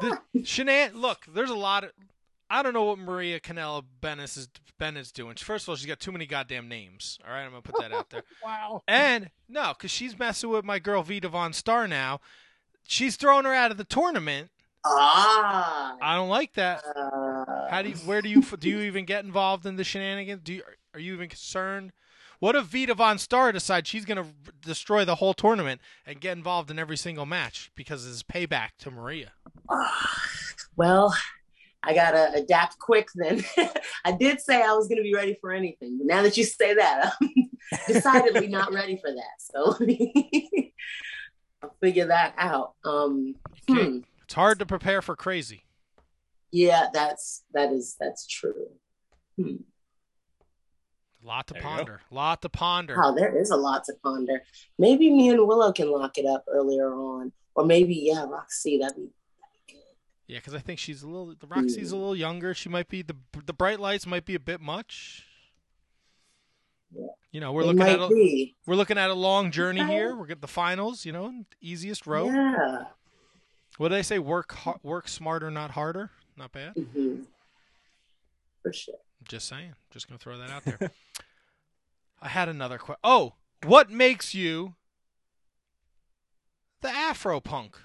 S1: The shenan- Look, there's a lot of I don't know what Maria Kanellis Bennett is Bennett's doing. First of all, she's got too many goddamn names. All right, I'm gonna put that out there.
S2: wow.
S1: And no, because she's messing with my girl Vita VonStarr now. She's throwing her out of the tournament.
S8: Ah.
S1: I don't like that.
S8: Uh,
S1: How do you? Where do you? Do you even get involved in the shenanigans? Do you? Are you even concerned? What if Vita VonStarr decides she's gonna destroy the whole tournament and get involved in every single match because it's payback to Maria?
S8: well, I gotta adapt quick then. I did say I was gonna be ready for anything, but now that you say that, I'm decidedly not ready for that. So I'll figure that out. Um,
S1: Okay.
S8: hmm.
S1: It's hard to prepare for crazy.
S8: Yeah, that's that is that's true. Hmm.
S1: Lot to
S3: There you
S1: ponder. Lot to ponder.
S8: Oh, there is a lot to ponder. Maybe me and Willow can lock it up earlier on, or maybe yeah, Rok-C. That'd be
S1: Yeah, because I think she's a little. The Rok-C's a little younger. She might be the the bright lights might be a bit much.
S8: Yeah.
S1: You know, we're
S8: it
S1: looking at a,
S8: be.
S1: we're looking at a long journey here. We're getting the finals. You know, easiest road.
S8: Yeah.
S1: What do they say? Work work smarter, not harder. Not bad.
S8: hmm For sure.
S1: Just saying. Just gonna throw that out there. I had another question. Oh, what makes you the Afro Punk?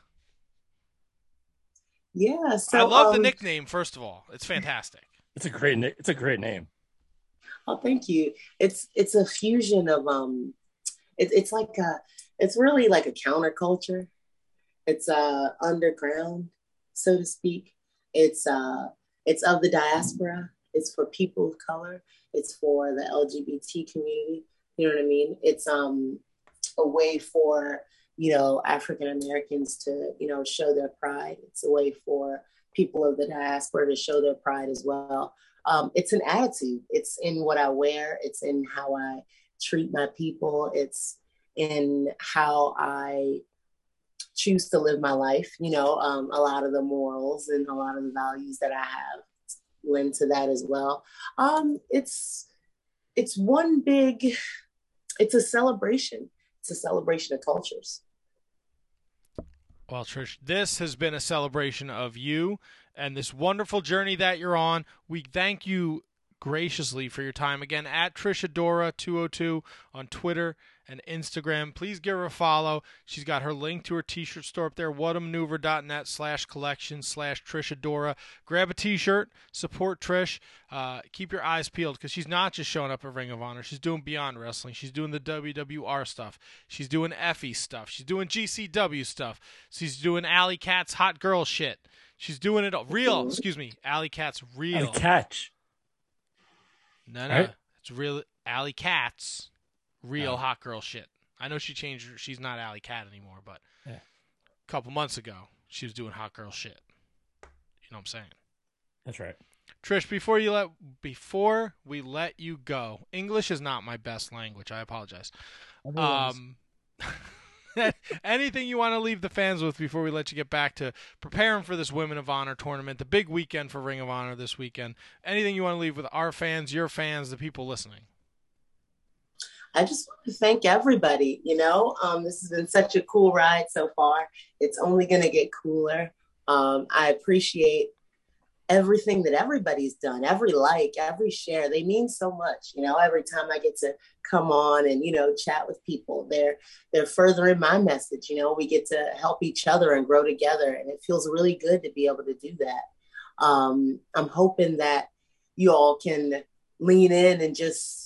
S8: Yeah. So
S1: I love the
S8: um,
S1: nickname. First of all, it's fantastic.
S3: It's a great. It's a great name.
S8: Oh, thank you. It's it's a fusion of um, it's it's like a it's really like a counterculture. It's uh underground, so to speak. It's uh it's of the diaspora. It's for people of color. It's for the LGBT community. You know what I mean? It's um a way for you know African Americans to you know show their pride. It's a way for people of the diaspora to show their pride as well um, it's an attitude. It's in what I wear. It's in how I treat my people. It's in how I choose to live my life. You know, um, a lot of the morals and a lot of the values that I have lend to that as well. Um, it's it's one big. It's a celebration. It's a celebration of cultures.
S1: Well, Trish, this has been a celebration of you and this wonderful journey that you're on. We thank you graciously for your time again at Trishadora202 on Twitter and Instagram. Please give her a follow. She's got her link to her t-shirt store up there, whatamaneuver.net slash collection slash Trishadora. Grab a t-shirt, support Trish. Uh, keep your eyes peeled because she's not just showing up at Ring of Honor. She's doing Beyond Wrestling. She's doing the WWR stuff. She's doing EFFY stuff. She's doing GCW stuff. She's doing Alley Cat's hot girl shit. She's doing it all. Real, excuse me, Alley Cat's real.
S3: And catch.
S1: No, no,
S3: Right?
S1: it's real. Alley Cat's real hot girl shit. I know she changed. her She's not Alley Cat anymore, but
S3: Yeah.
S1: a couple months ago she was doing hot girl shit. You know what I'm saying?
S3: That's right.
S1: Trish, before you let before we let you go, English is not my best language. I apologize. Um, anything you want to leave the fans with before we let you get back to preparing for this Women of Honor tournament, the big weekend for Ring of Honor this weekend? Anything you want to leave with our fans, your fans, the people listening?
S8: I just want to thank everybody. You know, um, this has been such a cool ride so far. It's only going to get cooler. Um, I appreciate everything that everybody's done, every like, every share. They mean so much. You know, every time I get to come on and you know chat with people, they're they're furthering my message. You know, we get to help each other and grow together, and it feels really good to be able to do that. Um, I'm hoping that you all can lean in and just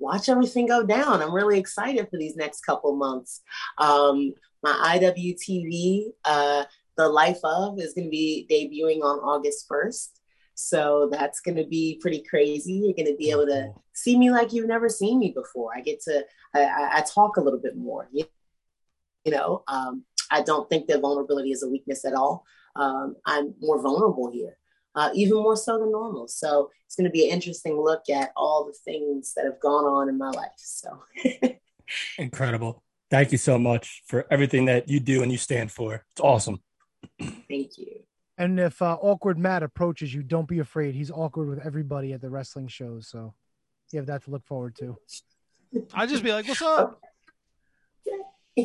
S8: watch everything go down. I'm really excited for these next couple months. Um, my IWTV, uh, The Life of, is going to be debuting on August 1st. So that's going to be pretty crazy. You're going to be able to see me like you've never seen me before. I get to, I, I, talk a little bit more. You, you know, um, I don't think that vulnerability is a weakness at all. Um, I'm more vulnerable here uh, even more so than normal. So it's going to be an interesting look at all the things that have gone on in my life. So
S3: Incredible. Thank you so much for everything that you do and you stand for. It's awesome.
S8: thank you.
S2: And if uh, awkward Matt approaches you, don't be afraid. He's awkward with everybody at the wrestling shows, so you have that to look forward to.
S1: I'd just be like, "What's up?"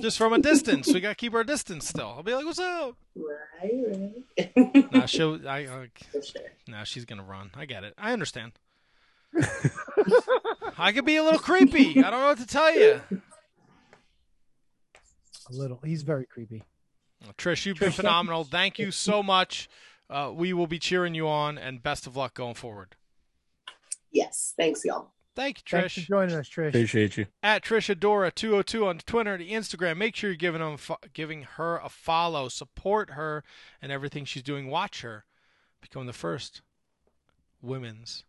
S1: Just from a distance. we got to keep our distance still. I'll be like, "What's up?"
S8: Right, right.
S1: Nah, she'll. I. I
S8: For sure.
S1: nah, she's gonna run. I get it. I understand. I could be a little creepy. I don't know what to tell you.
S2: A little. He's very creepy.
S1: Trish, you've been phenomenal. Thank you so much. Uh, we will be cheering you on, and best of luck going forward.
S8: Yes. Thanks, y'all.
S1: Thank you, Trish.
S2: Thanks for joining us, Trish.
S3: Appreciate you.
S1: At Trishadora202 on Twitter and Instagram. Make sure you're giving them giving her a follow. Support her and everything she's doing. Watch her become the first women's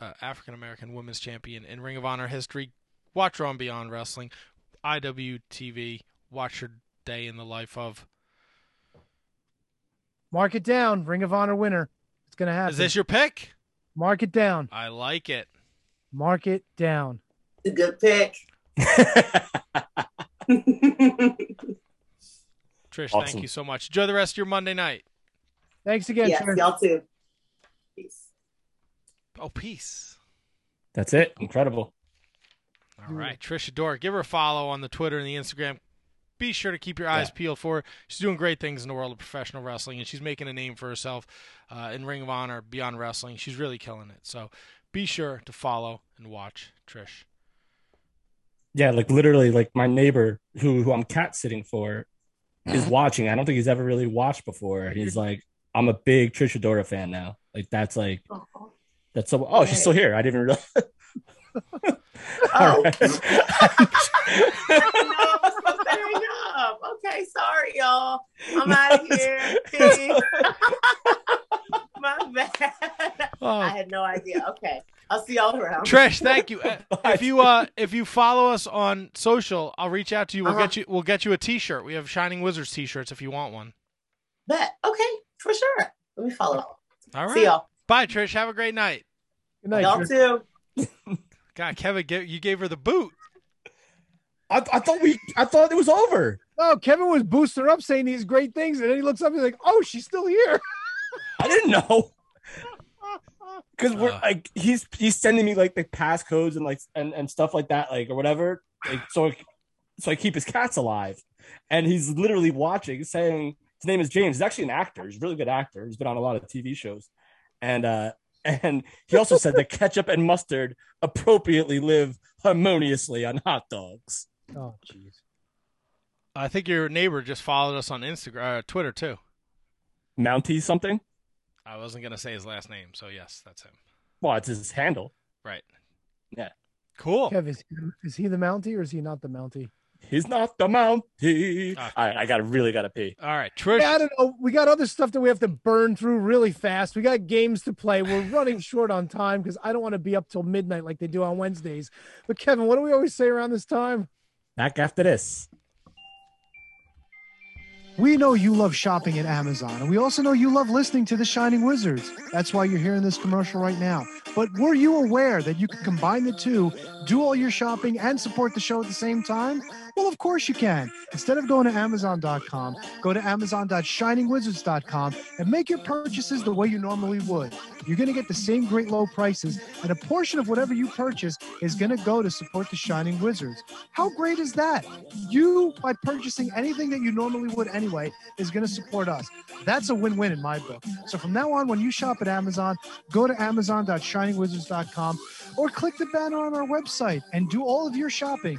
S1: uh, African American women's champion in Ring of Honor history. Watch her on Beyond Wrestling, IWTV. Watch her day in the life of.
S2: Mark it down. Ring of Honor winner. It's gonna happen.
S1: Is this your pick?
S2: Mark it down.
S1: I like it.
S2: Mark it down.
S8: A good pick.
S1: Trish,
S3: Awesome.
S1: thank you so much. Enjoy the rest of your Monday night.
S2: Thanks again,
S8: yes,
S2: Trish.
S8: y'all too. Peace.
S1: Oh, peace.
S3: That's it. Incredible.
S1: All right, Trish Adora, give her a follow on the Twitter and the Instagram. Be sure to keep your eyes
S3: Yeah.
S1: peeled for her. She's doing great things in the world of professional wrestling, and she's making a name for herself uh, in Ring of Honor, Beyond Wrestling. She's really killing it. So be sure to follow and watch Trish.
S3: Yeah, like literally, like my neighbor who who I'm cat sitting for is mm-hmm. watching. I don't think he's ever really watched before. He's like, I'm a big Trish Adora fan now. Like that's like
S8: Oh.
S3: that's so. Oh, she's still here. I didn't realize.
S8: Oh.
S3: All right.
S8: no, I'm supposed to hang up. Okay, sorry, y'all. I'm out of here. Peace. My bad. I
S1: Oh,
S8: had no idea. Okay, I'll see y'all around.
S1: Trish, thank you. If you uh if you follow us on social, I'll reach out to you. We'll
S8: Uh-huh.
S1: get you we'll get you a T-shirt. We have Shining Wizards T-shirts if you want one.
S8: Bet. Okay, for sure. Let me follow.
S1: All right.
S8: See y'all.
S1: Bye, Trish. Have a great night.
S2: Good night,
S8: Y'all
S2: Trish.
S8: too.
S1: God, Kevin, you gave her the boot.
S3: I, I thought we. I thought it was over.
S2: Oh, Kevin was boosting her up, saying these great things, and then he looks up and he's like, "Oh, she's still here."
S3: I didn't know. Because we're
S1: Uh.
S3: like he's he's sending me like the passcodes and like and, and stuff like that, like or whatever. Like so so I keep his cats alive. And he's literally watching, saying his name is James. He's actually an actor. He's a really good actor. He's been on a lot of TV shows. And uh and he also said that ketchup and mustard appropriately live harmoniously on hot dogs.
S2: Oh, jeez.
S1: I think your neighbor just followed us on Instagram, uh, Twitter too.
S3: Mountie something?
S1: I wasn't gonna say his last name, so yes, that's him.
S3: Well, it's his handle.
S1: Right.
S3: Yeah.
S1: Cool.
S2: Kev, is, is he the Mountie or is he not the Mountie?
S3: He's not the Mountie.
S1: Ah.
S3: All right, I got to really got to pee.
S1: All right, Trish.
S2: Yeah, I don't know. We got other stuff that we have to burn through really fast. We got games to play. We're running short on time because I don't want to be up till midnight like they do on Wednesdays. But Kevin, what do we always say around this time?
S3: Back after this.
S2: We know you love shopping at Amazon, and we also know you love listening to The Shining Wizards. That's why you're hearing this commercial right now. But were you aware that you can combine the two, do all your shopping, and support the show at the same time? Well, of course you can. Instead of going to Amazon.com, go to Amazon.shiningwizards.com and make your purchases the way you normally would. You're going to get the same great low prices, and a portion of whatever you purchase is going to go to support the Shining Wizards. How great is that? You, by purchasing anything that you normally would anyway, is going to support us. That's a win win in my book. So from now on, when you shop at Amazon, go to Amazon.shiningwizards.com or click the banner on our website and do all of your shopping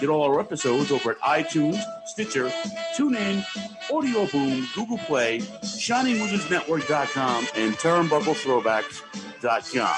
S9: Get all our episodes over at iTunes, Stitcher, TuneIn, Audio Boom, Google Play, ShiningWizardsNetwork.com, and TurnbuckleThrowbacks.com.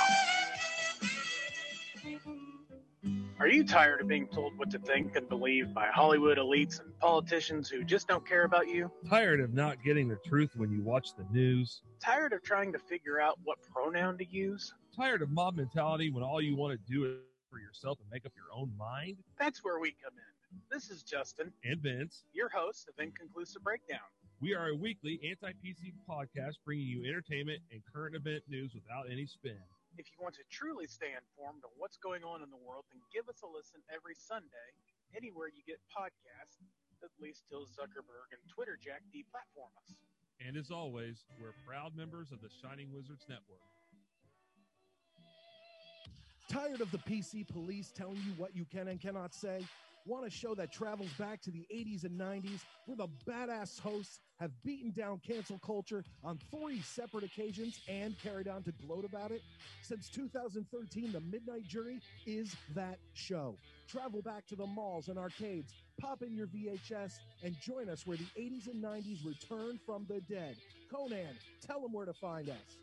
S10: Are you tired of being told what to think and believe by Hollywood elites and politicians who just don't care about you?
S11: Tired of not getting the truth when you watch the news?
S10: Tired of trying to figure out what pronoun to use?
S11: Tired of mob mentality when all you want to do is for yourself and make up your own mind?
S10: That's where we come in. This is Justin
S11: And Vince.
S10: your host of Inconclusive Breakdown.
S11: We are a weekly anti PC podcast bringing you entertainment and current event news without any spin.
S10: If you want to truly stay informed on what's going on in the world, then give us a listen every Sunday, anywhere you get podcasts, at least till Zuckerberg and Twitter Jack deplatform us.
S11: And as always, we're proud members of the Shining Wizards Network.
S2: Tired of the PC police telling you what you can and cannot say? Want a show that travels back to the 80s and 90s where the badass hosts have beaten down cancel culture on three separate occasions and carried on to gloat about it? Since 2013, The Midnight Jury is that show. Travel back to the malls and arcades, pop in your VHS, and join us where the 80s and 90s return from the dead. Conan, tell them where to find us.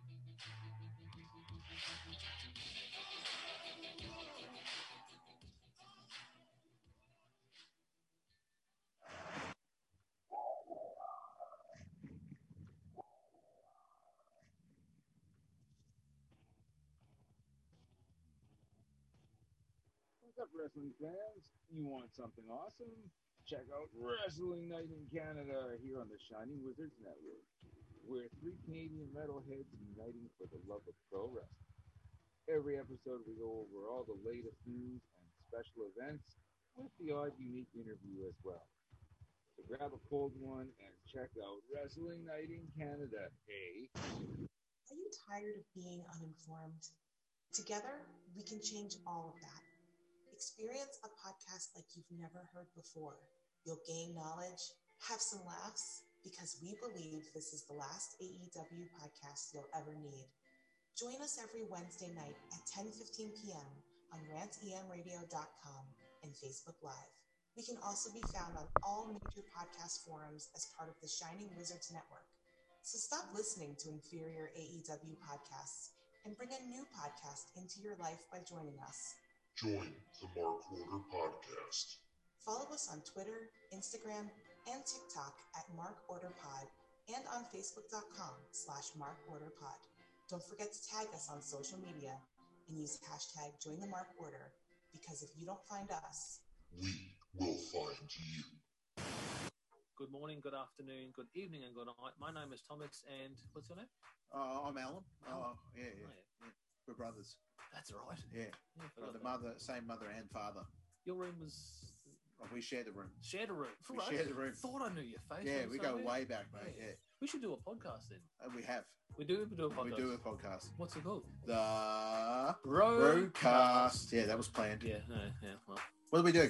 S12: Wrestling fans? You want something awesome? Check out Wrestling Night in Canada here on the Shining Wizards Network. We're three Canadian metalheads uniting for the love of pro wrestling. Every episode, we go over all the latest news and special events with the odd unique interview as well. So grab a cold one and check out Wrestling Night in Canada. Hey.
S13: Are you tired of being uninformed? Together, we can change all of that. Experience a podcast like you've never heard before. You'll gain knowledge, have some laughs, because we believe this is the last AEW podcast you'll ever need. Join us every Wednesday night at 10:15 p.m. on rantmradio.com and Facebook Live. We can also be found on all major podcast forums as part of the Shining Wizards Network. So stop listening to inferior AEW podcasts and bring a new podcast into your life by joining us.
S14: Join the Mark Order Podcast.
S13: Follow us on Twitter, Instagram, and TikTok at Mark Order Pod and on Facebook.com slash Mark Order Pod. Don't forget to tag us on social media and use hashtag Join the Mark Order because if you don't find us,
S14: We will find you.
S15: Good morning, good afternoon, good evening, and good night. My name is Thomas, and what's your name?
S16: Uh, I'm Alan.
S15: Alan.
S16: Oh, yeah, yeah, yeah. We're brothers.
S15: That's right.
S16: Yeah.
S15: Yeah,
S16: the
S15: that.
S16: mother, same mother and father.
S15: Your room was
S16: Oh, we shared the room.
S15: shared a room.
S16: We
S15: Right.
S16: shared the room.
S15: Thought I knew your face.
S16: Yeah, we go way back, mate. Yeah.
S15: We should do a podcast then.
S16: Uh, we have.
S15: We do. We do a podcast.
S16: We do a podcast.
S15: What's it called?
S16: The
S15: Roadcast.
S16: Roadcast. Yeah, that was planned.
S15: Yeah. No, yeah. Well.
S16: What do we do?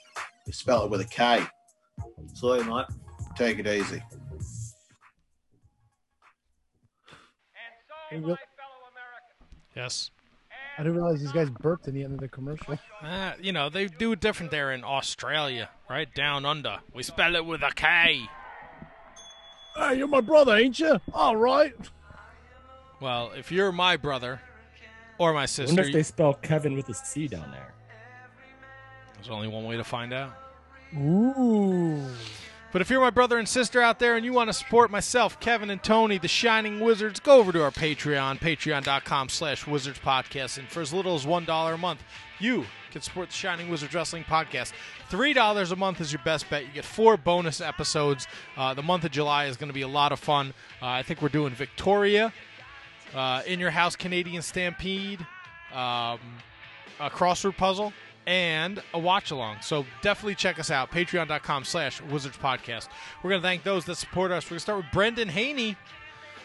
S16: We spell it with a K.
S15: Sorry, mate.
S16: Take it easy.
S1: Yes.
S2: I didn't realize these guys burped in the end of the commercial.
S1: Uh, you know, they do it different there in Australia, right? Down under. We spell it with a K.
S2: Hey, you're my brother, ain't you? All right.
S1: Well, if you're my brother or my
S3: I
S1: sister,
S3: wonder if they spell Kevin with a C down there.
S1: There's only one way to find out.
S2: Ooh.
S1: But if you're my brother and sister out there and you want to support myself, Kevin and Tony, the Shining Wizards, go over to our Patreon, patreon.com slash wizards podcast. And for as little as $1 a month, you can support the Shining Wizards Wrestling Podcast. $3 a month is your best bet. You get four bonus episodes. Uh, the month of July is going to be a lot of fun. Uh, I think we're doing Victoria, uh, In Your House Canadian Stampede, um, a crossword puzzle, and a watch along. So definitely check us out. Patreon.com slash Wizards Podcast. We're going to thank those that support us. We're going to start with Brendan Haney,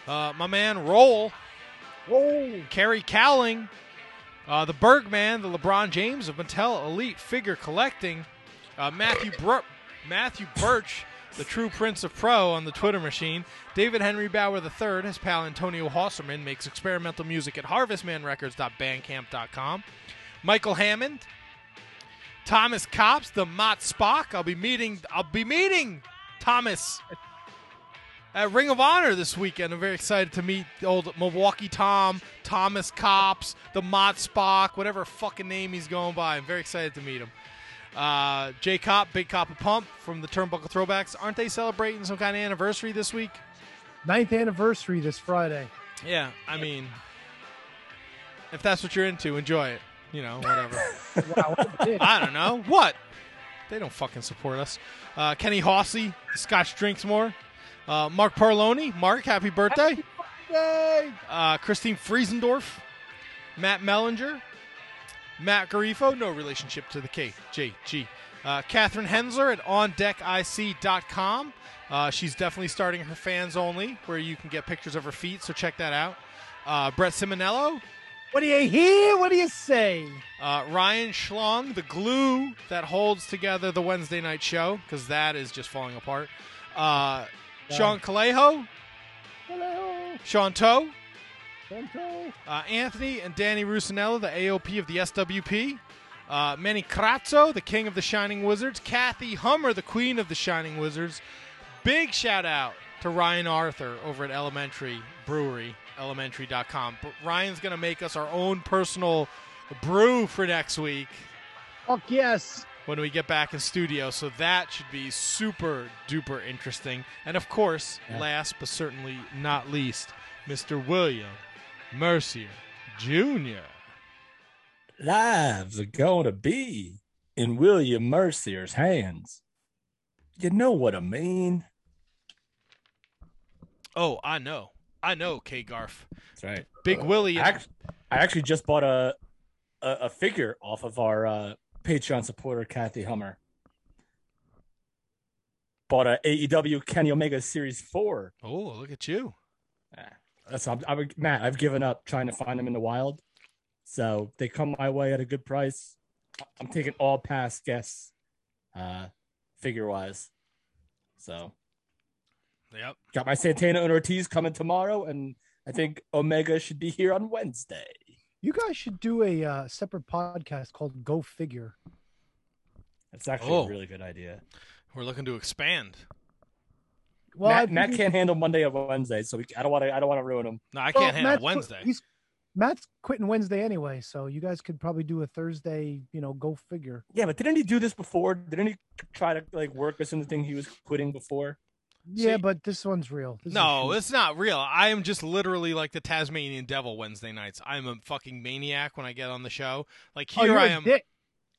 S1: uh, my man Roll,
S2: Roll,
S1: Kerry Cowling, uh, the Bergman, the LeBron James of Mattel Elite Figure Collecting, uh, Matthew Bur- Matthew Birch, the true Prince of Pro on the Twitter machine. David Henry Bauer III, his pal Antonio Hosserman, makes experimental music at harvestmanrecords.bandcamp.com. Michael Hammond, Thomas Cops, the Mott Spock. I'll be meeting. I'll be meeting Thomas at Ring of Honor this weekend. I'm very excited to meet the old Milwaukee Tom, Thomas Cops, the Mott Spock, whatever fucking name he's going by. I'm very excited to meet him. Uh, J Cop, Big Cop of Pump from the Turnbuckle Throwbacks. Aren't they celebrating some kind of anniversary this week?
S2: Ninth anniversary this Friday.
S1: Yeah, I mean, if that's what you're into, enjoy it. You know, whatever.
S2: wow, what.
S1: I don't know. What? They don't fucking support us. Uh, Kenny Hossey, Scotch Drinks More. Uh, Mark Parloni. Mark, happy birthday.
S2: Yay!
S1: Uh, Christine Friesendorf. Matt Mellinger. Matt Garifo, no relationship to the KJG. Uh, Catherine Hensler at OnDeckIC.com. Uh, she's definitely starting her fans only, where you can get pictures of her feet, so check that out. Uh, Brett Simonello,
S2: What do you hear? What do you say?
S1: uh, Ryan Schlong, the glue that holds together the Wednesday night show, because that is just falling apart. Uh, Sean Calejo,
S2: Hello.
S1: Sean Toe, uh, Anthony and Danny Rusinello, the AOP of the SWP. Uh, Manny Crazzo, the king of the Shining Wizards. Kathy Hummer, the queen of the Shining Wizards. Big shout out to Ryan Arthur over at Elementary Brewery, elementary.com. But Ryan's going to make us our own personal brew for next week
S2: Fuck yes.
S1: when we get back in studio. So that should be super duper interesting. And of course,
S3: Yeah.
S1: last but certainly not least, Mr. William Mercier Jr.
S3: Lives are going to be in William Mercier's hands. You know what I mean?
S1: Oh, I know. I know, K Garf.
S3: That's right.
S1: Big Willie.
S3: I actually, I actually just bought a, a a figure off of our uh, Patreon supporter Kathy Hummer. Bought a AEW Kenny Omega Series Four.
S1: Oh, look at you.
S3: That's I'm, I'm Matt. I've given up trying to find them in the wild, so they come my way at a good price. I'm taking all past guests, uh, figure wise. So
S1: Yep.
S3: got my Santana and Ortiz coming tomorrow, and I think Omega should be here on Wednesday.
S2: You guys should do a uh, separate podcast called Go Figure.
S3: That's actually
S1: Oh.
S3: a really good idea.
S1: We're looking to expand.
S2: Well, I
S3: Matt, Matt can't handle Monday or Wednesday, so we, I don't want to. I don't want to ruin him.
S1: No, I can't handle
S2: Matt's-
S1: Wednesday.
S2: He's, Matt's quitting Wednesday anyway, so you guys could probably do a Thursday. You know, Go Figure.
S3: Yeah, but didn't he do this before? Didn't he try to like work us into the thing he was quitting before?
S2: Yeah, but this one's real. This
S1: No, it's not real. I am just literally like the Tasmanian devil Wednesday nights. I'm a fucking maniac when I get on the show. Like
S2: Oh,
S1: here
S2: you're
S1: I
S2: a
S1: am.
S2: dick.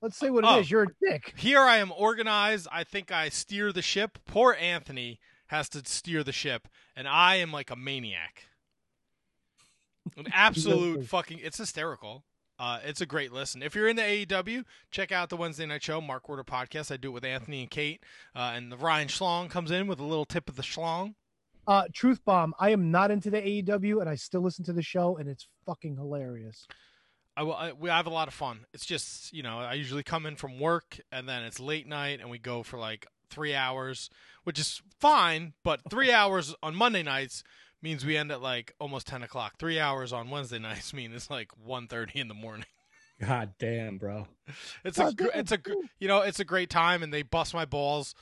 S2: Let's say what it oh. is.
S1: Oh.
S2: You're a dick.
S1: Here I am organized. I think I steer the ship. Poor Anthony has to steer the ship, and I am like a maniac. An absolute fucking. It's hysterical. Uh, it's a great listen. If you're in the AEW, check out the Wednesday Night Show, Mark Order podcast. I do it with Anthony and Kate, uh, and the Ryan Schlong comes in with a little tip of the schlong.
S2: Uh, Truth bomb. I am not into the AEW, and I still listen to the show, and it's fucking hilarious.
S1: I, will- I, we have a lot of fun. It's just you know I usually come in from work and then it's late night and we go for like three hours, which is fine. But three hours on Monday nights means we end at like almost ten o'clock. Three hours on Wednesday nights mean it's like 1.30 in the morning.
S3: God damn, bro.
S1: It's a gr- it's a you know it's a great time, and they bust my balls.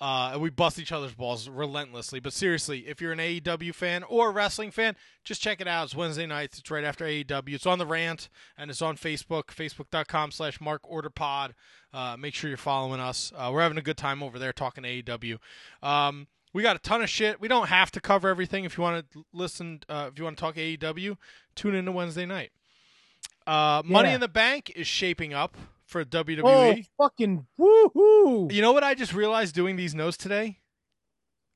S1: Uh, and we bust each other's balls relentlessly. But seriously, if you're an AEW fan or a wrestling fan, just check it out. It's Wednesday nights. It's right after AEW. It's on the rant and it's on Facebook, facebook.com slash Mark Order Pod. Uh, make sure you're following us. Uh, we're having a good time over there talking AEW. Um, we got a ton of shit. We don't have to cover everything. If you want to listen, uh, if you want to talk AEW, tune in to Wednesday night. Uh, Money in the Bank is shaping up for WWE.
S2: Oh, fucking woohoo!
S1: You know what I just realized doing these notes today?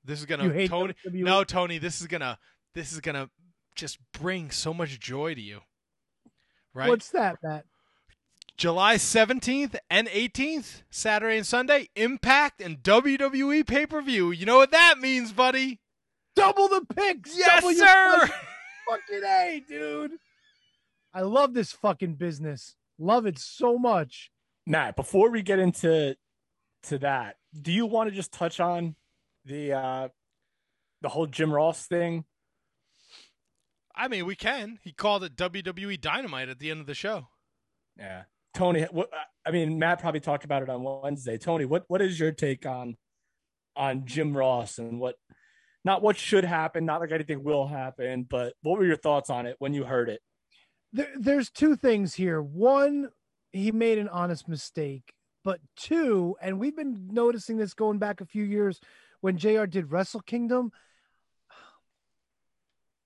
S1: This is gonna Tony.
S2: WWE?
S1: No, Tony. This is gonna this is gonna just bring so much joy to you. Right?
S2: What's that, Matt?
S1: July seventeenth and eighteenth, Saturday and Sunday, Impact and WWE pay per view. You know what that means, buddy?
S2: Double the picks.
S1: Yes,
S2: double your
S1: sir.
S2: fucking- Fucking a, dude. I love this fucking business. Love it so much.
S3: Matt, before we get into to that, do you want to just touch on the uh the whole Jim Ross thing?
S1: I mean, we can. He called it WWE Dynamite at the end of the show.
S3: Yeah. Tony, what I mean, Matt probably talked about it on Wednesday. Tony, what what is your take on on Jim Ross and what not what should happen, not like anything will happen, but what were your thoughts on it when you heard it?
S2: There, there's two things here. One, he made an honest mistake. But two, and we've been noticing this going back a few years when JR did Wrestle Kingdom.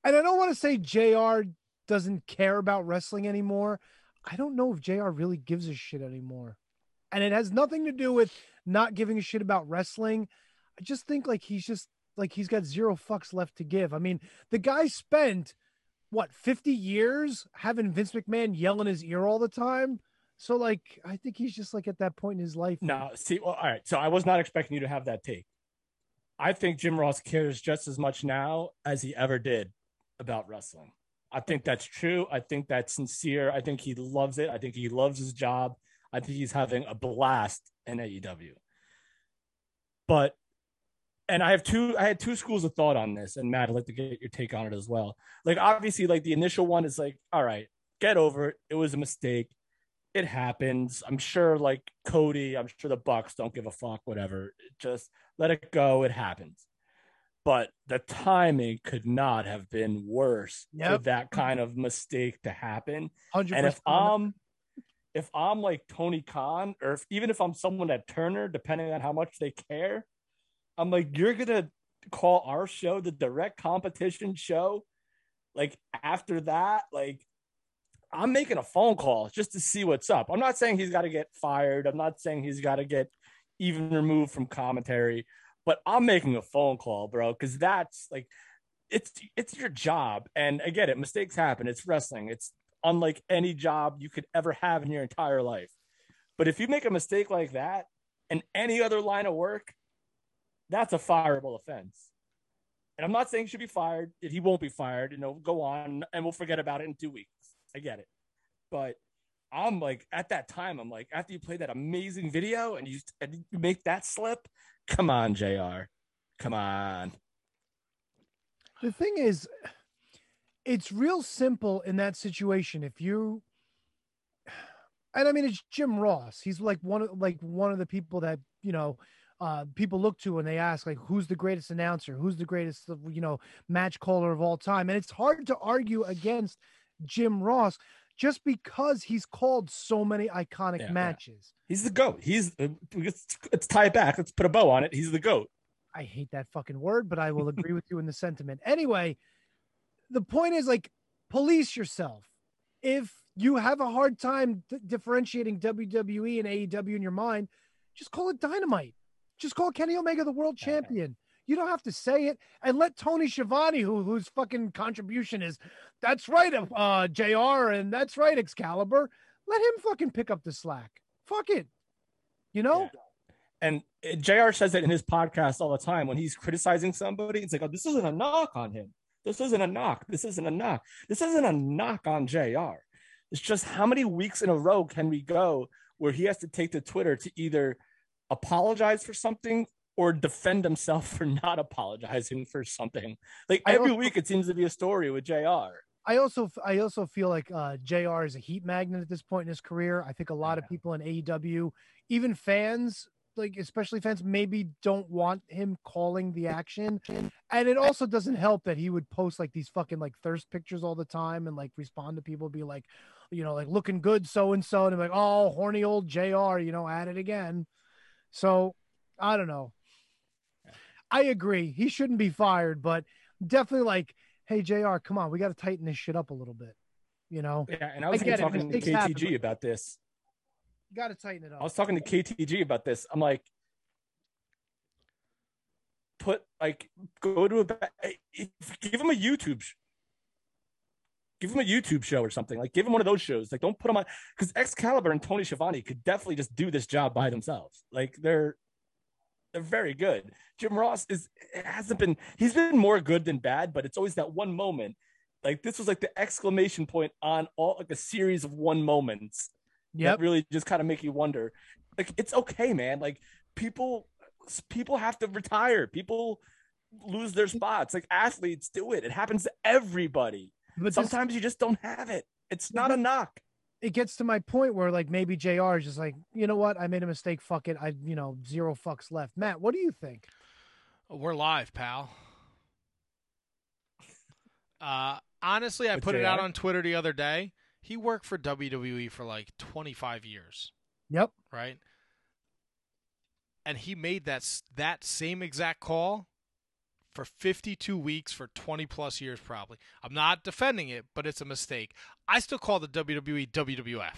S2: And I don't want to say JR doesn't care about wrestling anymore. I don't know if JR really gives a shit anymore. And it has nothing to do with not giving a shit about wrestling. I just think like he's just like he's got zero fucks left to give. I mean, the guy spent what 50 years having Vince McMahon yell in his ear all the time. So like I think he's just like at that point in his life.
S3: No, see, well, all right. So I was not expecting you to have that take. I think Jim Ross cares just as much now as he ever did about wrestling. I think that's true. I think that's sincere. I think he loves it. I think he loves his job. I think he's having a blast in AEW. But and I have two I had two schools of thought on this, and Matt, I'd like to get your take on it as well. Like obviously, like the initial one is like, all right, get over it. It was a mistake. It happens. I'm sure like Cody, I'm sure the Bucks don't give a fuck, whatever. Just let it go. It happens. But the timing could not have been worse for that kind of mistake to happen.
S2: 100%.
S3: And if I'm if I'm like Tony Khan, or if, even if I'm someone at Turner, depending on how much they care, I'm like, you're gonna call our show the direct competition show. Like after that, like I'm making a phone call just to see what's up. I'm not saying he's got to get fired. I'm not saying he's got to get even removed from commentary, but I'm making a phone call, bro, because that's like it's it's your job. And I get it, mistakes happen. It's wrestling. It's unlike any job you could ever have in your entire life. But if you make a mistake like that in any other line of work, that's a fireable offense. And I'm not saying he should be fired. He won't be fired. You know, go on and we'll forget about it in two weeks. I get it. But I'm like, at that time, I'm like, after you play that amazing video and you, and you make that slip, come on, JR. Come on.
S2: The thing is, it's real simple in that situation. If you, and I mean, it's Jim Ross. He's like one of like one of the people that you know uh, people look to and they ask like, who's the greatest announcer? Who's the greatest you know match caller of all time? And it's hard to argue against Jim Ross just because he's called so many iconic
S3: Yeah, yeah.
S2: matches.
S3: He's the goat. He's uh, let's, let's tie it back. Let's put a bow on it. He's the goat.
S2: I hate that fucking word, but I will agree with you in the sentiment. Anyway, the point is like police yourself. If you have a hard time d- differentiating WWE and AEW in your mind, just call it Dynamite. Just call Kenny Omega the world champion. You don't have to say it, and let Tony Schiavone, who whose fucking contribution is, that's right, uh, Jr. and that's right, Excalibur. Let him fucking pick up the slack. Fuck it. You know.
S3: And uh, JR says it in his podcast all the time when he's criticizing somebody. It's like, oh, this isn't a knock on him. This isn't a knock. This isn't a knock. This isn't a knock on JR. It's just how many weeks in a row can we go where he has to take to Twitter to either apologize for something or defend himself for not apologizing for something. Like every
S2: also-
S3: week, it seems to be a story with Jr.
S2: I also I also feel like uh, Jr. is a heat magnet at this point in his career. I think a lot of people in AEW, even fans, like especially fans, maybe don't want him calling the action. And it also doesn't help that he would post like these fucking like thirst pictures all the time and like respond to people, be like, you know, like looking good so and so, and I'm like, oh, horny old Jr. You know, at it again. So I don't know. I agree. He shouldn't be fired, but definitely like, hey Jr., come on, we got to tighten this shit up a little bit. You know?
S3: Yeah, and I was
S2: it,
S3: talking to KTG
S2: happen,
S3: about this.
S2: You got to tighten it up.
S3: I was talking to KTG about this. I'm like, put like go to a give him a YouTube. Give him a YouTube show or something. Like, give him one of those shows. Like, don't put him on because Excalibur and Tony Schiavone could definitely just do this job by themselves. Like, they're they're very good. Jim Ross is hasn't been he's been more good than bad, but it's always that one moment. Like this was like the exclamation point on all like a series of one moments Yeah, really just kind of make you wonder. Like it's okay, man. Like people people have to retire. People lose their spots. Like athletes do it. It happens to everybody.
S2: But this-
S3: sometimes you just don't have it. It's not a knock.
S2: It gets to my point where like maybe JR is just like, you know what, I made a mistake. Fuck it. I you know zero fucks left. Matt, what do you think?
S1: We're live, pal. Uh, honestly, I
S3: With
S1: put it out on Twitter the other day. He worked for WWE for like 25 years,
S2: Yep.
S1: right? And he made that that same exact call for 52 weeks for 20 plus years probably. I'm not defending it, but it's a mistake. I still call the WWE WWF.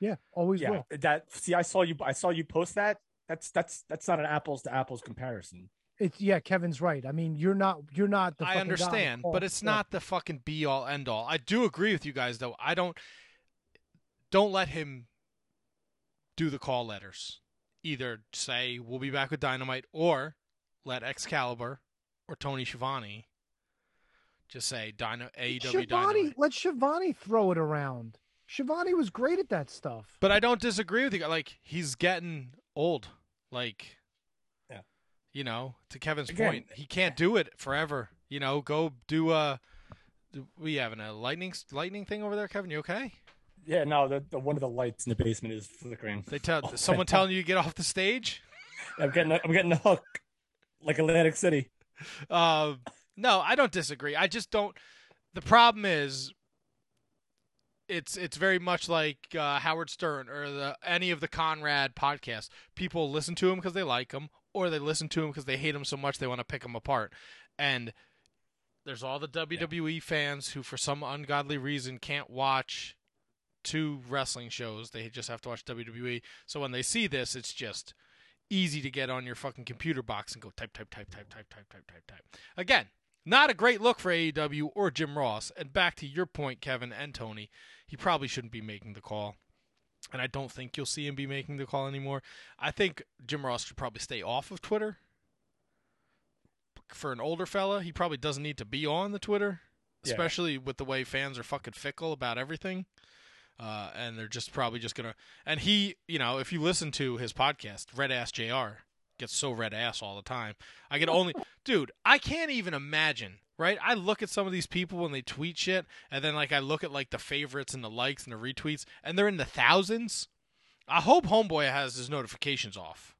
S2: Yeah, always
S3: Yeah,
S2: will.
S3: that see, I saw you. I saw you post that. That's that's that's not an apples to apples comparison.
S2: It's yeah, Kevin's right. I mean, you're not you're not the
S1: I
S2: fucking guy
S1: understand, but it's
S2: stuff.
S1: not the fucking be all end all. I do agree with you guys though. I don't don't let him do the call letters. Either say we'll be back with Dynamite or let Excalibur or Tony Schiavone just say Dino AEW
S2: Schiavone,
S1: Dynamite.
S2: let Schiavone throw it around. Schiavone was great at that stuff.
S1: But I don't disagree with you. Like he's getting old. Like
S3: Yeah.
S1: you know, to Kevin's
S3: Again-
S1: point, he can't do it forever. You know, go do a. do We having a lightning lightning thing over there, Kevin? You okay?
S3: Yeah, no, the, the one of the lights in the basement is flickering.
S1: They tell
S3: all the
S1: someone telling you to get off the stage.
S3: I'm getting I'm getting the hook, like Atlantic City.
S1: Uh, no, I don't disagree. I just don't. The problem is, it's it's very much like uh, Howard Stern or the any of the Conrad podcasts. People listen to him because they like him, or they listen to him because they hate him so much they want to pick him apart. And there's all the WWE fans who, for some ungodly reason, can't watch two wrestling shows. They just have to watch WWE. So when they see this, it's just easy to get on your fucking computer box and go type, type, type, type, type, type, type, type, type. Again, not a great look for AEW or Jim Ross. And back to your point, Kevin and Tony, he probably shouldn't be making the call. And I don't think you'll see him be making the call anymore. I think Jim Ross should probably stay off of Twitter. For an older fella, he probably doesn't need to be on the Twitter,
S3: Yeah.
S1: especially with the way fans are fucking fickle about everything. Uh, and they're just probably just gonna. And he, you know, if you listen to his podcast, Red Ass Jr. gets so red ass all the time. I can only, dude, I can't even imagine. Right? I look at some of these people when they tweet shit, and then like I look at like the favorites and the likes and the retweets, and they're in the thousands. I hope Homeboy has his notifications off.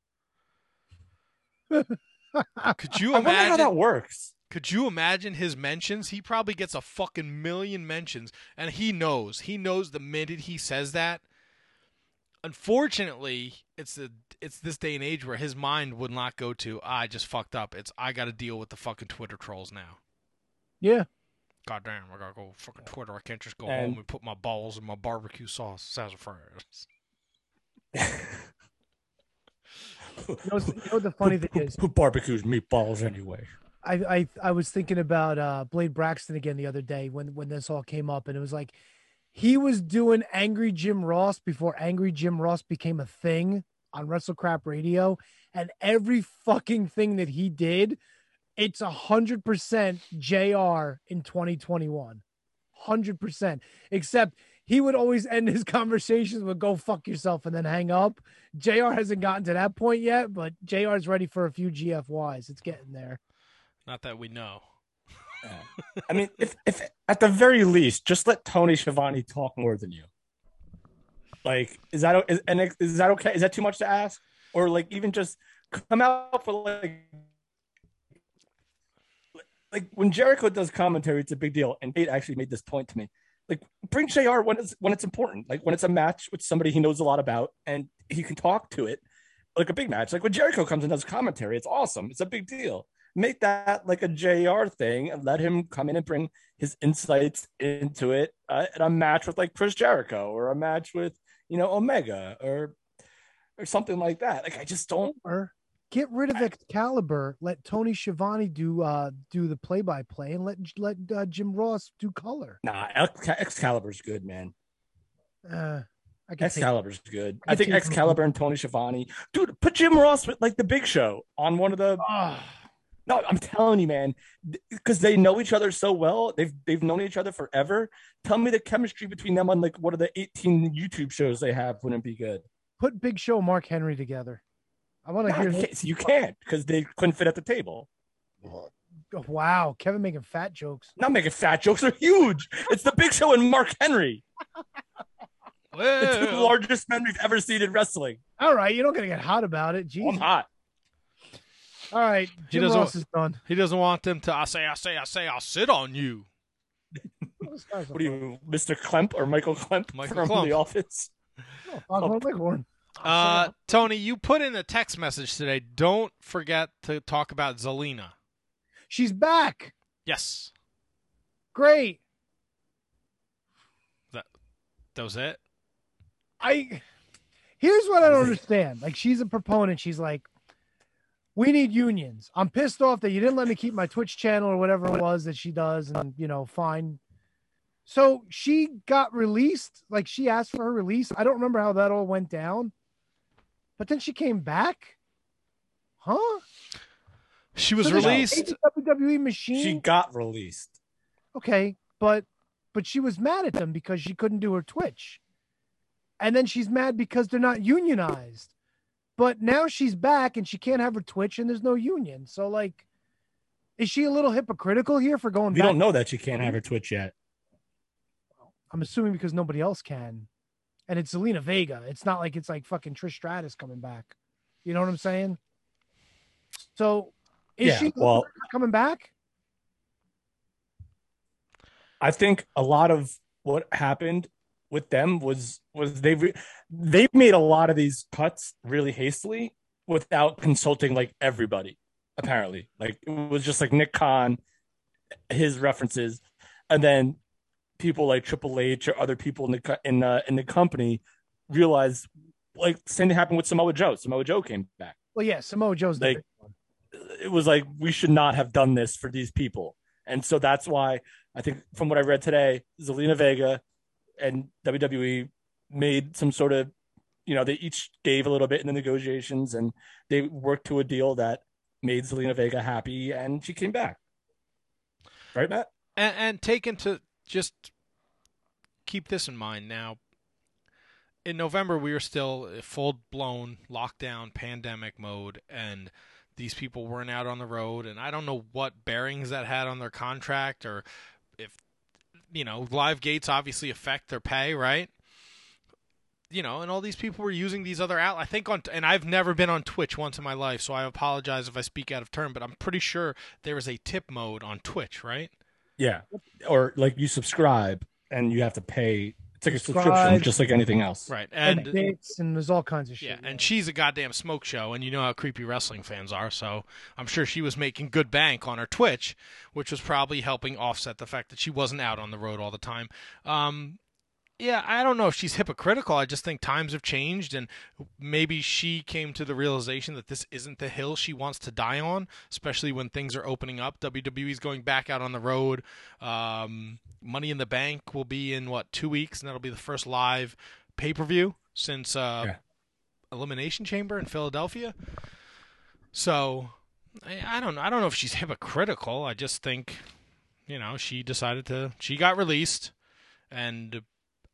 S1: Could you
S3: I wonder
S1: imagine
S3: how that works.
S1: Could you imagine his mentions? He probably gets a fucking million mentions, and he knows. He knows the minute he says that. Unfortunately, it's the it's this day and age where his mind would not go to "Ah, I just fucked up. It's I got to deal with the fucking Twitter trolls now.
S2: Yeah.
S1: God damn, I gotta go fucking Twitter. I can't just go
S3: And-
S1: home and put my balls in my barbecue sauce, sassafras.
S2: You know, you know what the funny thing is?
S3: Who barbecues meatballs anyway?
S2: I, I I was thinking about uh, Blade Braxton again the other day when when this all came up, and it was like he was doing Angry Jim Ross before Angry Jim Ross became a thing on WrestleCrap Radio, and every fucking thing that he did, it's a hundred percent Jr. in 2021, hundred percent. Except he would always end his conversations with "Go fuck yourself" and then hang up. Jr. hasn't gotten to that point yet, but Jr. is ready for a few GFYs. It's getting there.
S1: Not that we know.
S3: I mean, if if at the very least, just let Tony Schiavone talk more than you. Like, is that is, and is that okay? Is that too much to ask? Or like even just come out for like like when Jericho does commentary, it's a big deal. And Nate actually made this point to me. Like, bring JR when it's when it's important, like when it's a match with somebody he knows a lot about and he can talk to it, like a big match. Like when Jericho comes and does commentary, it's awesome. It's a big deal. Make that like a JR thing and let him come in and bring his insights into it uh, in a match with like Chris Jericho or a match with you know Omega or or something like that. Like I just don't.
S2: Or get rid of Excalibur. Let Tony Schiavone do uh do the play by play, and let let uh, Jim Ross do color.
S3: Nah, Ex- Excalibur's good, man.
S2: Uh, I can take-
S3: Excalibur's good.
S2: I
S3: I think Excalibur and Tony Schiavone, dude. Put Jim Ross with like the Big Show on one of the. No, I'm telling you, man, because they know each other so well. They've they've known each other forever. Tell me the chemistry between them on like one of the 18 YouTube shows they have wouldn't be good.
S2: Put Big Show and Mark Henry together. I want to hear.
S3: you can't- you can't because they couldn't fit at the table.
S2: Wow, Kevin making fat jokes.
S3: Not making fat jokes. They're huge. It's the Big Show and Mark Henry. The two largest men we've ever seen in wrestling.
S2: All right, you're not gonna get hot about it. Jeez.
S3: I'm hot.
S2: All right,
S1: He doesn't.
S2: Ross is done.
S1: He doesn't want them to. I say, I say, I say, I'll sit on you.
S3: What are you, Mr. Klemp or Michael Klemp
S1: Michael
S3: from
S1: Klemp.
S3: The Office?
S2: Foghorn Leghorn.
S1: Uh, Tony, you put in a text message today. Don't forget to talk about Zelina.
S2: She's back.
S1: Yes,
S2: Great.
S1: that that was it.
S2: I here's what I don't understand. Like she's a proponent. She's like, we need unions. I'm pissed off that you didn't let me keep my Twitch channel or whatever it was that she does, and you know, fine. So she got released. Like she asked for her release. I don't remember how that all went down, but then she came back. Huh?
S1: She was
S2: So
S1: released.
S2: WWE machine.
S3: She got released.
S2: Okay, but but she was mad at them because she couldn't do her Twitch. And then she's mad because they're not unionized. But now she's back and she can't have her Twitch and there's no union. So like is she a little hypocritical here for going back?
S3: We
S2: back?
S3: don't know that she can't have her Twitch yet.
S2: I'm assuming because nobody else can. And it's Zelina Vega. It's not like it's like fucking Trish Stratus coming back. You know what I'm saying? So is
S3: Yeah,
S2: she
S3: well-
S2: coming back?
S3: I think a lot of what happened with them was was they re- they made a lot of these cuts really hastily without consulting like everybody. Apparently, like it was just like Nick Khan, his references, and then people like Triple H or other people in the in uh, in the company realized like same thing happened with Samoa Joe. Samoa Joe came back.
S2: Well, yeah, Samoa Joe's
S3: Like it was like we should not have done this for these people. And so that's why I think from what I read today, Zelina Vega and WWE made some sort of you know, they each gave a little bit in the negotiations and they worked to a deal that made Zelina Vega happy and she came back. Right, Matt?
S1: and, and take into just keep this in mind now in november we were still full blown lockdown pandemic mode and these people weren't out on the road and i don't know what bearings that had on their contract or if you know live gates obviously affect their pay right you know, and all these people were using these other out. I think on, and I've never been on Twitch once in my life, so I apologize if I speak out of turn. But I'm pretty sure there is a tip mode on Twitch, right?
S3: Yeah. Or like you subscribe and you have to pay it's like a subscription just like anything else.
S1: Right.
S2: And,
S1: And
S2: bits and there's all kinds of shit.
S1: yeah, and she's a goddamn smoke show, and you know how creepy wrestling fans are. So I'm sure she was making good bank on her Twitch, which was probably helping offset the fact that she wasn't out on the road all the time. Um, yeah, I don't know if she's hypocritical. I just think times have changed, and maybe she came to the realization that this isn't the hill she wants to die on, especially when things are opening up. WWE's going back out on the road. Um, Money in the Bank will be in what two weeks, and that'll be the first live pay per view since uh, Elimination Chamber in Philadelphia. So I, I don't know. I don't know if she's hypocritical. I just think, you know, she decided to. She got released, and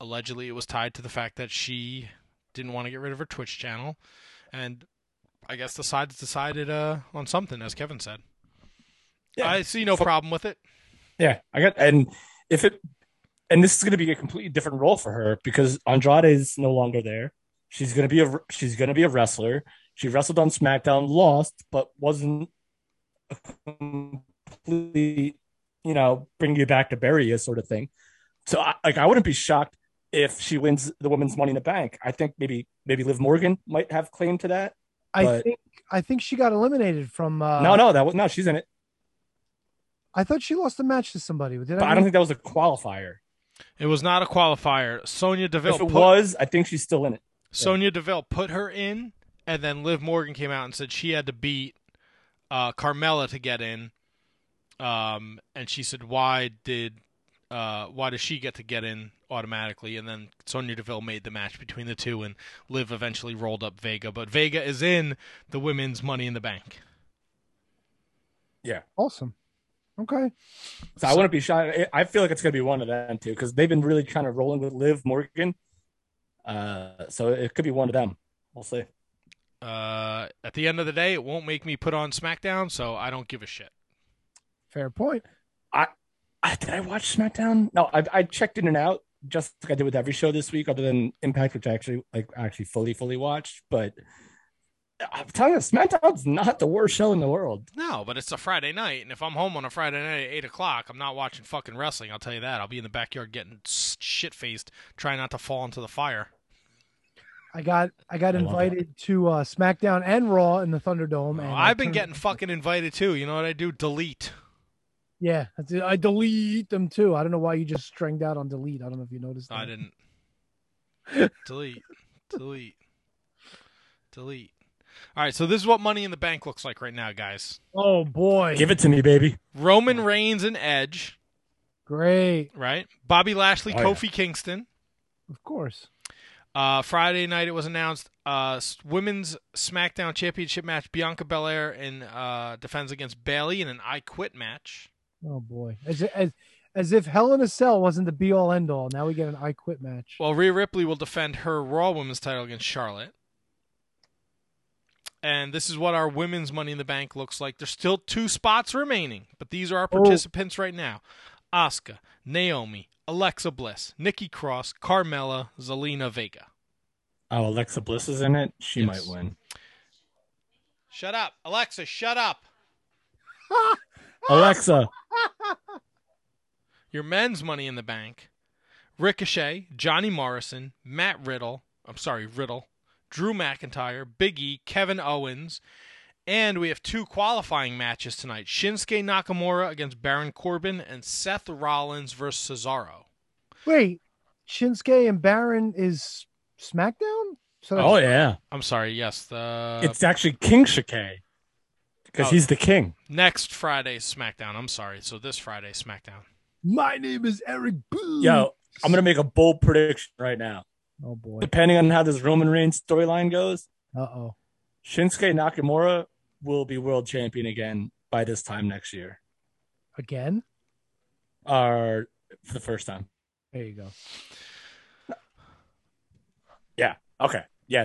S1: allegedly it was tied to the fact that she didn't want to get rid of her Twitch channel, and I guess the sides decided uh, on something, as Kevin said. Yeah. I see no
S3: Fu-
S1: problem with it.
S3: Yeah, I got and if it and this is going to be a completely different role for her because Andrade is no longer there. She's going to be a she's going to be a wrestler. She wrestled on SmackDown, lost, but wasn't completely, you know, bring you back to bury you sort of thing. So, I, like, I wouldn't be shocked if she wins the women's Money in the Bank. I think maybe maybe Liv Morgan might have claim to that.
S2: I think I think she got eliminated from. Uh,
S3: no, no, that was no. She's in it,
S2: I thought she lost a match to somebody. Did
S3: but I don't think that was a qualifier.
S1: It was not a qualifier. Sonya Deville.
S3: If it
S1: put-
S3: was, I think she's still in it.
S1: Sonya Deville put her in, and then Liv Morgan came out and said she had to beat uh, Carmella to get in. Um, and she said, "Why did uh, why does she get to get in automatically?" And then Sonya Deville made the match between the two, and Liv eventually rolled up Vega. But Vega is in the women's Money in the Bank.
S3: Yeah.
S2: Awesome. Okay.
S3: So I wouldn't be shocked. I- I feel like it's going to be one of them too because they've been really kind of rolling with Liv Morgan. Uh, so it could be one of them. We'll see.
S1: Uh, at the end of the day, it won't make me put on SmackDown, so I don't give a shit.
S2: Fair point.
S3: I, I did I watch SmackDown? No, I, I checked in and out just like I did with every show this week, other than Impact, which I actually like actually fully fully watched. But I'm telling you, SmackDown's not the worst show in the world.
S1: No, but it's a Friday night, and if I'm home on a Friday night at eight o'clock, I'm not watching fucking wrestling. I'll tell you that. I'll be in the backyard getting shit faced, trying not to fall into the fire.
S2: I got I got
S1: I
S2: invited to uh, SmackDown and Raw in the Thunderdome. And I
S1: I've been getting fucking invited too. You know what I do? Delete.
S2: Yeah, I delete them too. I don't know why you just strenged out on delete. I don't know if you noticed. That.
S1: I didn't. delete. Delete. Delete. All right, so this is what Money in the Bank looks like right now, guys.
S2: Oh boy,
S3: Give it to me, baby.
S1: Roman Reigns and Edge,
S2: great.
S1: right? Bobby Lashley,
S3: Oh, yeah.
S1: Kofi Kingston.
S2: Of course.
S1: Uh, Friday night, it was announced uh, women's SmackDown Championship match. Bianca Belair in uh, defends against Bayley in an I Quit match.
S2: Oh boy, as as as if Hell in a Cell wasn't the be all end all. Now we get an I Quit match.
S1: Well, Rhea Ripley will defend her Raw Women's title against Charlotte. And this is what our women's Money in the Bank looks like. There's still two spots remaining, but these are our
S2: Oh.
S1: participants right now: Asuka, Naomi, Alexa Bliss, Nikki Cross, Carmella, Zelina Vega.
S3: Oh, Alexa Bliss is in it. She
S1: Yes.
S3: might win.
S1: Shut up, Alexa! Shut up.
S3: Alexa.
S1: Your men's Money in the Bank: Ricochet, Johnny Morrison, Matt Riddle. I'm sorry, Riddle, Drew McIntyre, Big E, Kevin Owens, and we have two qualifying matches tonight: Shinsuke Nakamura against Baron Corbin, and Seth Rollins versus Cesaro.
S2: Wait, Shinsuke and Baron is SmackDown. So
S3: Oh yeah,
S1: I'm sorry. Yes, the
S3: it's actually King Shike because
S1: Oh.
S3: he's the king.
S1: next Friday's SmackDown. I'm sorry. So this Friday SmackDown.
S2: My name is Eric Boo.
S3: Yo, I'm gonna make a bold prediction right now.
S2: Oh boy.
S3: Depending on how this Roman Reigns storyline goes,
S2: Uh oh.
S3: Shinsuke Nakamura will be world champion again by this time next year,
S2: Again.
S3: or for the first time.
S2: There you go.
S3: Yeah. Okay. Yeah,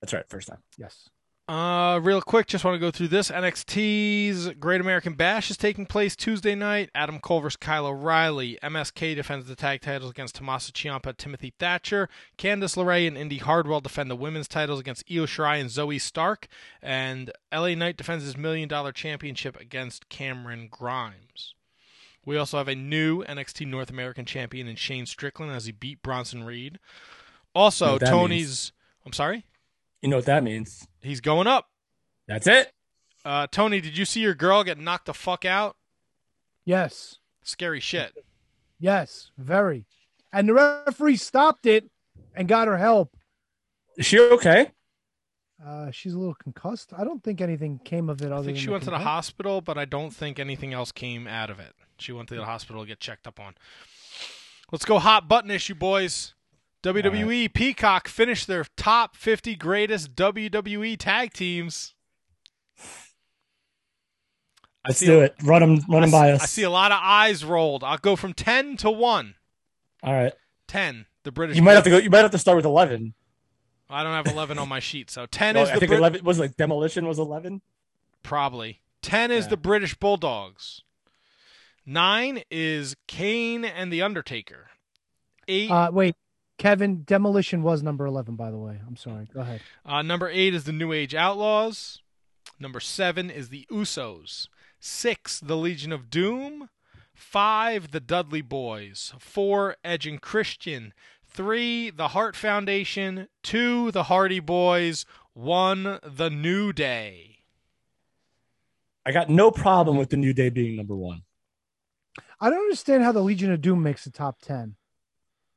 S3: that's right. First time.
S2: Yes.
S1: Uh, real quick, just want to go through this. NXT's Great American Bash is taking place Tuesday night. Adam Cole versus Kyle O'Reilly. MSK defends the tag titles against Tommaso Ciampa, Timothy Thatcher. Candice LeRae and Indi Hartwell defend the women's titles against Io Shirai and Zoey Stark. And LA Knight defends his million dollar championship against Cameron Grimes. We also have a new NXT North American champion in Shane Strickland as he beat Bronson Reed. Also,
S3: know what that
S1: Tony's.
S3: means.
S1: I'm sorry?
S3: You know what that means?
S1: He's going up.
S3: That's it.
S1: Uh, Tony, did you see your girl get knocked the fuck out?
S2: Yes.
S1: Scary shit.
S2: Yes. Very. And the referee stopped it and got her help.
S3: Is she okay?
S2: Uh, she's a little concussed. I don't think anything came of it. Other
S1: I think
S2: than
S1: she went to the hospital, but I don't think anything else came out of it. She went to the hospital to get checked up on. Let's go hot button issue, boys. WWE Peacock finished their top 50 greatest WWE tag teams. I
S3: Let's
S1: see
S3: do
S1: a-
S3: it. Run them. Run them by us.
S1: I see a lot of eyes rolled. I'll go from 10 to 1.
S3: All right.
S1: 10. the British.
S3: You might have to go. You might have to start with eleven.
S1: I don't have 11 on my sheet, so 10
S3: No,
S1: is
S3: I
S1: the
S3: think
S1: Brit-
S3: eleven was like demolition was eleven.
S1: probably 10 is
S3: Yeah.
S1: the British Bulldogs. Nine is Kane and the Undertaker. Eight.
S2: Uh, wait, Kevin, demolition was number eleven, by the way. I'm sorry. Go ahead.
S1: Uh, number eight is the New Age Outlaws. Number seven is the Usos. Six, the Legion of Doom. Five, the Dudley Boys. Four, Edge and Christian. Three, the Hart Foundation. Two, the Hardy Boys. One, the New Day.
S3: I got no problem with the New Day being number one.
S2: I don't understand how the Legion of Doom makes the top ten.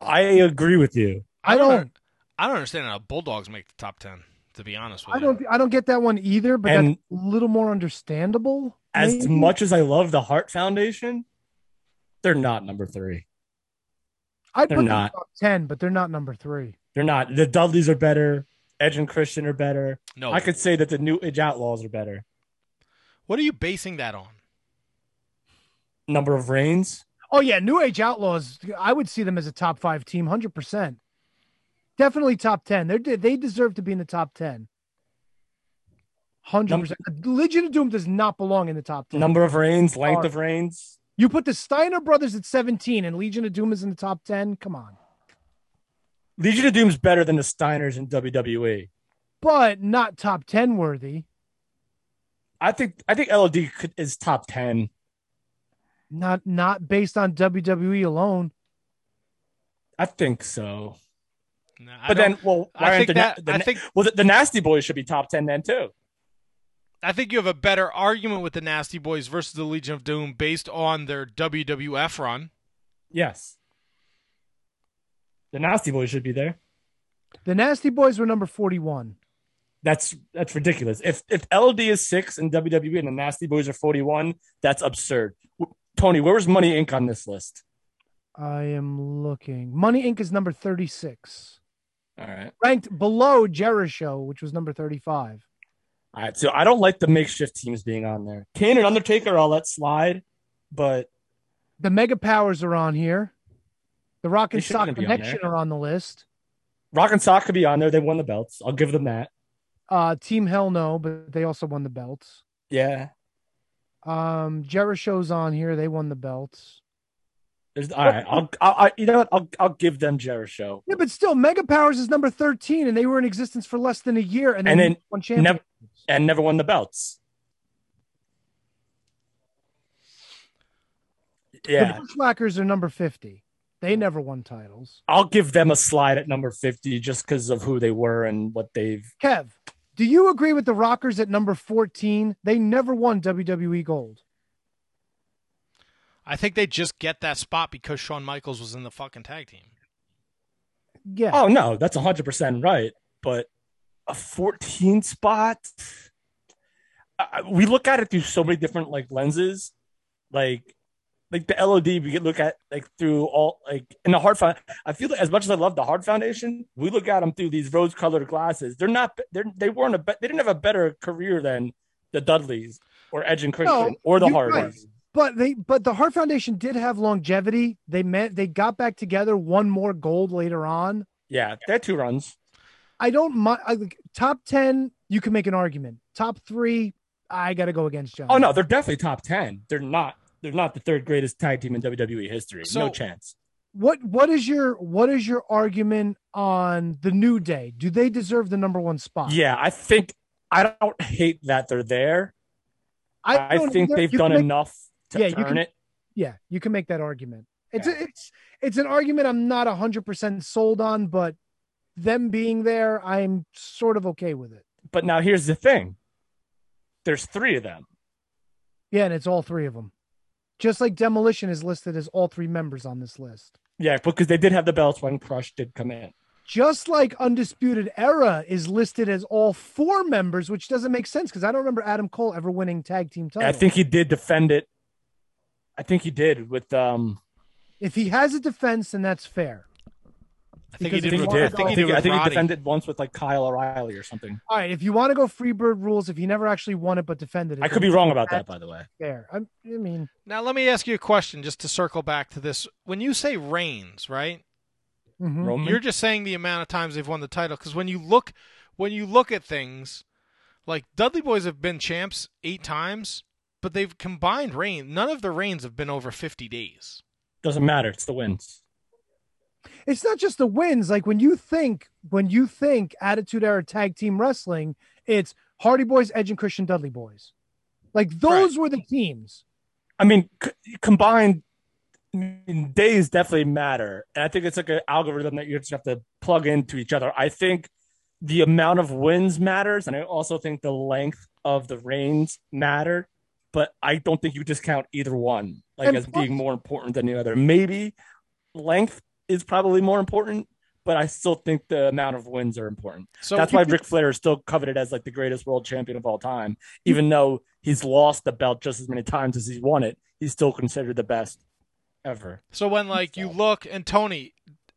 S3: I agree with you.
S2: I don't.
S1: I don't understand how Bulldogs make the top ten. To be honest with
S2: I
S1: you,
S2: don't. I don't get that one either. But
S3: And-
S2: that's a little more understandable.
S3: As
S2: maybe?
S3: much as I love the Hart Foundation, they're not number three.
S2: I'd
S3: they're
S2: put them
S3: not.
S2: top ten, but they're not number three.
S3: They're not. The Dudleys are better. Edge and Christian are better.
S1: No.
S3: I could say that the New Age Outlaws are better.
S1: What are you basing that on?
S3: Number of reigns.
S2: Oh yeah, New Age Outlaws. I would see them as a top five team, hundred percent. Definitely top ten. They they deserve to be in the top ten. Hundred percent. Legion of Doom does not belong in the top ten.
S3: Number of reigns. Length of reigns.
S2: You put the Steiner brothers at seventeen, and Legion of Doom is in the top ten. Come on,
S3: Legion of Doom's better than the Steiners in WWE.
S2: but not top ten worthy.
S3: I think. I think LOD could, is top ten.
S2: Not not based on WWE alone.
S3: I think so.
S1: I
S3: but then,
S1: don't-
S3: well,
S1: I
S3: aren't
S1: think
S3: the,
S1: that-
S3: the
S1: I think-
S3: well, the, the Nasty Boys should be top ten then too.
S1: I think you have a better argument with the Nasty Boys versus the Legion of Doom based on their WWF run.
S3: Yes. The Nasty Boys should be there.
S2: The Nasty Boys were number forty-one.
S3: That's that's ridiculous. If if LD is six and WWE and the Nasty Boys are forty one, that's absurd. Tony, where was Money Inc. on this list?
S2: I am looking. Money Inc. is number thirty-six,
S3: All right.
S2: ranked below Jericho, which was number thirty-five.
S3: All right. So I don't like the makeshift teams being on there. Kane and Undertaker, I'll let slide, but
S2: The Mega Powers are on here. The Rock and Sock
S3: be on
S2: Connection are on the list.
S3: Rock and Sock could be on there. They won the belts. I'll give them that.
S2: Uh, Team Hell No, but they also won the belts.
S3: Yeah.
S2: Um, Jericho's on here. They won the belts.
S3: There's all right. I'll, I'll I, you know what? I'll I'll give them Jericho.
S2: Yeah, but still, Mega Powers is number thirteen, and they were in existence for less than a year, and,
S3: And then
S2: won champion.
S3: never and never won the belts. Yeah.
S2: The Bushwhackers are number fifty. They never won titles.
S3: I'll give them a slide at number 50 just because of who they were and what they've.
S2: Kev, do you agree with the Rockers at number fourteen? They never won WWE Gold.
S1: I think they just get that spot because Shawn Michaels was in the fucking tag team.
S2: Yeah.
S3: Oh, no, that's 100% right. But a 14 spot, I- we look at it through so many different like lenses. Like, like the LOD, we could look at like through all like in the Hart Found. I feel like as much as I love the Hart Foundation, we look at them through these rose-colored glasses. They're not. They're they weren't a. be- They didn't have a better career than the Dudleys or Edge and Christian
S2: No,
S3: or the
S2: you're right.
S3: Hardys.
S2: But they, but the Hart Foundation did have longevity. They met, they got back together, won more gold later on.
S3: Yeah, they had two runs.
S2: I don't mind. I, like, top ten, you can make an argument. Top three, I got to go against John.
S3: Oh no, they're definitely top ten. They're not. They're not the third greatest tag team in WWE history.
S2: So-
S3: no chance.
S2: What what is your what is your argument on the New Day? Do they deserve the number one spot?
S3: Yeah, I think I don't hate that they're there.
S2: I
S3: I, think they've done
S2: make-
S3: enough to
S2: Yeah,
S3: earn it.
S2: Yeah, you can make that argument. It's it's it's an argument I'm not hundred percent sold on, but them being there, I'm sort of okay with it.
S3: But now here's the thing. There's three of them.
S2: Yeah, and it's all three of them. Just like Demolition is listed as all three members on this list.
S3: Yeah, because they did have the belts when Crush did come in.
S2: Just like Undisputed Era is listed as all four members, which doesn't make sense because I don't remember Adam Cole ever winning tag team titles.
S3: I think he did defend it. I think he did with um.
S2: if he has a defense, then that's fair.
S1: I think he
S2: Because
S1: did.
S2: if
S1: with- I think he did
S3: I think he defended once with like Kyle O'Reilly or something.
S2: All right, if you want to go Freebird rules, if he never actually won it but defended it,
S3: I could be wrong about that, by the way.
S2: Fair. I, I mean,
S1: Now let me ask you a question, just to circle back to this. When you say reigns, right?
S2: Mhm.
S1: You're just saying the amount of times they've won the title because when you look when you look at things like Dudley Boys have been champs eight times, but they've combined reign. None of the reigns have been over 50 days.
S3: Doesn't matter. It's the wins.
S2: It's not just the wins. Like when you think when you think Attitude Era Tag Team Wrestling, it's Hardy Boys, Edge, and Christian Dudley Boys. Like those were the teams.
S3: I mean, c- combined days definitely matter, and I think it's like an algorithm that you just have to plug into each other. I think the amount of wins matters, and I also think the length of the reigns matter. But I don't think you discount either one like
S2: And
S3: as
S2: plus-
S3: being more important than the other. Maybe length is probably more important, but I still think the amount of wins are important.
S1: So
S3: that's why
S1: could-
S3: Ric Flair is still coveted as like the greatest world champion of all time, even though he's lost the belt just as many times as he's won it. He's still considered the best ever.
S1: So when like you look and Tony,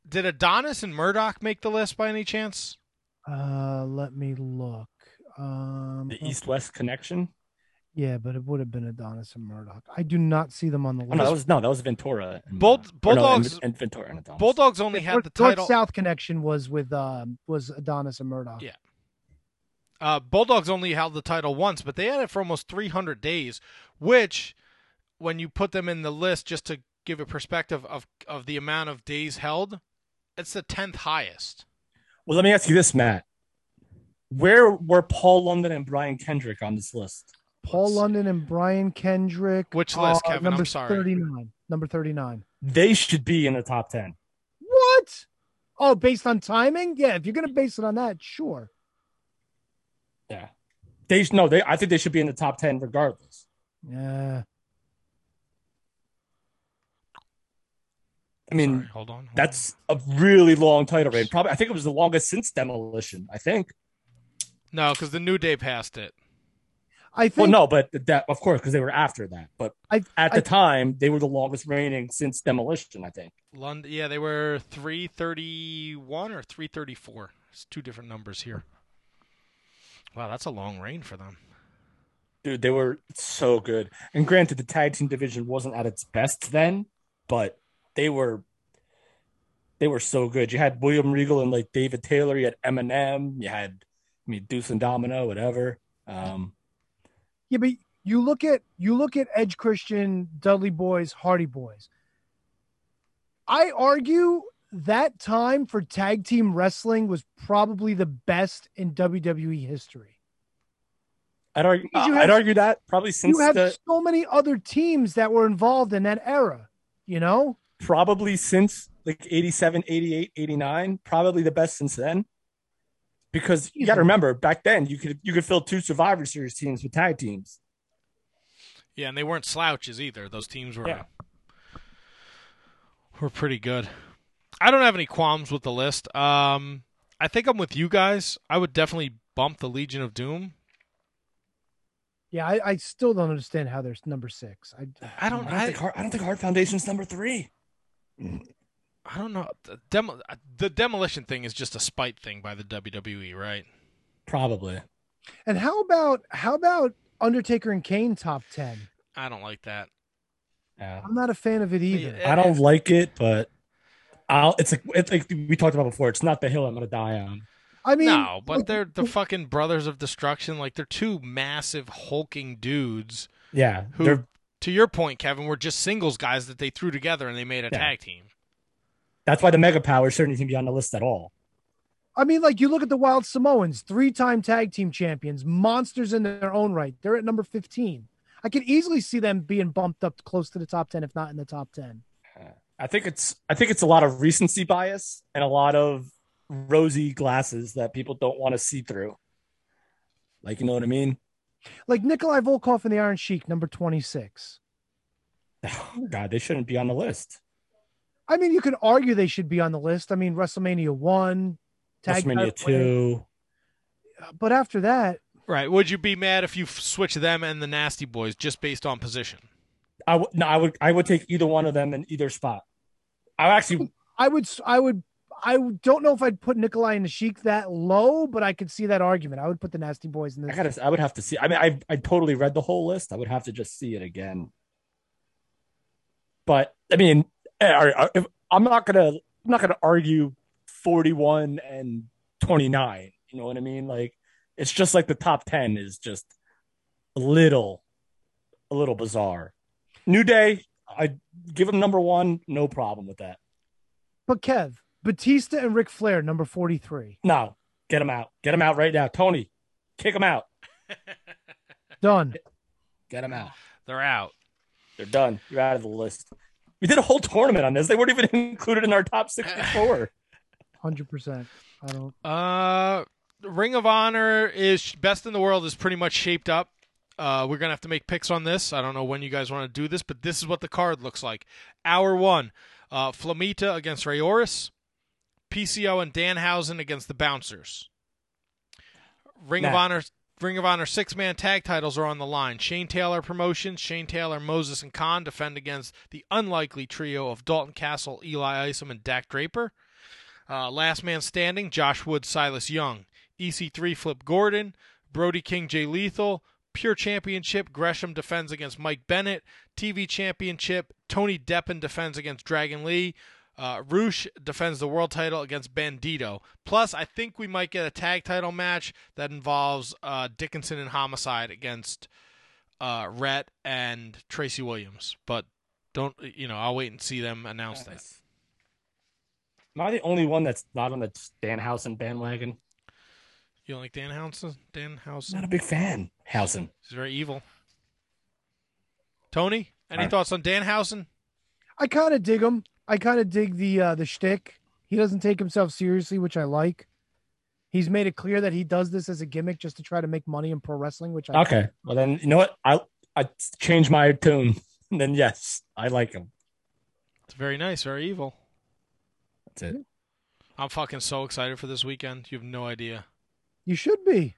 S1: did Adonis and Murdoch make the list by any chance?
S2: Uh, let me look. Um,
S3: The East West connection.
S2: Yeah, but it would have been Adonis and Murdoch. I do not see them on the
S3: Oh,
S2: list.
S3: no, that was no, that was Ventura. And,
S1: Bull,
S3: or no,
S1: Bulldogs
S3: and, and Ventura and Adonis.
S1: Bulldogs only had the title.
S2: South connection was with um was Adonis and Murdoch.
S1: Yeah. Uh, Bulldogs only held the title once, but they had it for almost 300 days, which, when you put them in the list, just to give a perspective of of the amount of days held, it's the tenth highest.
S3: Well, let me ask you this, Matt. Where were Paul London and Brian Kendrick on this list?
S2: Paul London and Brian Kendrick.
S1: Which list,
S2: uh,
S1: Kevin?
S2: Number
S1: I'm sorry.
S2: thirty-nine. Number thirty-nine.
S3: They should be in the top ten.
S2: What? Oh, based on timing? Yeah, if you're gonna base it on that, sure.
S3: Yeah, they sh- no. They I think they should be in the top ten regardless.
S2: Yeah.
S3: I mean,
S1: Sorry, hold on. hold
S3: that's a really long title reign. Probably, I think it was the longest since Demolition. I think.
S1: No, because the New Day passed it.
S2: I think.
S3: Well, no, but that of course because they were after that. But
S2: I,
S3: at
S2: I-
S3: the time, they were the longest reigning since Demolition. I think.
S1: London, yeah, they were 331 or 334. It's two different numbers here. Wow, that's a long reign for them.
S3: Dude, they were so good. And granted, the tag team division wasn't at its best then, but they were they were so good. You had William Regal and like David Taylor. You had MNM. You had I mean Deuce and Domino, whatever. Um,
S2: Yeah, but you look at you look at Edge Christian, Dudley Boys, Hardy Boys. I argue that time for tag team wrestling was probably the best in WWE history.
S3: I'd argue.
S2: Because you
S3: I'd argue that probably since
S2: you have
S3: the
S2: so many other teams that were involved in that era, you know?
S3: probably since like 87, 88, 89, probably the best since then. Because you got to remember, back then you could you could fill two Survivor Series teams with tag teams.
S1: Yeah, and they weren't slouches either. Those teams were
S3: Yeah.
S1: were pretty good. I don't have any qualms with the list. Um, I think I'm with you guys. I would definitely bump the Legion of Doom.
S2: Yeah, I, I still don't understand how there's number six. I
S1: I don't.
S3: I don't think Hart, I don't think Hart Foundation's number three.
S1: I don't know. The, demo, the demolition thing is just a spite thing by the WWE, right?
S3: Probably.
S2: And how about how about Undertaker and Kane top ten?
S1: I don't like that.
S3: Yeah.
S2: I'm not a fan of it either.
S3: I don't like it, but I'll. It's like it's like we talked about before. It's not the hill I'm gonna die on.
S2: I mean,
S1: no, but they're the fucking brothers of destruction. Like they're two massive hulking dudes.
S3: Yeah,
S1: Who,
S3: they're
S1: to your point, Kevin, were just singles guys that they threw together and they made a
S3: Yeah.
S1: tag team.
S3: That's why the Mega Power certainly can be on the list at all.
S2: I mean, like you look at the Wild Samoans, three-time tag team champions, monsters in their own right. They're at number 15. I could easily see them being bumped up close to the top 10, if not in the top 10.
S3: I think it's I think it's a lot of recency bias and a lot of rosy glasses that people don't want to see through. Like you know what I mean?
S2: Like Nikolai Volkov and the Iron Sheik, number 26.
S3: God, they shouldn't be on the list.
S2: I mean, you could argue they should be on the list. I mean, WrestleMania 1, tag
S3: WrestleMania
S2: title winning.
S3: two.
S2: But after that,
S1: Right. Would you be mad if you f- switch them and the Nasty Boys just based on position?
S3: I would no, I would I would take either one of them in either spot. I actually
S2: I would, I would, I don't know if I'd put Nikolai and the Sheik that low, but I could see that argument. I would put the Nasty Boys in
S3: I
S2: this.
S3: gotta I would have to see. I mean, I I totally read the whole list. I would have to just see it again. But I mean, are- are- uh, if- I'm not gonna I'm not gonna argue 41 and 29. You know what I mean? Like it's just like the top 10 is just a little, a little bizarre. New Day, I give them number one, no problem with that.
S2: But Kev, Batista and Ric Flair, number 43.
S3: No, get them out. Get them out right now. Tony, kick them out.
S2: Done.
S3: Get them out.
S1: They're out.
S3: They're done. You're out of the list. We did a whole tournament on this. They weren't even included in our top 64.
S2: 100%. I don't.
S1: Uh, Ring of Honor is best in the world is pretty much shaped up. Uh, we're gonna have to make picks on this. I don't know when you guys want to do this, but this is what the card looks like. Hour one, uh, Flamita against Rey Horus, PCO and Danhausen against the Bouncers. Ring of Honor, Ring of Honor six man tag titles are on the line. Shane Taylor Promotions, Shane Taylor, Moses and Kaun defend against the unlikely trio of Dalton Castle, Eli Isom, and Dak Draper. Uh, last man standing, Josh Wood, Silas Young. EC3, Flip Gordon. Brody King, Jay Lethal. Pure Championship, Gresham defends against Mike Bennett. TV Championship, Tony Deppen defends against Dragon Lee. Uh, RUSH defends the world title against Bandito. Plus, I think we might get a tag title match that involves uh, Dickinson and Homicide against uh, Rhett and Tracy Williams. But don't, you know, I'll wait and see them announce that.
S3: Am I the only one that's not on the Danhausen bandwagon?
S1: You don't like Danhausen? Danhausen?
S3: Not a big fan. Hausen.
S1: He's very evil. Tony, any
S3: Alright.
S1: thoughts on Danhausen?
S2: I kind of dig him. I kind of dig the uh, the shtick. He doesn't take himself seriously, which I like. He's made it clear that he does this as a gimmick just to try to make money in pro wrestling, which I
S3: Okay. Well, then, you know what? I I changed my tune. then, yes, I like him.
S1: It's very nice, very evil.
S3: That's it.
S1: I'm fucking so excited for this weekend. You have no idea.
S2: You should be.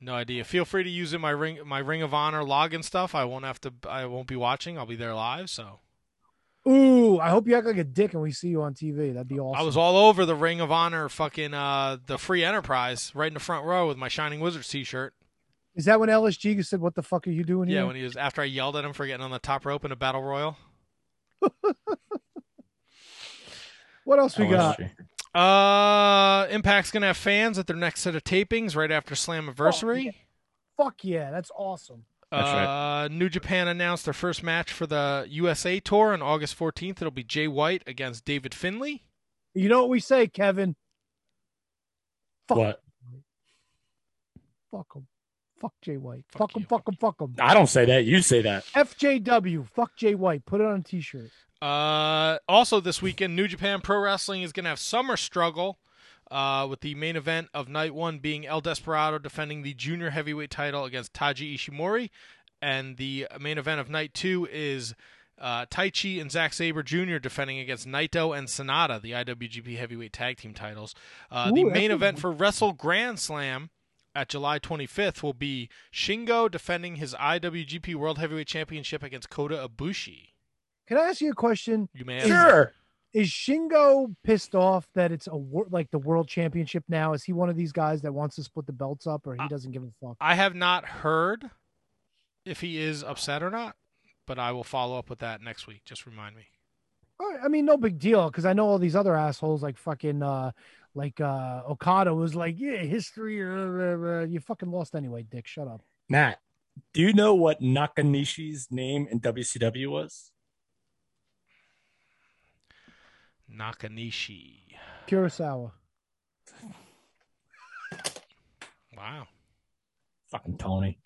S1: No idea. Feel free to use in my ring my Ring of Honor login stuff. I won't have to I won't be watching. I'll be there live, so
S2: Ooh, I hope you act like a dick and we see you on TV. That'd be awesome.
S1: I was all over the Ring of Honor fucking uh the free enterprise right in the front row with my Shining Wizards t shirt.
S2: Is that when LSG said, "What the fuck are you doing
S1: Yeah,
S2: here?"
S1: Yeah, when he was after I yelled at him for getting on the top rope in a battle royal.
S2: what else we got?
S1: Uh Impact's gonna have fans at their next set of tapings right after Slam Slammiversary.
S2: Fuck yeah, that's awesome.
S1: Uh, New Japan announced their first match for the USA tour on August 14th. It'll be Jay White against David Finlay.
S2: You know what we say, Kevin? Fuck.
S3: What?
S2: Fuck him. Fuck Jay White. Fuck him. Fuck him. Fuck him.
S3: I don't say that. You say that.
S2: FJW. Fuck Jay White. Put it on a t-shirt.
S1: Uh, also this weekend, New Japan Pro Wrestling is going to have Summer Struggle. Uh, with the main event of night one being El Desperado defending the junior heavyweight title against Taiji Ishimori, and the main event of night two is uh, Taichi and Zack Sabre Jr. defending against Naito and SANADA, the IWGP Heavyweight Tag Team titles. Uh, the main event for Wrestle Grand Slam at July 25th will be Shingo defending his IWGP World Heavyweight Championship against Kota Ibushi.
S2: Can I ask you a question?
S1: You may ask.
S3: Sure.
S2: Is Shingo pissed off that it's a wor- like the world championship now? Is he one of these guys that wants to split the belts up, or he doesn't give a fuck?
S1: I have not heard if he is upset or not, but I will follow up with that next week. Just remind me.
S2: All right, I mean, no big deal because I know all these other assholes like fucking uh like uh Okada was like, yeah, history. Uh, uh, uh, you fucking lost anyway, Dick. Shut up.
S3: Matt, do you know what Nakanishi's name in WCW was?
S1: Nakanishi.
S2: Kurasawa.
S1: Wow.
S3: Fucking Tony.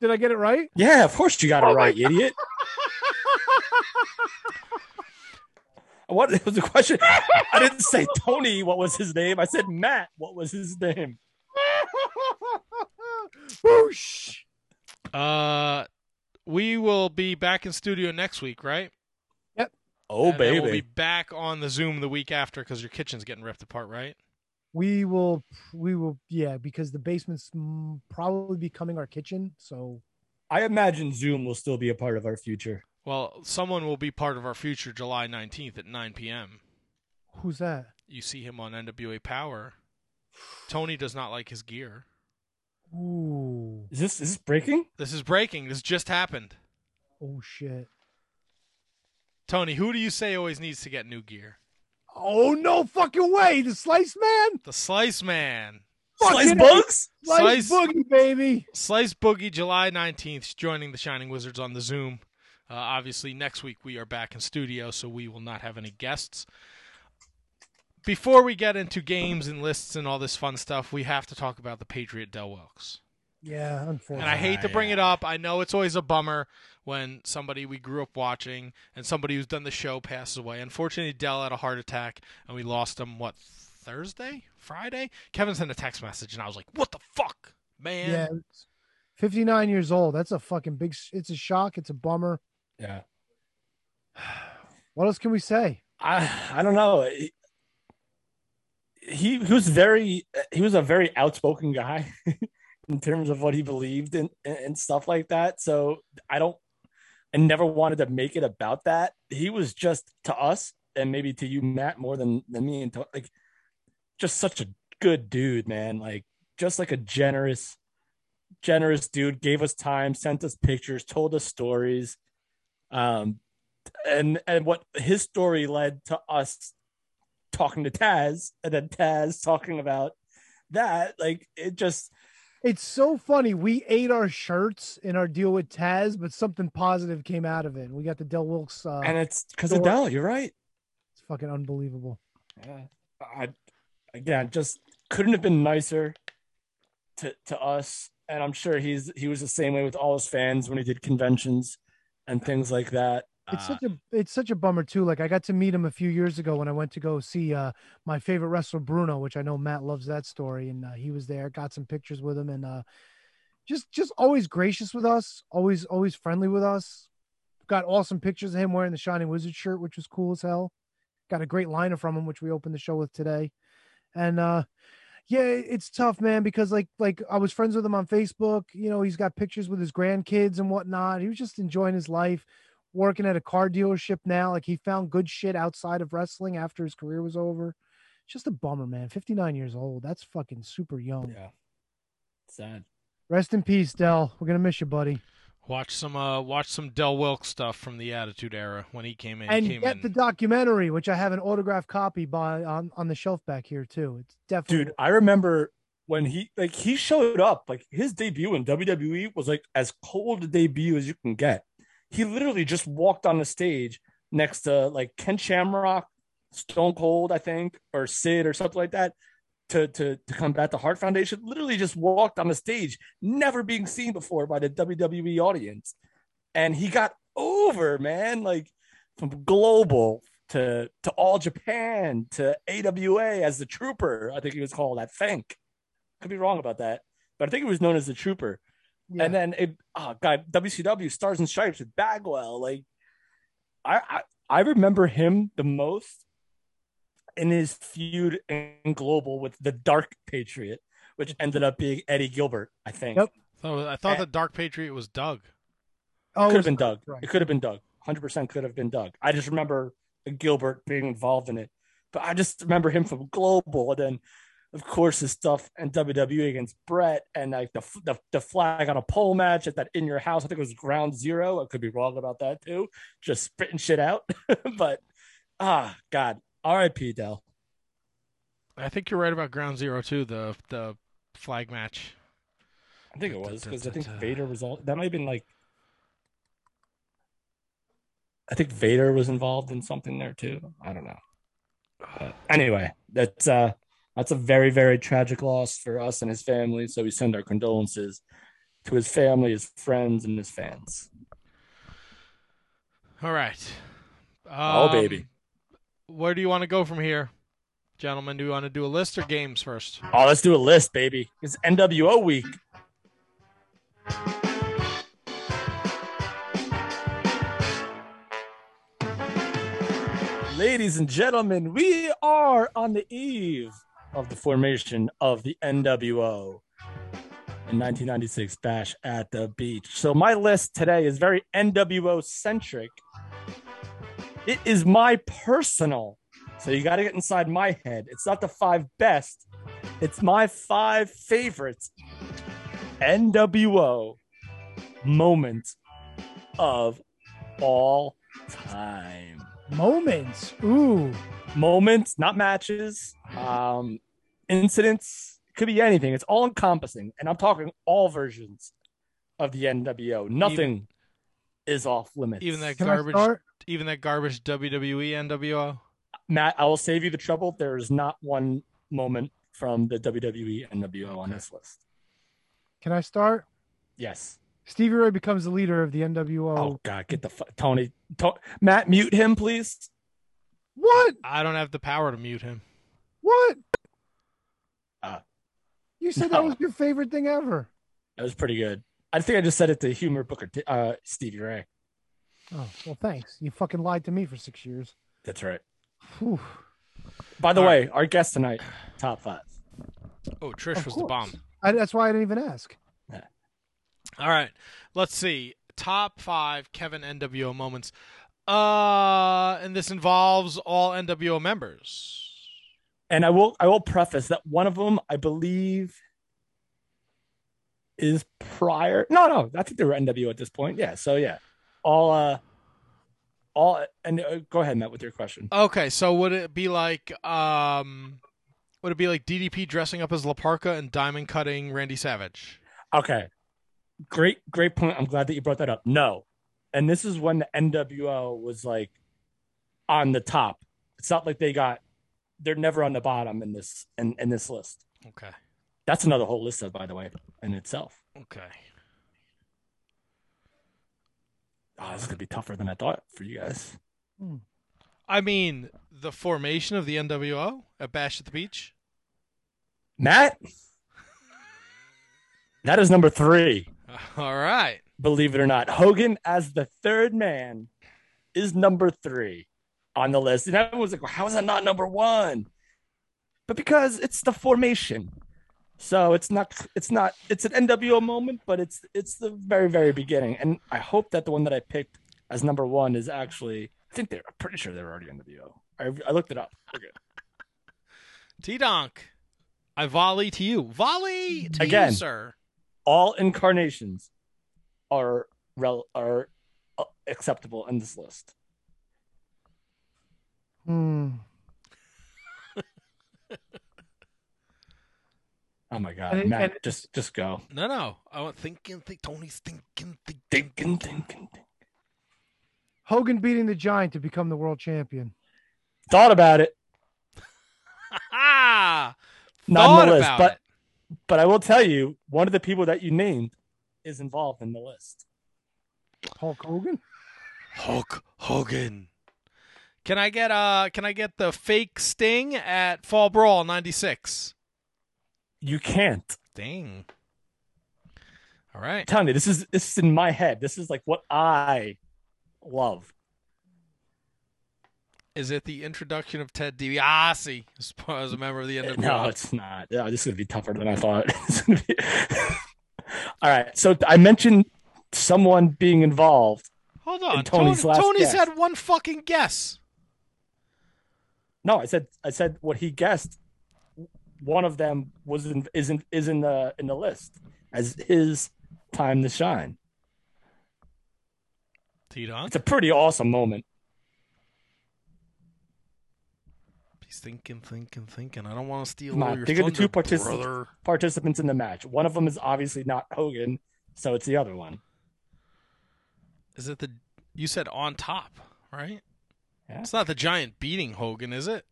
S2: Did I get it right?
S3: Yeah, of course you got it
S2: Oh my
S3: right, idiot. What was the question? I didn't say Tony. What was his name? I said Matt. What was his name?
S2: Whoosh.
S1: Uh, we will be back in studio next week, right?
S2: Yep.
S3: Oh
S1: And
S3: baby.
S1: We'll be back on the Zoom the week after because your kitchen's getting ripped apart, right?
S2: We will, we will, yeah, because the basement's probably becoming our kitchen. So
S3: I imagine Zoom will still be a part of our future.
S1: Well, someone will be part of our future July 19th at 9 p.m.
S2: who's that?
S1: You see him on NWA Power. Tony does not like his gear.
S2: Ooh.
S3: Is this is this breaking?
S1: This is breaking. This just happened.
S2: Oh shit.
S1: Tony, who do you say always needs to get new gear?
S2: Oh no fucking way! The Slice Man,
S1: The Slice Man.
S3: Slice
S2: Fucking
S3: bugs?
S2: Slice,
S1: Slice-
S2: Boogie, baby.
S1: Slice Boogie, July 19th, joining the Shining Wizards on the Zoom. Uh, obviously, next week we are back in studio, so we will not have any guests. Before we get into games and lists and all this fun stuff, we have to talk about the Patriot Del Wilkes.
S2: Yeah,
S1: And. I hate to bring it up. I know it's always a bummer when somebody we grew up watching and somebody who's done the show passes away. Unfortunately, Del had a heart attack and we lost him, what, Thursday? Friday? Kevin sent a text message and I was like, what the fuck, man?
S2: Yeah, 59 years old. That's a fucking big. It's a shock. It's a bummer.
S3: Yeah.
S2: What else can we say?
S3: I I don't know. He, he he was very he was a very outspoken guy in terms of what he believed in and stuff like that. So I don't I never wanted to make it about that. He was just to us and maybe to you, Matt, more than than me and to, like just such a good dude, man. Like just like a generous generous dude. Gave us time, sent us pictures, told us stories. Um, and and what his story led to us talking to Taz, and then Taz talking about that. Like it just
S2: It's so funny. We ate our shirts in our deal with Taz, but something positive came out of it. We got the Del Wilkes, uh,
S3: and it's because of. Del. You're right.
S2: It's fucking unbelievable.
S3: Yeah. I again just couldn't have been nicer to to us. And I'm sure he's he was the same way with all his fans when he did conventions and things like that.
S2: It's
S3: Uh,
S2: such a it's such a bummer too. Like I got to meet him a few years ago when I went to go see uh my favorite wrestler Bruno, which I know Matt loves that story, and uh, he was there. Got some pictures with him, and uh just just always gracious with us, always always friendly with us. Got awesome pictures of him wearing the Shining Wizard shirt, which was cool as hell. Got a great liner from him, which we opened the show with today, and uh yeah, it's tough, man, because like like I was friends with him on Facebook. You know, he's got pictures with his grandkids and whatnot. He was just enjoying his life, working at a car dealership now. Like he found good shit outside of wrestling after his career was over. Just a bummer, man. 59 years old. That's fucking super young.
S3: Yeah. Sad.
S2: Rest in peace, Del. We're gonna miss you, buddy.
S1: Watch some uh watch some Del Wilkes stuff from the Attitude Era when he came in.
S2: And
S1: came
S2: get
S1: in.
S2: the documentary, which I have an autographed copy by on, on the shelf back here too. It's definitely
S3: dude i remember when he like he showed up like his debut in wwe was like as cold a debut as you can get he literally just walked on the stage next to like ken shamrock stone cold i think or sid or something like that to to to combat the hart foundation literally just walked on the stage never being seen before by the wwe audience and he got over man like from global to to all Japan to AWA as the trooper. I think he was called. I think could be wrong about that, but I think he was known as the trooper.
S2: Yeah.
S3: And then it, oh god, WCW Stars and Stripes with Bagwell. Like I, I I remember him the most in his feud in Global with the Dark Patriot, which ended up being Eddie Gilbert. I think.
S2: Yep.
S1: So I thought the Dark Patriot was Doug.
S2: Oh, it could
S3: have been Doug.
S2: right.
S3: It could have been Doug. Hundred percent could have been Doug. I just remember Gilbert being involved in it, but I just remember him from Global, and then of course his stuff in WWE against Bret, and like the the, the flag on a pole match at that in your house. I think it was Ground Zero. I could be wrong about that too. Just spitting shit out, but ah, God, R.I.P. Del.
S1: I think you're right about Ground Zero too. The the flag match.
S3: I think it was because I think Vader was all that might have been like. I think Vader was involved in something there too. I don't know. But anyway, that's uh that's a very very tragic loss for us and his family. So we send our condolences to his family, his friends, and his fans.
S1: All right.
S3: Oh,
S1: Um,
S3: baby.
S1: Where do you want to go from here, gentlemen? Do you want to do a list or games first?
S3: Oh, let's do a list, baby. It's NWO week. Ladies and gentlemen, we are on the eve of the formation of the NWO in 1996 Bash at the Beach. So my list today is very NWO centric. It is my personal. So you got to get inside my head. It's not the five best. It's my five favorites NWO moments of all time.
S2: Moments. Ooh.
S3: Moments, not matches, um, incidents. Could be anything. It's all encompassing, and I'm talking all versions of the NWO. Nothing is off limits.
S1: Even that
S2: Can
S1: garbage, even that garbage WWE NWO.
S3: Matt, I will save you the trouble. There is not one moment from the WWE NWO on this list.
S2: Can I start?
S3: Yes.
S2: Stevie Ray becomes the leader of the NWO.
S3: Oh God, get the fu- Tony. To- Matt, mute him, please.
S2: What?
S1: I don't have the power to mute him.
S2: What?
S3: Uh,
S2: You said
S3: no.
S2: that was your favorite thing ever.
S3: That was pretty good. I think I just said it to humor Booker, T- uh, Stevie Ray.
S2: Oh, well, thanks. You fucking lied to me for six years.
S3: That's right.
S2: Whew.
S3: By the
S1: All
S3: way, our guest tonight, top five.
S1: Oh, Trish
S2: Of
S1: was the bomb.
S2: I, that's why I didn't even ask. Yeah.
S1: All right, let's see. Top five Kevin NWO moments. Uh, and this involves all NWO members.
S3: And I will I will preface that one of them, I believe, is prior. No, no, I think they were NWO at this point. Yeah. So yeah, all uh, all and uh, go ahead, Matt, with your question.
S1: Okay, so would it be like um, would it be like DDP dressing up as La Parka and diamond cutting Randy Savage?
S3: Okay. Great, great point. I'm glad that you brought that up. No. And this is when the NWO was like on the top. It's not like they got they're never on the bottom in this in, in this list.
S1: Okay.
S3: That's another whole list, of, by the way, in itself.
S1: Okay.
S3: Oh, this is gonna be tougher than I thought for you guys. Hmm.
S1: I mean, the formation of the NWO at Bash at the Beach.
S3: Matt, that is number three.
S1: All right.
S3: Believe it or not, Hogan as the third man is number three on the list. And everyone's like, well, how is that not number one? But because it's the formation. So it's not it's not it's an NWO moment, but it's it's the very, very beginning. And I hope that the one that I picked as number one is actually I think they're I'm pretty sure they're already NWO. I, I looked it up. Okay.
S1: T Donk. I volley to you. Volley to
S3: Again.
S1: you, sir.
S3: All incarnations are rel- are uh, acceptable in this list.
S2: Hmm.
S3: Oh my god,
S2: And
S3: Matt,
S2: and-
S3: just just go.
S1: No, no. I want thinking, think Tony's thinking, think.
S3: Thinking, thinking,
S2: Hogan beating the Giant to become the world champion.
S3: Thought about it.
S1: Ah,
S3: Not on the list, but
S1: it.
S3: but I will tell you, one of the people that you named is involved in the list.
S2: Hulk Hogan.
S1: Hulk Hogan. Can I get uh? Can I get the fake Sting at Fall Brawl '96?
S3: You can't.
S1: Dang. All right.
S3: Tell me, this is this is in my head. This is like what I love.
S1: Is it the introduction of Ted DiBiase as, as a member of the NWO?
S3: No, it's not. Yeah, this is gonna be tougher than I thought. It's gonna be- All right, so I mentioned someone being involved.
S1: Hold on.
S3: in Tony's
S1: Tony, Tony's
S3: guess.
S1: had one fucking guess.
S3: No, I said I said what he guessed. One of them was in, is in, is in the in the list as his time to shine.
S1: T Donk.
S3: It's a pretty awesome moment.
S1: He's thinking, thinking, thinking. I don't want to steal all your
S3: think of the two partici-
S1: brother.
S3: participants in the match. One of them is obviously not Hogan, so it's the other one.
S1: Is it the? You said on top, right?
S3: Yeah.
S1: It's not the Giant beating Hogan, is it?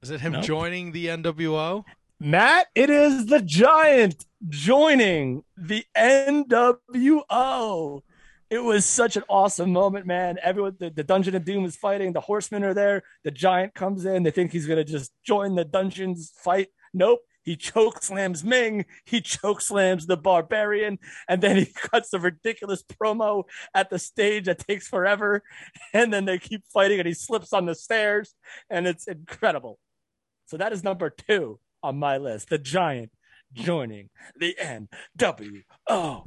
S1: Is it him
S3: Nope.
S1: joining the NWO?
S3: Matt, it is the Giant joining the NWO. It was such an awesome moment, man. Everyone, the, the Dungeon of Doom is fighting. The Horsemen are there. The Giant comes in. They think he's gonna just join the Dungeons fight. Nope. He choke slams Meng. He choke slams the Barbarian, and then he cuts a ridiculous promo at the stage that takes forever. And then they keep fighting, and he slips on the stairs, and it's incredible. So that is number two on my list. The Giant joining the NWO.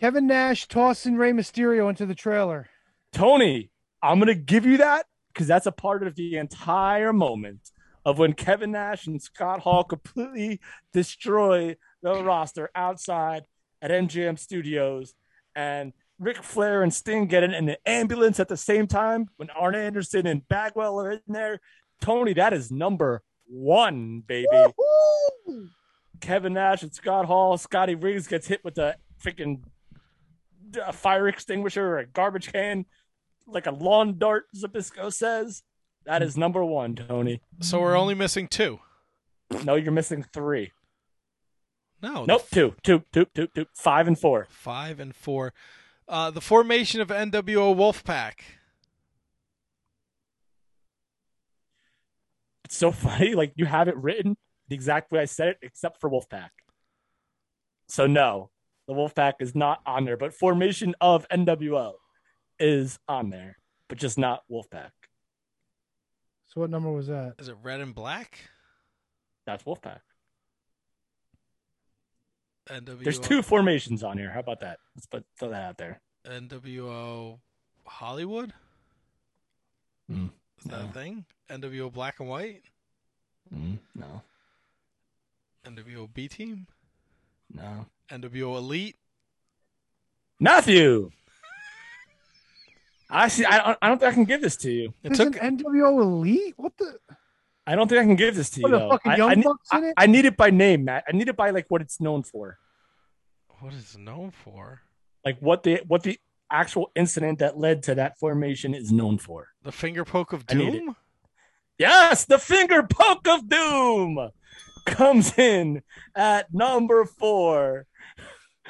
S2: Kevin Nash tossing Rey Mysterio into the trailer.
S3: Tony, I'm gonna give you that because that's a part of the entire moment of when Kevin Nash and Scott Hall completely destroy the roster outside at MGM Studios, and Ric Flair and Sting get in an ambulance at the same time when Arn Anderson and Bagwell are in there. Tony, that is number one, baby.
S2: Woo-hoo!
S3: Kevin Nash and Scott Hall. Scotty Riggs gets hit with a freaking uh, fire extinguisher or a garbage can, like a lawn dart, Zbyszko says. That is number one, Tony.
S1: So we're only missing two.
S3: No, you're missing three.
S1: No.
S3: Nope, two, two, two, two, two, five and four.
S1: Five and four. Uh, the formation of NWO Wolfpack.
S3: It's so funny. Like you have it written the exact way I said it, except for Wolfpack. So no, the Wolfpack is not on there, but formation of NWO is on there, but just not Wolfpack.
S2: So what number was that?
S1: Is it red and black?
S3: That's Wolfpack.
S1: NWO.
S3: There's two formations on here. How about that? Let's put throw that out there.
S1: NWO Hollywood.
S3: Mm,
S1: Is that a thing? NWO Black and White.
S3: Mm, no,
S1: NWO B Team.
S3: no.
S1: NWO Elite.
S3: Matthew. I see. I don't, I don't think I can give this to you.
S1: It
S2: There's
S1: took.
S2: an NWO Elite? What the?
S3: I don't think I can give this to you.
S2: What, the
S3: though.
S2: fucking
S3: I,
S2: Young
S3: I, ne-
S2: Bucks in
S3: I-
S2: it?
S3: I need it by name, Matt. I need it by like what it's known for,
S1: What is known for?
S3: like what the what the actual incident that led to that formation is known for.
S1: The finger poke of
S3: I need it.
S1: doom.
S3: Yes, the finger poke of doom comes in at number four,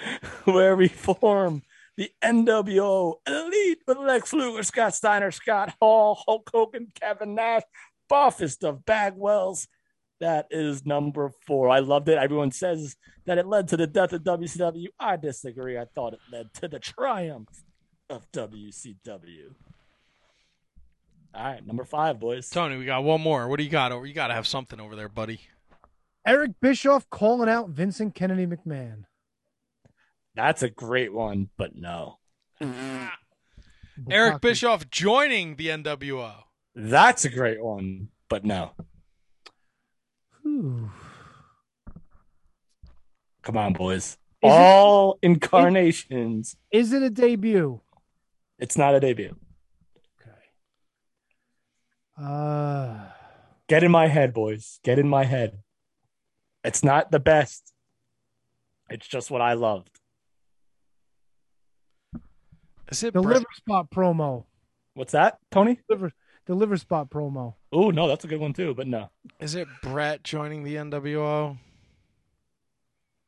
S3: where we form the NWO Elite with Lex Luger, Scott Steiner, Scott Hall, Hulk Hogan, Kevin Nash, Buffest of Bagwells. That is number four. I loved it. Everyone says that it led to the death of WCW. I disagree. I thought it led to the triumph of WCW. All right, number five, boys.
S1: Tony, we got one more. What do you got over? You got to have something over there, buddy.
S2: Eric Bischoff calling out Vincent Kennedy McMahon.
S3: That's a great one, but no.
S1: Eric Bischoff joining the NWO.
S3: That's a great one, but no.
S2: Whew.
S3: Come on, boys.
S2: it-
S3: All incarnations.
S2: Is it a debut?
S3: It's not a debut. Okay.
S2: Uh,
S3: Get in my head, boys. Get in my head. It's not the best. It's just what I loved.
S1: Is it
S2: the
S1: Bret?
S2: liver spot promo.
S3: What's that, Tony?
S2: Liver, the liver spot promo.
S3: Oh no, that's a good one too, but no.
S1: Is it Bret joining the NWO?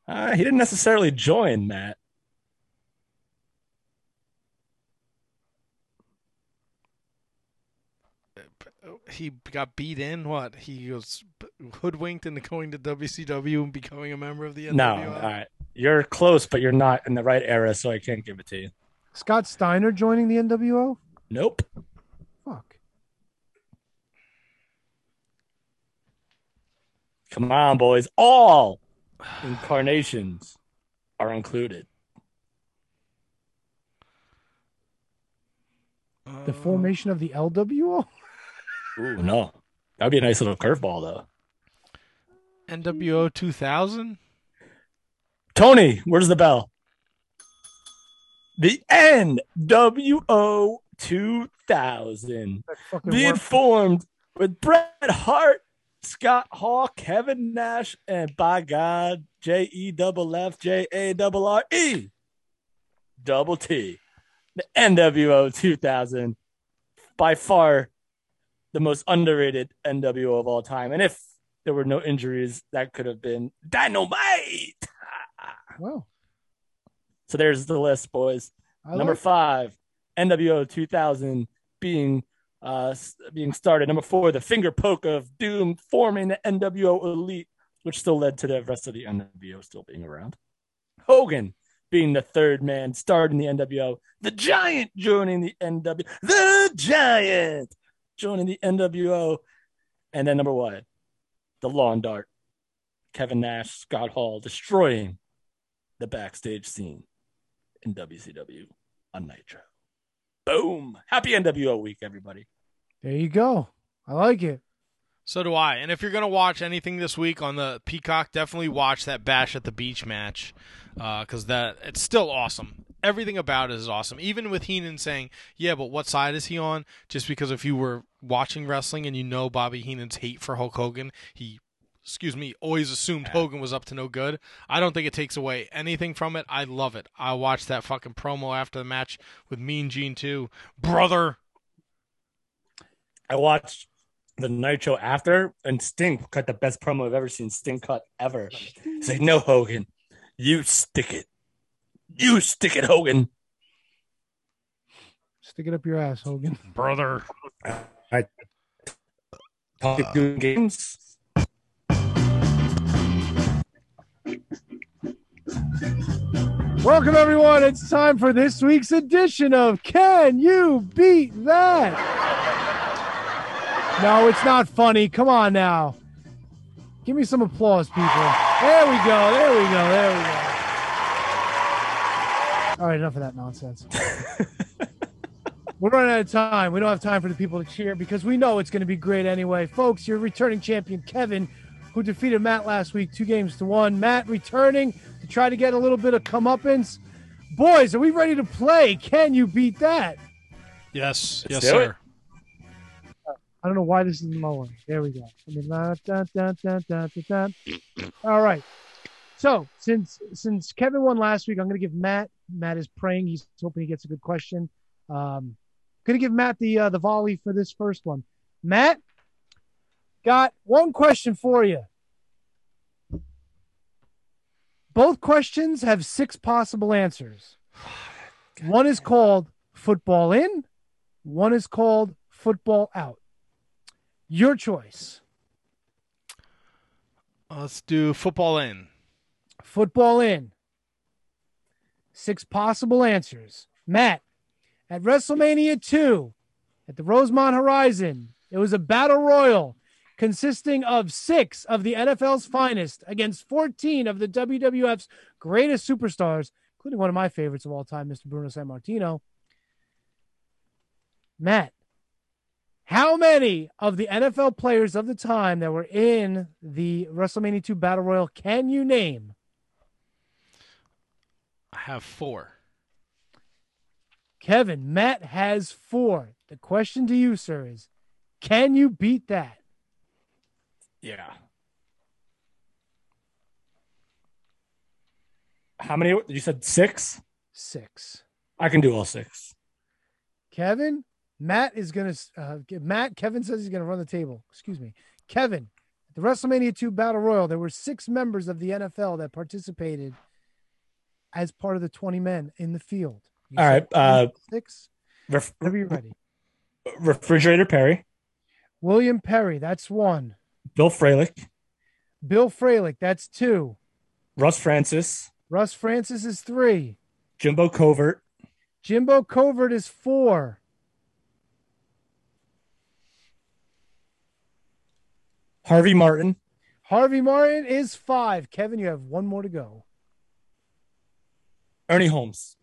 S3: Uh, he didn't necessarily join, Matt.
S1: He got beat in. What? He was hoodwinked into going to WCW and becoming a member of the NWO.
S3: No, all right. You're close, but you're not in the right era, so I can't give it to you.
S2: Scott Steiner joining the NWO?
S3: Nope.
S2: Fuck.
S3: Come on, boys. All incarnations are included.
S2: The formation of the LWO?
S3: Ooh, no. That'd be a nice little curveball, though.
S1: NWO 2000.
S3: Tony, where's the bell? The NWO 2000
S2: fucking
S3: being
S2: work.
S3: with Bret Hart, Scott Hall, Kevin Nash, and by God, J E double F J A double R E double T. The NWO 2000, by far the most underrated NWO of all time. And if there were no injuries, that could have been dynamite.
S2: Wow.
S3: So there's the list, boys.
S2: I
S3: Number
S2: like
S3: five, NWO 2000 being uh being started. Number four, the finger poke of doom forming the NWO Elite, which still led to the rest of the NWO still being around. Hogan being the third man starting the NWO. The Giant joining the NWO. The Giant joining the NWO. And then number one, the Lawn Dart. Kevin Nash, Scott Hall destroying the backstage scene in WCW on Nitro. Boom. Happy NWO week, everybody.
S2: There you go. I like it.
S1: So do I. And if you're gonna watch anything this week on the Peacock, definitely watch that Bash at the Beach match, uh, because that it's still awesome. everything about it is awesome. Even with Heenan saying, "Yeah, but what side is he on?" Just because if you were watching wrestling and you know Bobby Heenan's hate for Hulk Hogan, he, excuse me, always assumed Hogan was up to no good. I don't think it takes away anything from it. I love it. I watched that fucking promo after the match with Mean Gene too, brother.
S3: I watched the Nitro after, and Sting cut the best promo I've ever seen Sting cut ever. He's like, "No, Hogan, you stick it, you stick it, Hogan."
S2: Stick it up your ass, Hogan.
S1: Brother.
S3: I talk doing games.
S2: Welcome, everyone. It's time for this week's edition of Can You Beat That? No, it's not funny. Come on now. Give me some applause, people. There we go. There we go. There we go. All right, enough of that nonsense. We're running out of time. We don't have time for the people to cheer because we know it's going to be great anyway. Folks, your returning champion, Kevin, who defeated Matt last week, two games to one. Matt returning to try to get a little bit of comeuppance. Boys, are we ready to play? Can you beat that?
S1: Yes, yes, sir.
S3: it.
S2: I don't know why this is lower. There we go. I mean, la, da, da, da, da, da, da. All right. So since since Kevin won last week, I'm going to give Matt. Matt is praying. He's hoping he gets a good question. Um, going to give Matt the uh, the volley for this first one. Matt, got one question for you. Both questions have six possible answers. One is called football in. One is called football out. Your choice.
S1: Let's do football in.
S2: Football in. Six possible answers. Matt, at WrestleMania 2 at the Rosemont Horizon, it was a battle royal consisting of six of the NFL's finest against 14 of the WWF's greatest superstars, including one of my favorites of all time, Mr. Bruno Sammartino. Matt, how many of the NFL players of the time that were in the WrestleMania 2 Battle Royal can you name?
S1: I have four.
S2: Kevin, Matt has four. The question to you, sir, is can you beat that?
S3: Yeah. How many? You said six.
S2: Six.
S3: I can do all six.
S2: Kevin, Matt is going to, uh, Matt, Kevin says he's going to run the table. Excuse me. Kevin, at the WrestleMania 2 Battle Royal, there were six members of the NFL that participated as part of the 20 men in the field. You
S3: All right. Uh,
S2: six.
S3: ref-
S2: Whenever you're ready.
S3: refrigerator Perry,
S2: William Perry, that's one.
S3: Bill Fralic,
S2: Bill Fralic, that's two.
S3: Russ Francis,
S2: Russ Francis is three.
S3: Jimbo Covert,
S2: Jimbo Covert is four.
S3: Harvey Martin,
S2: Harvey Martin is five. Kevin, you have one more to go.
S3: Ernie Holmes.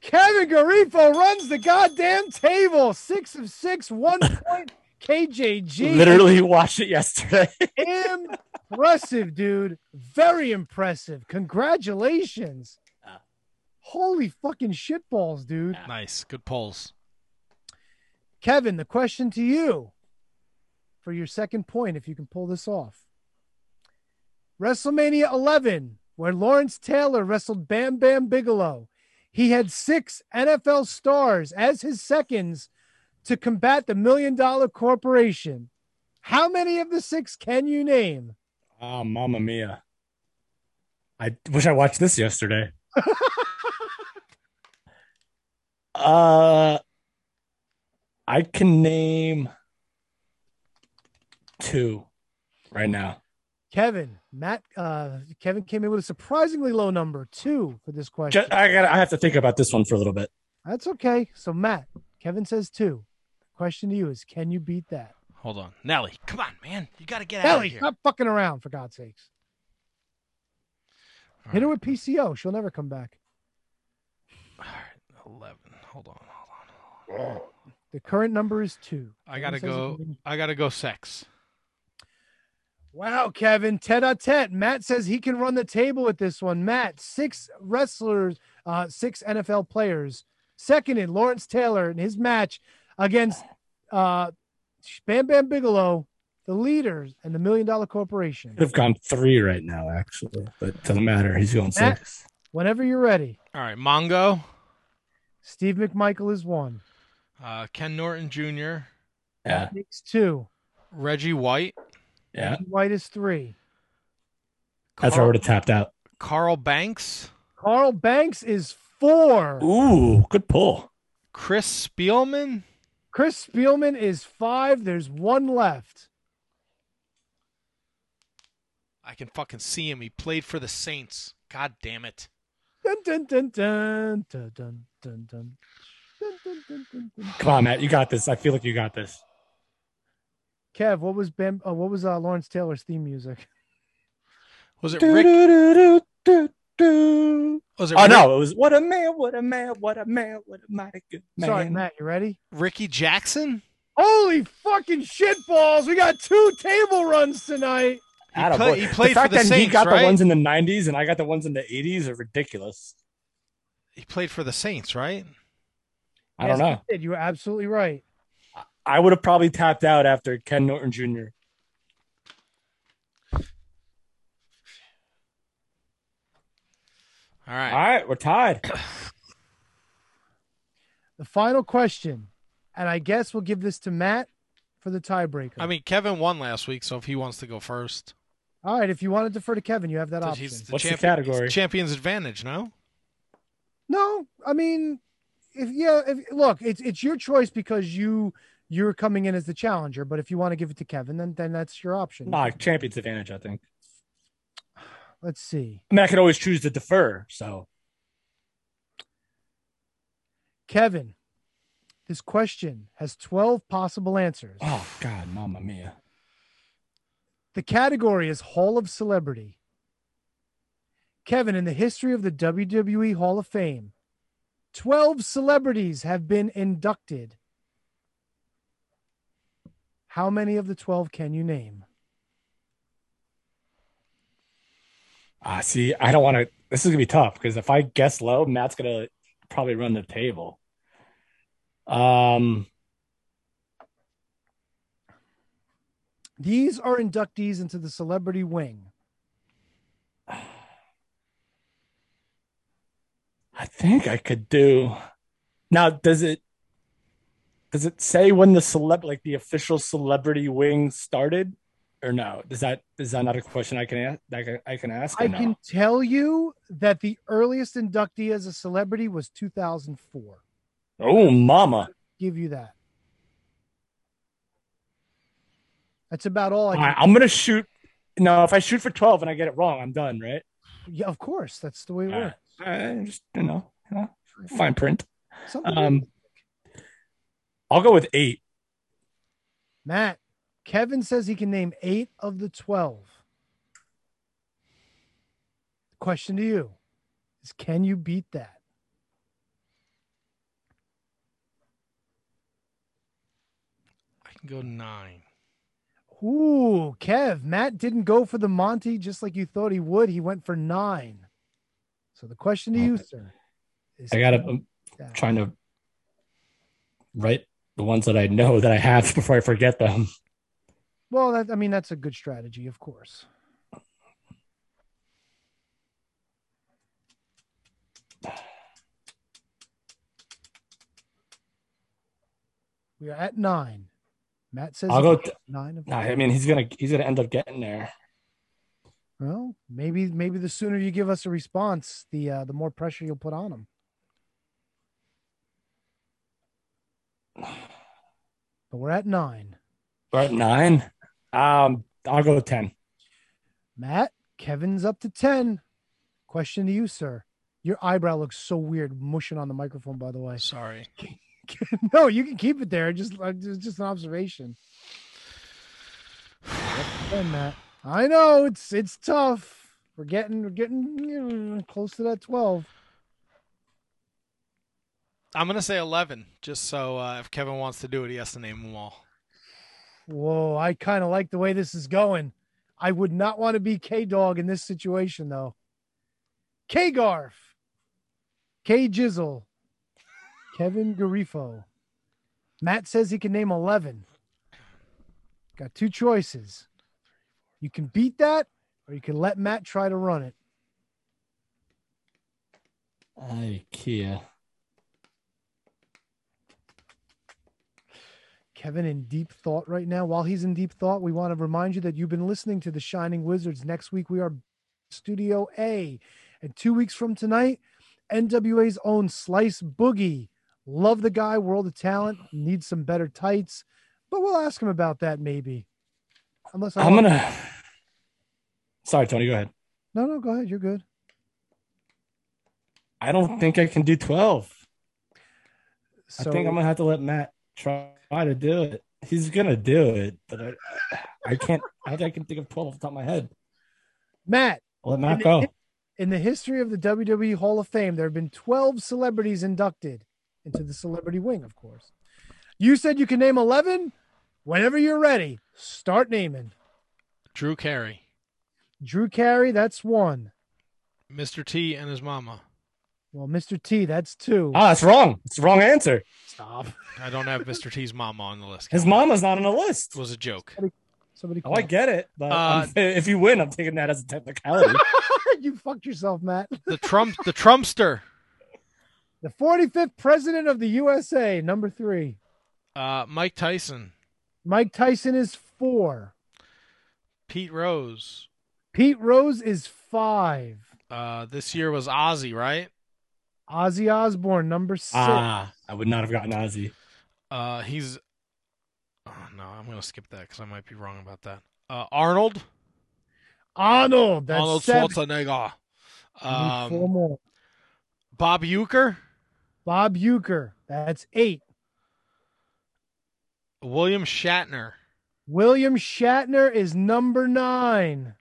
S2: Kevin Garifo runs the goddamn table. Six of six, one point. KJG.
S3: Literally watched it yesterday.
S2: impressive, dude. Very impressive. Congratulations. Ah. Holy fucking shitballs, dude. Ah.
S1: Nice. Good polls.
S2: Kevin, the question to you for your second point, if you can pull this off. WrestleMania 11, where Lawrence Taylor wrestled Bam Bam Bigelow. He had six NFL stars as his seconds to combat the Million Dollar Corporation. How many of the six can you name?
S3: Oh, mamma mia. I wish I watched this yesterday. uh I can name two right now.
S2: Kevin, Matt, uh, Kevin came in with a surprisingly low number, two for this question.
S3: Ju- I got I have to think about this one for a little bit.
S2: That's okay. So, Matt, Kevin says two. The question to you is can you beat that?
S1: Hold on. Nelly, come on, man. You got to get out of
S2: Ellie,
S1: here.
S2: stop fucking around, for God's sakes. Hit her with PCO. She'll never come back.
S1: All right, 11. Hold on. Hold on.
S2: The current number is two.
S1: I got to go.
S2: it can be-
S1: I got to go sex.
S2: Wow, Kevin, tete a tete. Matt says he can run the table with this one. Matt, six wrestlers, uh, six NFL players. Second in Lawrence Taylor in his match against uh, Bam Bam Bigelow, the leaders, and the Million Dollar Corporation.
S3: Could have gone three right now, actually, but doesn't matter. He's going
S2: Matt,
S3: six.
S2: whenever you're ready.
S1: All right, Mongo,
S2: Steve McMichael is one.
S1: uh, Ken Norton Jr.,
S3: Yeah.
S2: Makes two.
S1: Reggie White,
S3: Yeah.
S2: White is three.
S3: That's where I would have tapped out.
S1: Carl Banks,
S2: Carl Banks is four.
S3: Ooh, good pull.
S1: Chris Spielman,
S2: Chris Spielman is five. There's one left.
S1: I can fucking see him. He played for the Saints. God damn it.
S2: Dun dun dun dun dun dun dun dun. Dun, dun, dun, dun, dun.
S3: Come on, Matt. You got this. I feel like you got this.
S2: Kev, what was Ben? Uh, what was uh, Lawrence Taylor's theme music?
S1: Was it Rick? Was oh, it
S3: Oh
S1: Rick-
S3: no, it was what a man, what a man, what a man, what a mighty good man.
S2: Sorry, Matt. You ready?
S1: Rickey Jackson?
S2: Holy fucking shitballs! We got two table runs tonight.
S3: Attaboy.
S1: play- he played
S3: the fact
S1: for the
S3: that he got
S1: right?
S3: the ones in the '90s and I got the ones in the '80s are ridiculous.
S1: He played for the Saints, right?
S3: I don't
S2: Yes,
S3: know.
S2: you did. You were absolutely right.
S3: I would have probably tapped out after Ken Norton Jr.
S1: All right.
S3: All right, we're tied.
S2: The final question, and I guess we'll give this to Matt for the tiebreaker.
S1: I mean, Kevin won last week, so if he wants to go first,
S2: All right, if you want to defer to Kevin, you have that option.
S1: he's the
S3: What's the
S1: champion-
S3: category?
S1: Champion's advantage, no?
S2: No, I mean, if yeah, if, look, it's it's your choice because you you're coming in as the challenger. But if you want to give it to Kevin, then then that's your option.
S3: Nah, champion's advantage, I think.
S2: Let's see,
S3: I mean, I could always choose to defer. So
S2: Kevin. This question has twelve possible answers.
S3: Oh God, Mamma Mia!
S2: The category is Hall of Celebrity. Kevin, in the history of the WWE Hall of Fame, 12 celebrities have been inducted. How many of the 12 can you name?
S3: Ah, see, I don't want to. This is gonna be tough because if I guess low, Matt's gonna probably run the table. Um,
S2: These are inductees into the celebrity wing.
S3: I think I could do. Now, does it does it say when the celeb like the official celebrity wing started, or no? Does that is that not a question I can ask? I can, I can ask.
S2: I
S3: no?
S2: can tell you that the earliest inductee as a celebrity was 2004.
S3: Oh, mama!
S2: Give you that. That's about all I
S3: All
S2: can.
S3: right, I'm gonna shoot. No, if I shoot for twelve and I get it wrong, I'm done, right?
S2: Yeah, of course. That's the way it
S3: All
S2: works.
S3: right. I just you know, you know, fine print.
S2: Something
S3: Um, I'll go with eight.
S2: Matt, Kevin says he can name eight of the 12. Question to you is can you beat that?
S1: I can go nine.
S2: Ooh, Kev, Matt didn't go for the Monty just like you thought he would. He went for nine. So the question to you, sir, is
S3: I gotta. I'm
S2: you beat that?
S3: trying to write the ones that I know that I have before I forget them.
S2: Well, that, I mean, that's a good strategy, of course. We are at nine. Matt says
S3: I'll go
S2: nine of
S3: Nah, I mean, he's gonna he's gonna end up getting there.
S2: Well, maybe maybe the sooner you give us a response, the uh, the more pressure you'll put on him. But we're at nine.
S3: We're at nine. Um, I'll go with ten.
S2: Matt, Kevin's up to ten. Question to you, sir. Your eyebrow looks so weird, mushing on the microphone. By the way,
S1: Sorry.
S2: no, you can keep it there. Just uh, just just an observation. Ten, Matt. I know it's it's tough. We're getting we're getting you know, close to that twelve.
S1: I'm gonna say eleven, just so uh, if Kevin wants to do it, he has to name them all.
S2: Whoa, I kind of like the way this is going. I would not want to be K Dog in this situation, though. K Garf. K Jizzle, Kevin Garifo. Matt says he can name 11. Got two choices. You can beat that, or you can let Matt try to run it.
S3: IKEA.
S2: Kevin in deep thought right now. While he's in deep thought, we want to remind you that you've been listening to the Shining Wizards. Next week, we are Studio A. And two weeks from tonight, NWA's own Slice Boogie. Love the guy, world of talent, needs some better tights, but we'll ask him about that maybe. Unless I
S3: I'm gonna. Sorry, Tony. Go ahead.
S2: No, no, go ahead. You're good.
S3: I don't think I can do twelve. I think I'm gonna have to let Matt try to do it. He's gonna do it, but I, I can't. I don't think I can think of twelve off the top of my head.
S2: Matt.
S3: I'll let Matt
S2: in the-
S3: go.
S2: In the history of the WWE Hall of Fame, there have been 12 celebrities inducted into the celebrity wing, of course. You said you can name 11. Whenever you're ready, start naming.
S1: Drew Carey,
S2: Drew Carey, that's one.
S1: Mr. T, and his mama.
S2: Well, Mr. T, that's two.
S3: Ah, that's wrong. It's the wrong answer.
S2: Stop.
S1: I don't have Mr. T's mama on the list.
S3: His mama's not on the list.
S1: It was a joke.
S2: Somebody
S3: Oh, I get it, but
S1: Uh,
S3: I'm- if you win, I'm taking that as a technicality.
S2: you fucked yourself, Matt.
S1: The Trump, the Trumpster.
S2: The 45th president of the USA, number three.
S1: Uh, Mike Tyson,
S2: Mike Tyson is four.
S1: Pete Rose.
S2: Pete Rose is five.
S1: Uh, this year was Ozzy, right?
S2: Ozzy Osbourne, number six.
S3: ah, I would not have gotten Ozzy.
S1: Uh, he's. Oh, no, I'm gonna skip that because I might be wrong about that. Uh, Arnold.
S2: Arnold, that's
S1: Arnold
S2: seven.
S1: Schwarzenegger.
S2: We need four
S1: Um,
S2: more.
S1: Bob Uecker.
S2: Bob Uecker, that's eight.
S1: William Shatner.
S2: William Shatner is number nine.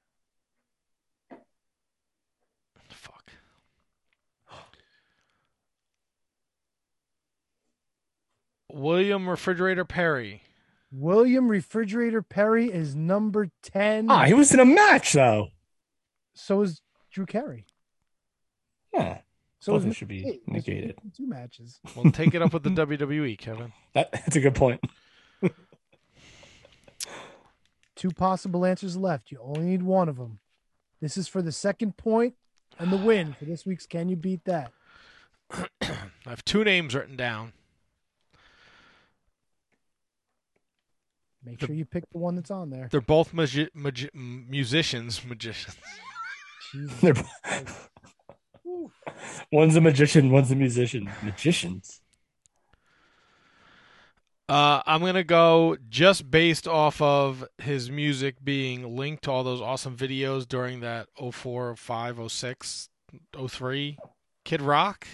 S1: William Refrigerator Perry.
S2: William Refrigerator Perry is number 10.
S3: Ah, he was in a match though.
S2: So is Drew Carey.
S3: Yeah.
S2: So
S3: Both
S2: is
S3: of them should be
S2: T. Mr.
S3: Negated.
S2: Two matches.
S1: Well, take it up with the WWE, Kevin.
S3: That, that's a good point.
S2: Two possible answers left. You only need one of them. This is for the second point and the win for this week's Can You Beat That?
S1: I have two names written down.
S2: Make sure you pick the one that's on there.
S1: They're both magi- magi- musicians. Magicians.
S3: They're- one's a magician, one's a musician. Magicians.
S1: Uh, I'm gonna go just based off of his music being linked to all those awesome videos during that 04, 05, 06, 03 Kid Rock.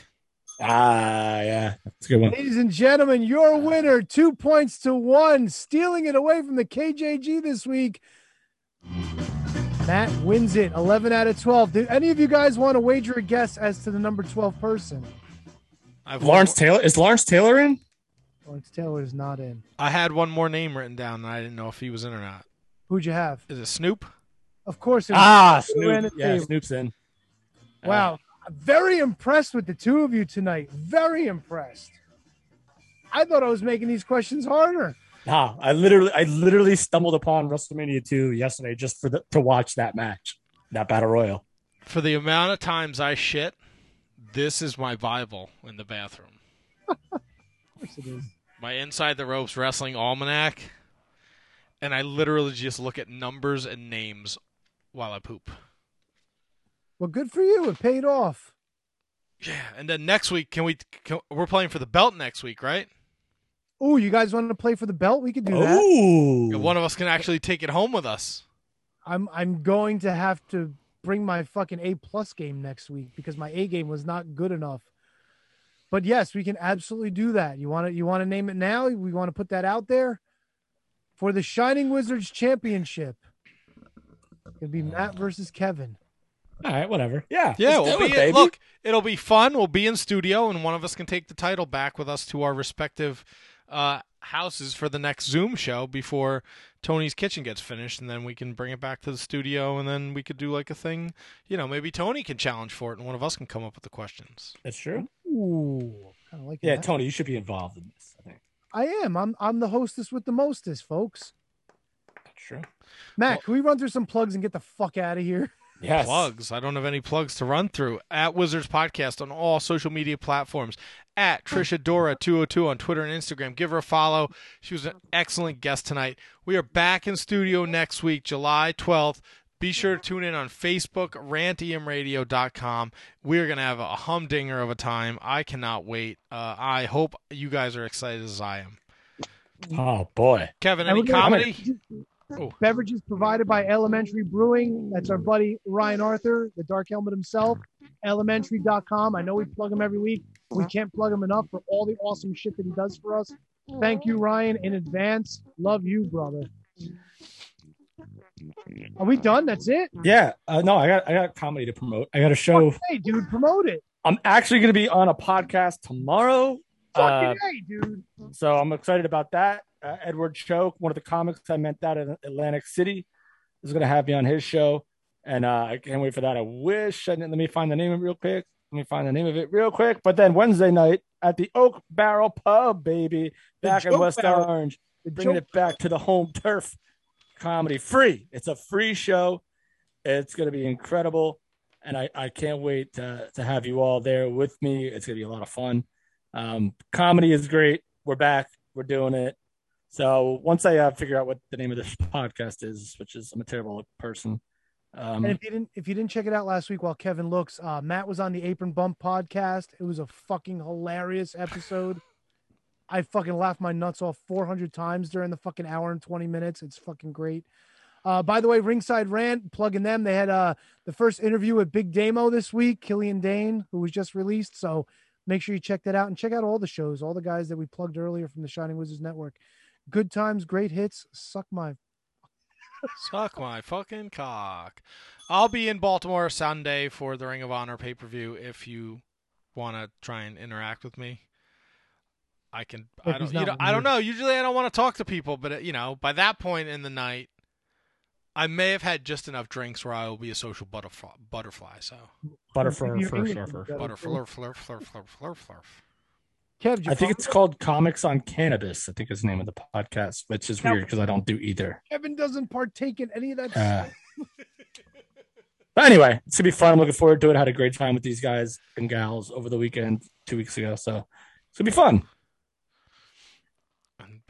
S3: Ah, yeah, that's a good one.
S2: Ladies and gentlemen, your winner, two points to one, stealing it away from the KJG this week. Matt wins it 11 out of 12. Do any of you guys want to wager a guess as to the number 12 person?
S1: I've
S3: Lawrence Taylor is Lawrence Taylor in?
S2: Lawrence Taylor is not in.
S1: I had one more name written down, and I didn't know if he was in or not.
S2: Who'd you have?
S1: Is it Snoop?
S2: Of course. It was
S3: Ah, Snoop. Yeah,
S2: table.
S3: Snoop's in.
S2: Wow. I'm very impressed with the two of you tonight. Very impressed. I thought I was making these questions harder.
S3: Nah, I literally, I literally stumbled upon WrestleMania 2 yesterday just for the to watch that match, that battle royal.
S1: For the amount of times I shit, this is my Bible in the bathroom.
S2: Of course it is.
S1: My Inside the Ropes Wrestling Almanac, and I literally just look at numbers and names while I poop.
S2: Well, good for you. It paid off.
S1: Yeah, and then next week, can we? Can, we're playing for the belt next week, right?
S2: Oh, you guys want to play for the belt? We could do that.
S3: Ooh.
S1: One of us can actually take it home with us.
S2: I'm I'm going to have to bring my fucking A plus game next week because my A game was not good enough. But yes, we can absolutely do that. You want to you want to name it now? We want to put that out there for the Shining Wizards Championship. It'll be Matt versus Kevin.
S3: All right, whatever. Yeah,
S1: Yeah,
S3: let's
S1: we'll
S3: do
S1: be
S3: it, baby.
S1: look. It'll be fun. We'll be in studio, and one of us can take the title back with us to our respective uh, houses for the next Zoom show before Tony's kitchen gets finished, and then we can bring it back to the studio, and then we could do like a thing. You know, maybe Tony can challenge for it, and one of us can come up with the questions.
S3: That's true.
S2: Ooh, kind of like
S3: Yeah,
S2: that.
S3: Tony, you should be involved in this. I think
S2: I am. I'm I'm the hostess with the mostest, folks.
S3: that's true.
S2: Matt, can we run through some plugs and get the fuck out of here?
S3: Yes.
S1: Plugs. I don't have any plugs to run through. At Wizards Podcast on all social media platforms. At Trish Adora 202 on Twitter and Instagram. Give her a follow. She was an excellent guest tonight. We are back in studio next week, July 12th. Be sure to tune in on Facebook, rantmradio.com. We're going to have a humdinger of a time. I cannot wait. Uh, I hope you guys are excited as I am.
S3: Oh boy,
S1: Kevin, any
S2: we're gonna-
S1: comedy? Oh.
S2: Beverages provided by Alementary Brewing. That's our buddy Ryan Arthur, the Dark Helmet himself. Alementary.com. I know we plug him every week. We can't plug him enough for all the awesome shit that he does for us. Thank you, Ryan, in advance. Love you, brother. Are we done? That's it?
S3: Yeah. Uh, no, I got I got comedy to promote. I got a show.
S2: Hey, dude, promote it.
S3: I'm actually going to be on a podcast tomorrow.
S2: Fucking
S3: Uh,
S2: hey, dude.
S3: so I'm excited about that. Uh, Edward Choke, one of the comics I met out in Atlantic City, is going to have me on his show, and uh, I can't wait for that. I wish I didn't. Let me find the name of it real quick. Let me find the name of it real quick. But then Wednesday night at the Oak Barrel Pub, baby, back in West
S2: Barrel.
S3: Orange, bringing
S2: Joke
S3: it back to the home turf comedy free. It's a free show. It's going to be incredible, and I, I can't wait to, to have you all there with me. It's going to be a lot of fun. Um, comedy is great. We're back. We're doing it. So once I uh, figure out what the name of this podcast is, which is I'm a terrible person. Um,
S2: and if you didn't if you didn't check it out last week while Kevin looks, uh, Matt was on the Apron Bump podcast. It was a fucking hilarious episode. I fucking laughed my nuts off 400 times during the fucking hour and 20 minutes. It's fucking great. Uh, by the way, Ringside Rant, plugging them. They had uh, the first interview with Big Damo this week, Killian Dain, who was just released. So make sure you check that out and check out all the shows, all the guys that we plugged earlier from the Shining Wizards Network. Good times, great hits. Suck my
S1: Suck my fucking cock. I'll be in Baltimore Sunday for the Ring of Honor pay per view. If you want to try and interact with me, I can.
S2: If
S1: I don't. You know, I don't know. Usually, I don't want to talk to people, but uh, you know, by that point in the night, I may have had just enough drinks where I will be a social butterfly. Butterfly. So
S3: Butterfly,
S2: Your
S3: flur,
S2: English
S3: flur,
S2: is
S3: flur.
S2: better,
S1: butterfly. flur.
S2: Kev,
S3: I think it's called Comics on Cannabis. I think is the name of the podcast, which is
S2: Now-
S3: weird because I don't do either.
S2: Kevin doesn't partake in any of that
S3: Uh. But anyway, it's gonna be fun. I'm looking forward to it. I had a great time with these guys and gals over the weekend two weeks ago. So it's gonna be fun.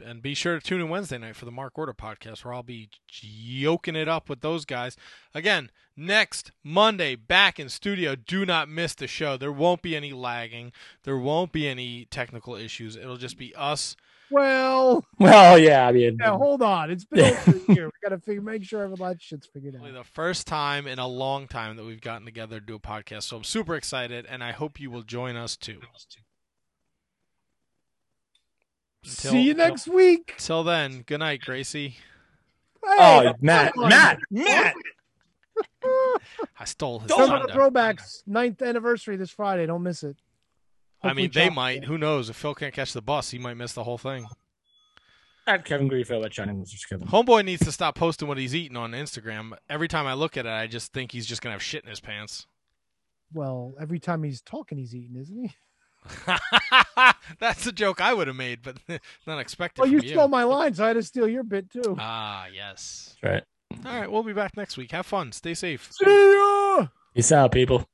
S1: And, and be sure to tune in Wednesday night for the Mark Order podcast, where I'll be yoking it up with those guys. Again, next Monday, back in studio. Do not miss the show. There won't be any lagging. There won't be any technical issues. It'll just be us.
S2: Well,
S3: Well, yeah, I mean,
S2: now hold on. It's been over a year. We got to figure, make sure all that shit's figured out.
S1: The first time in a long time that we've gotten together to do a podcast. So I'm super excited, and I hope you will join us too. Until-
S2: See you next week.
S1: Till then, good night, Gracie.
S3: Oh, Matt,
S2: come.
S3: Matt, Matt.
S1: I stole his
S2: Some of the
S1: thunder.
S2: throwbacks, ninth anniversary this Friday. Don't miss it.
S1: I mean, they
S2: Chop-
S1: might. Who knows? If Phil can't catch the bus, he might miss the whole thing.
S3: At Kevin Greenfield at Shining Wizards Kevin.
S1: Homeboy needs to stop posting what he's eating on Instagram. Every time I look at it, I just think he's just gonna have shit in his pants.
S2: Well, every time he's talking, he's eating, isn't he?
S1: That's a joke I would have made, but not expected.
S2: Well, you
S1: from
S2: stole my line, so I had to steal your bit too.
S1: Ah, yes.
S3: Right.
S1: All right, we'll be back next week. Have fun. Stay safe.
S2: See ya.
S3: Peace out, people.